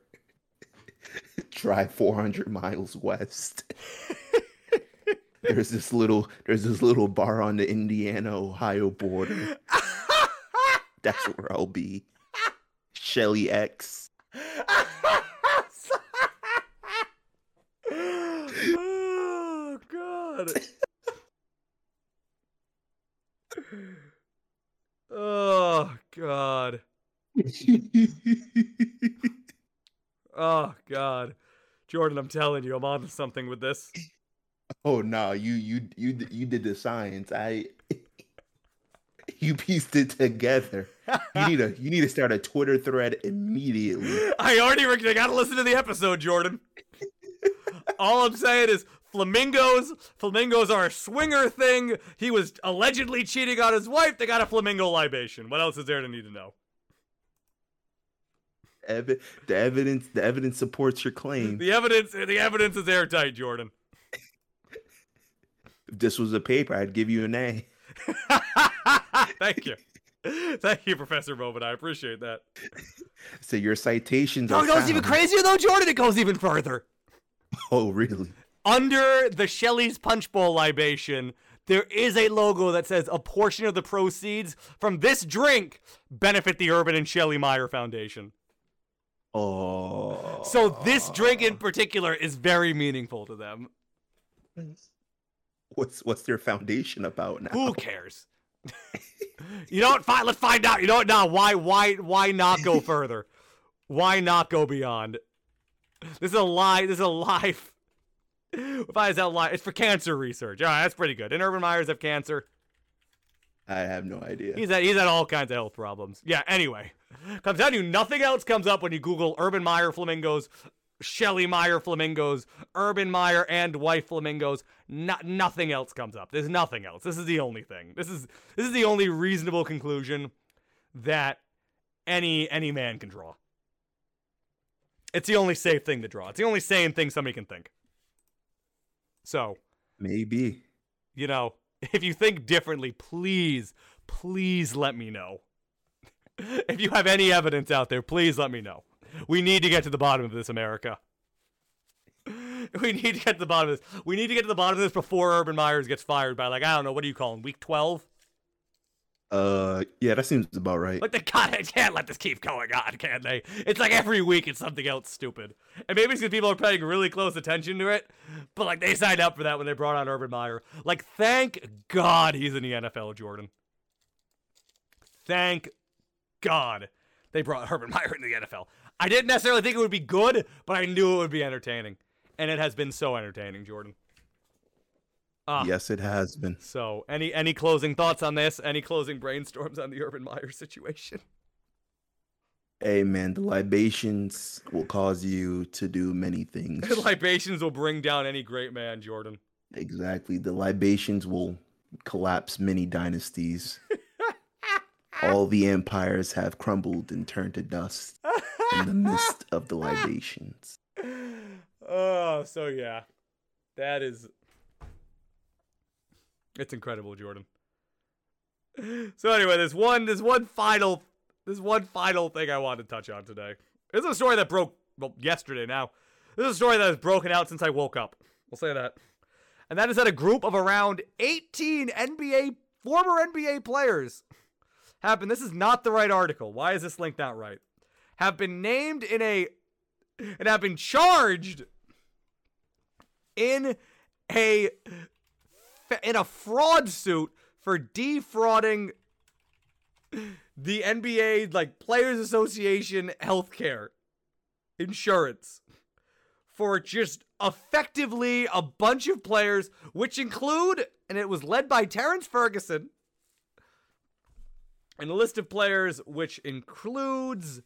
*laughs* drive 400 miles west. *laughs* there's this little there's this little bar on the Indiana Ohio border. That's where I'll be. Shelly X. god. *laughs* oh god. Oh god. Jordan, I'm telling you, I'm on to something with this. oh no, you you you you did the science. I *laughs* you pieced it together. You need to you need to start a Twitter thread immediately. *laughs* I already I gotta listen to the episode, Jordan. All I'm saying is flamingos. Flamingos are a swinger thing. He was allegedly cheating on his wife. They got a flamingo libation. What else is there to need to know? The evidence the evidence supports your claim. The evidence the evidence is airtight, Jordan. If this was a paper, I'd give you an A. *laughs* *laughs* Thank you. Thank you, Professor Bowman. I appreciate that. So your citations No, are it goes even crazier though, Jordan. It goes even further. Oh really? Under the Shelley's Punch Bowl libation, there is a logo that says a portion of the proceeds from this drink benefit the Urban and Shelley Meyer Foundation. Oh. So this drink in particular is very meaningful to them. what's what's their foundation about now? Who cares? *laughs* you know what? Fine, let's find out. You know what? Now, why, why, why not go *laughs* further? Why not go beyond? This is a lie. This is a life. Why is that lie? It's for cancer research. All right, that's pretty good. And Urban Meyers have cancer. I have no idea. He's had he's had all kinds of health problems. Yeah. Anyway, comes down to you, nothing else comes up when you Google Urban Meyer flamingos, Shelley Meyer flamingos, Urban Meyer and wife flamingos. No, nothing else comes up. There's nothing else. This is the only thing. This is this is the only reasonable conclusion that any any man can draw. It's the only safe thing to draw. It's the only sane thing somebody can think. So, Maybe. you know, *laughs* if you think differently, please, please let me know. *laughs* if you have any evidence out there, please let me know. We need to get to the bottom of this, America. *laughs* We need to get to the bottom of this. We need to get to the bottom of this before Urban Meyers gets fired by, like, I don't know, what do you call him? Week 12? Uh, yeah, that seems about right. Like, they I can't let this keep going on, can they? It's like every week it's something else stupid. And maybe it's because people are paying really close attention to it, but, like, they signed up for that when they brought on Urban Meyer. Like, thank God he's in the NFL, Jordan. Thank God they brought Urban Meyer in the NFL. I didn't necessarily think it would be good, but I knew it would be entertaining. And it has been so entertaining, Jordan. Ah. yes, it has been. So, any any closing thoughts on this? Any closing brainstorms on the Urban Meyer *laughs* situation? Hey man, the libations will cause you to do many things. The *laughs* libations will bring down any great man, Jordan. exactly. The libations will collapse many dynasties. *laughs* All the empires have crumbled and turned to dust in the midst of the libations. oh, so yeah. That is It's incredible, Jordan. *laughs* So anyway, there's one there's one final there's one final thing I wanted to touch on today. This is a story that broke well yesterday now. This is a story that has broken out since I woke up. We'll say that. And that is that a group of around 18 NBA former NBA players have been this is not the right article. Why is this link not right? Have been named in a and have been charged in a in a fraud suit for defrauding the NBA like Players Association healthcare insurance for just effectively a bunch of players which include and it was led by Terrence Ferguson and a list of players which includes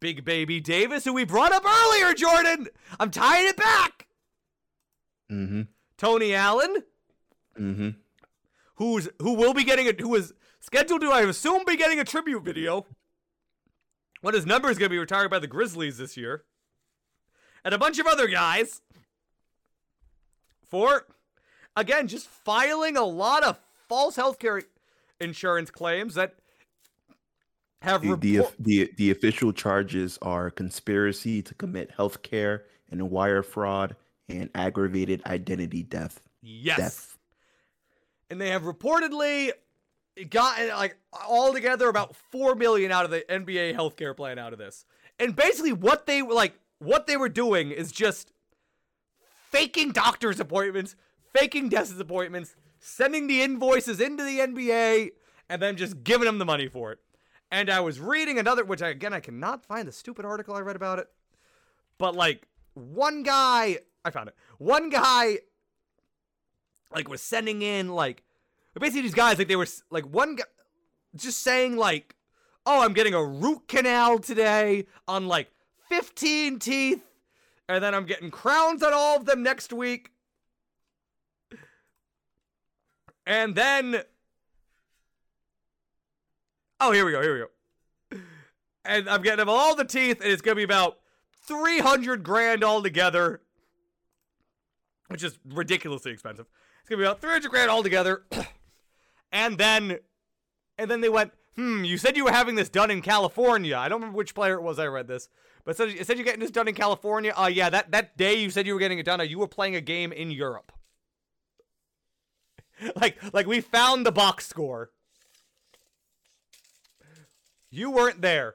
Big Baby Davis who we brought up earlier Jordan I'm tying it back Mm-hmm. Tony Allen Mm-hmm. who's who will be getting a who is scheduled to I assume be getting a tribute video when his number is going to be retired by the Grizzlies this year, and a bunch of other guys for again just filing a lot of false healthcare insurance claims that have The, the, report- the, the official charges are conspiracy to commit healthcare and wire fraud and aggravated identity death. yes. Death. And they have reportedly gotten like altogether about four million out of the NBA healthcare plan out of this. And basically, what they like, what they were doing is just faking doctor's appointments, faking dentist appointments, sending the invoices into the NBA, and then just giving them the money for it. And I was reading another, which I, again I cannot find the stupid article I read about it, but like one guy, I found it. One guy, like was sending in like basically these guys like they were like one guy just saying like, oh I'm getting a root canal today on like 15 teeth, and then I'm getting crowns on all of them next week. And then Oh, here we go. Here we go. And I'm getting them all the teeth, and it's gonna be about 300 grand altogether, which is ridiculously expensive. It's gonna be about 300 grand altogether. *clears throat* and then, and then they went, hmm, you said you were having this done in California. I don't remember which player it was I read this, but it said, it said you're getting this done in California. Oh, uh, yeah, that, that day you said you were getting it done, uh, you were playing a game in Europe. *laughs* like, like we found the box score. You weren't there.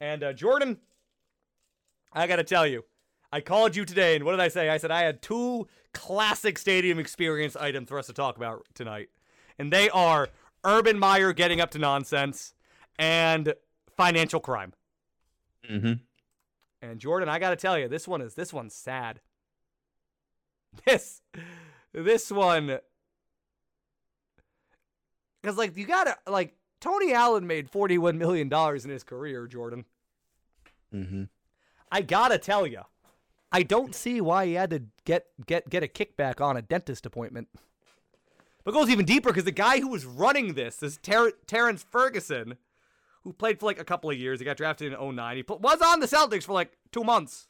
And uh, Jordan, I got to tell you, I called you today, and what did I say? I said I had two classic stadium experience items for us to talk about tonight. And they are Urban Meyer getting up to nonsense and financial crime. Mm-hmm. And Jordan, I got to tell you, this one is this one's sad. *laughs* This this one because like you gotta like Tony Allen made $41 million in his career, Jordan. Mm-hmm. I gotta tell you, I don't see why he had to get get get a kickback on a dentist appointment. But goes even deeper because the guy who was running this is Ter- Terrence Ferguson, who played for like a couple of years. He got drafted in 09. He pl- was on the Celtics for like two months.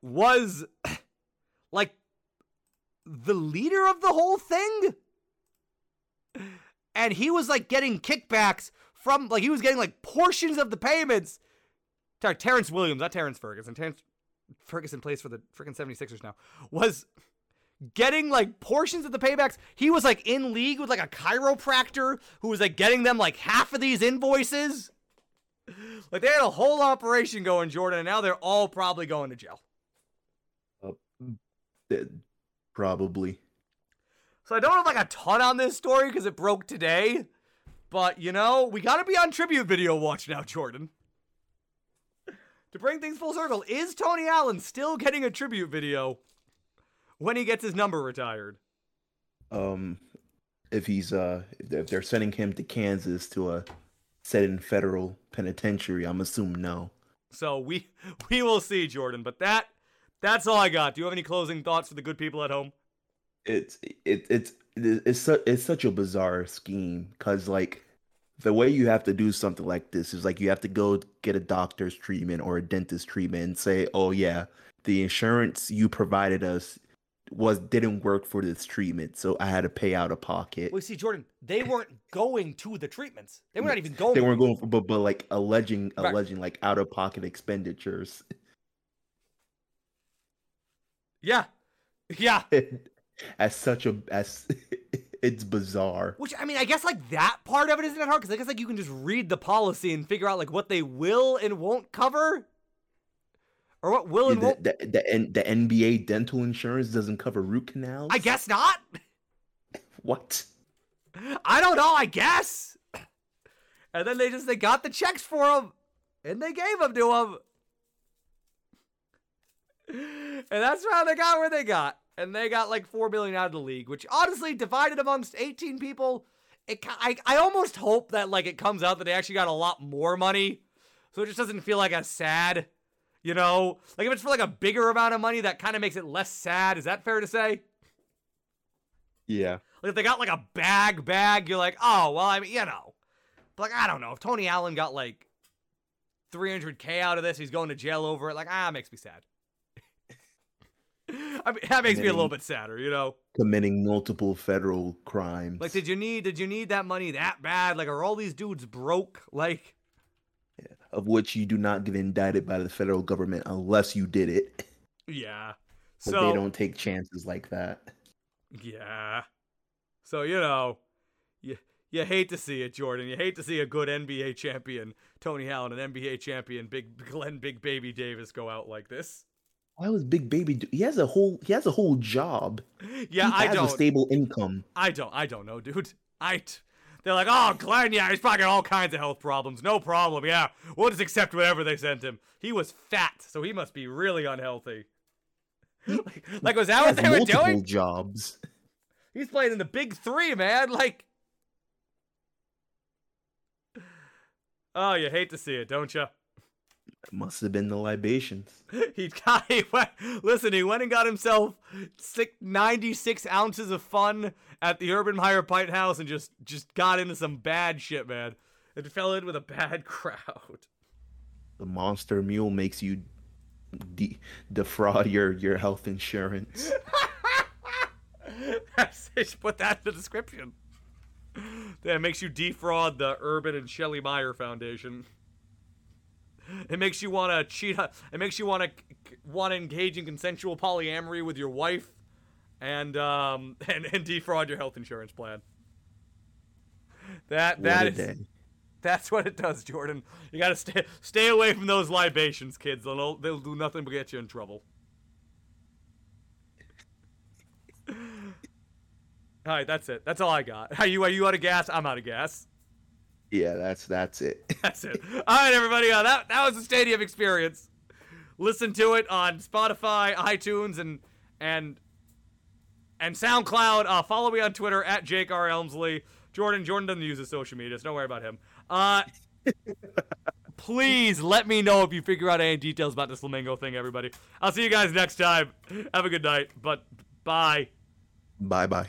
Was *clears throat* like the leader of the whole thing and he was like getting kickbacks from like he was getting like portions of the payments. Sorry, Terrence Williams, not Terrence Ferguson. Terrence Ferguson plays for the freaking 76ers now. Was getting like portions of the paybacks. He was like in league with like a chiropractor who was like getting them like half of these invoices. Like they had a whole operation going, Jordan, and now they're all probably going to jail. Uh, probably. So I don't have like a ton on this story because it broke today. But you know, we gotta be on tribute video watch now, Jordan. To bring things full circle, is Tony Allen still getting a tribute video when he gets his number retired? Um, if he's uh, if they're sending him to Kansas to a set in federal penitentiary, I'm assuming no. So we *laughs* we will see, Jordan. But that that's all I got. Do you have any closing thoughts for the good people at home? it's it, it's it's su- it's such a bizarre scheme because like the way you have to do something like this is like you have to go get a doctor's treatment or a dentist treatment and say oh yeah the insurance you provided us was didn't work for this treatment so i had to pay out of pocket. Well see jordan they weren't going to the treatments. They were not even going they weren't going for, but, but like alleging right. alleging like out of pocket expenditures. Yeah. Yeah. *laughs* As such a as *laughs* it's bizarre. Which I mean, I guess like that part of it isn't that hard because I guess like you can just read the policy and figure out like what they will and won't cover, or what will and the, won't. The, the, the, the NBA dental insurance doesn't cover root canals. I guess not. *laughs* What? I don't know. I guess. And then they just they got the checks for him, and they gave them to him, and that's how they got where they got and they got like four million out of the league, which honestly divided amongst 18 people, it I, I almost hope that like it comes out that they actually got a lot more money, so it just doesn't feel like as sad, you know. Like if it's for like a bigger amount of money, that kind of makes it less sad. Is that fair to say? Yeah. Like if they got like a bag bag, you're like, oh well, I mean, you know, but like I don't know if Tony Allen got like 300k out of this, he's going to jail over it. Like ah, it makes me sad. I mean, that makes me a little bit sadder, you know. Committing multiple federal crimes. Like, did you need did you need that money that bad? Like, are all these dudes broke? *laughs* Like, yeah. of which you do not get indicted by the federal government unless you did it. Yeah. So they don't take chances like that. Yeah. So you know, you you hate to see it, Jordan. You hate to see a good NBA champion, Tony Allen, an NBA champion, Big Glenn, Big Baby Davis, go out like this. Why was Big Baby? Do- he has a whole. He has a whole job. Yeah, he I has don't. a stable income. I don't. I don't know, dude. I. T- they're like, oh, Glenn, yeah, he's probably got all kinds of health problems. No problem. Yeah, we'll just accept whatever they sent him. He was fat, so he must be really unhealthy. *laughs* like, like, was that what they were multiple doing? jobs. He's playing in the big three, man. Like, oh, you hate to see it, don't you? Must have been the libations. *laughs* He got he went, listen. He went and got himself six, 96 ounces of fun at the Urban Meyer Pint House and just just got into some bad shit, man. It fell in with a bad *laughs* crowd. The monster mule makes you de- defraud your your health insurance. *laughs* Put that in the description. That makes you defraud the Urban and Shelley Meyer Foundation. *laughs* It makes you want to cheat. It makes you want to want to engage in consensual polyamory with your wife, and um *laughs* and, and defraud your health insurance plan. That What a is day. that's what it does, Jordan. You gotta stay stay away from those libations, kids. They'll they'll do nothing but get you in trouble. *laughs* All right, that's it. That's all I got. Are you are you out of gas? I'm out of gas. Yeah, that's that's it. *laughs* That's it. All right, everybody. Uh, that that was the Stadium experience. Listen to it on Spotify, iTunes, and and and SoundCloud. Uh, follow me on Twitter at Jake R Elmsley. Jordan Jordan doesn't use his social media, so don't worry about him. Uh, *laughs* please let me know if you figure out any details about this flamingo thing, everybody. I'll see you guys next time. Have a good night. But bye. bye bye.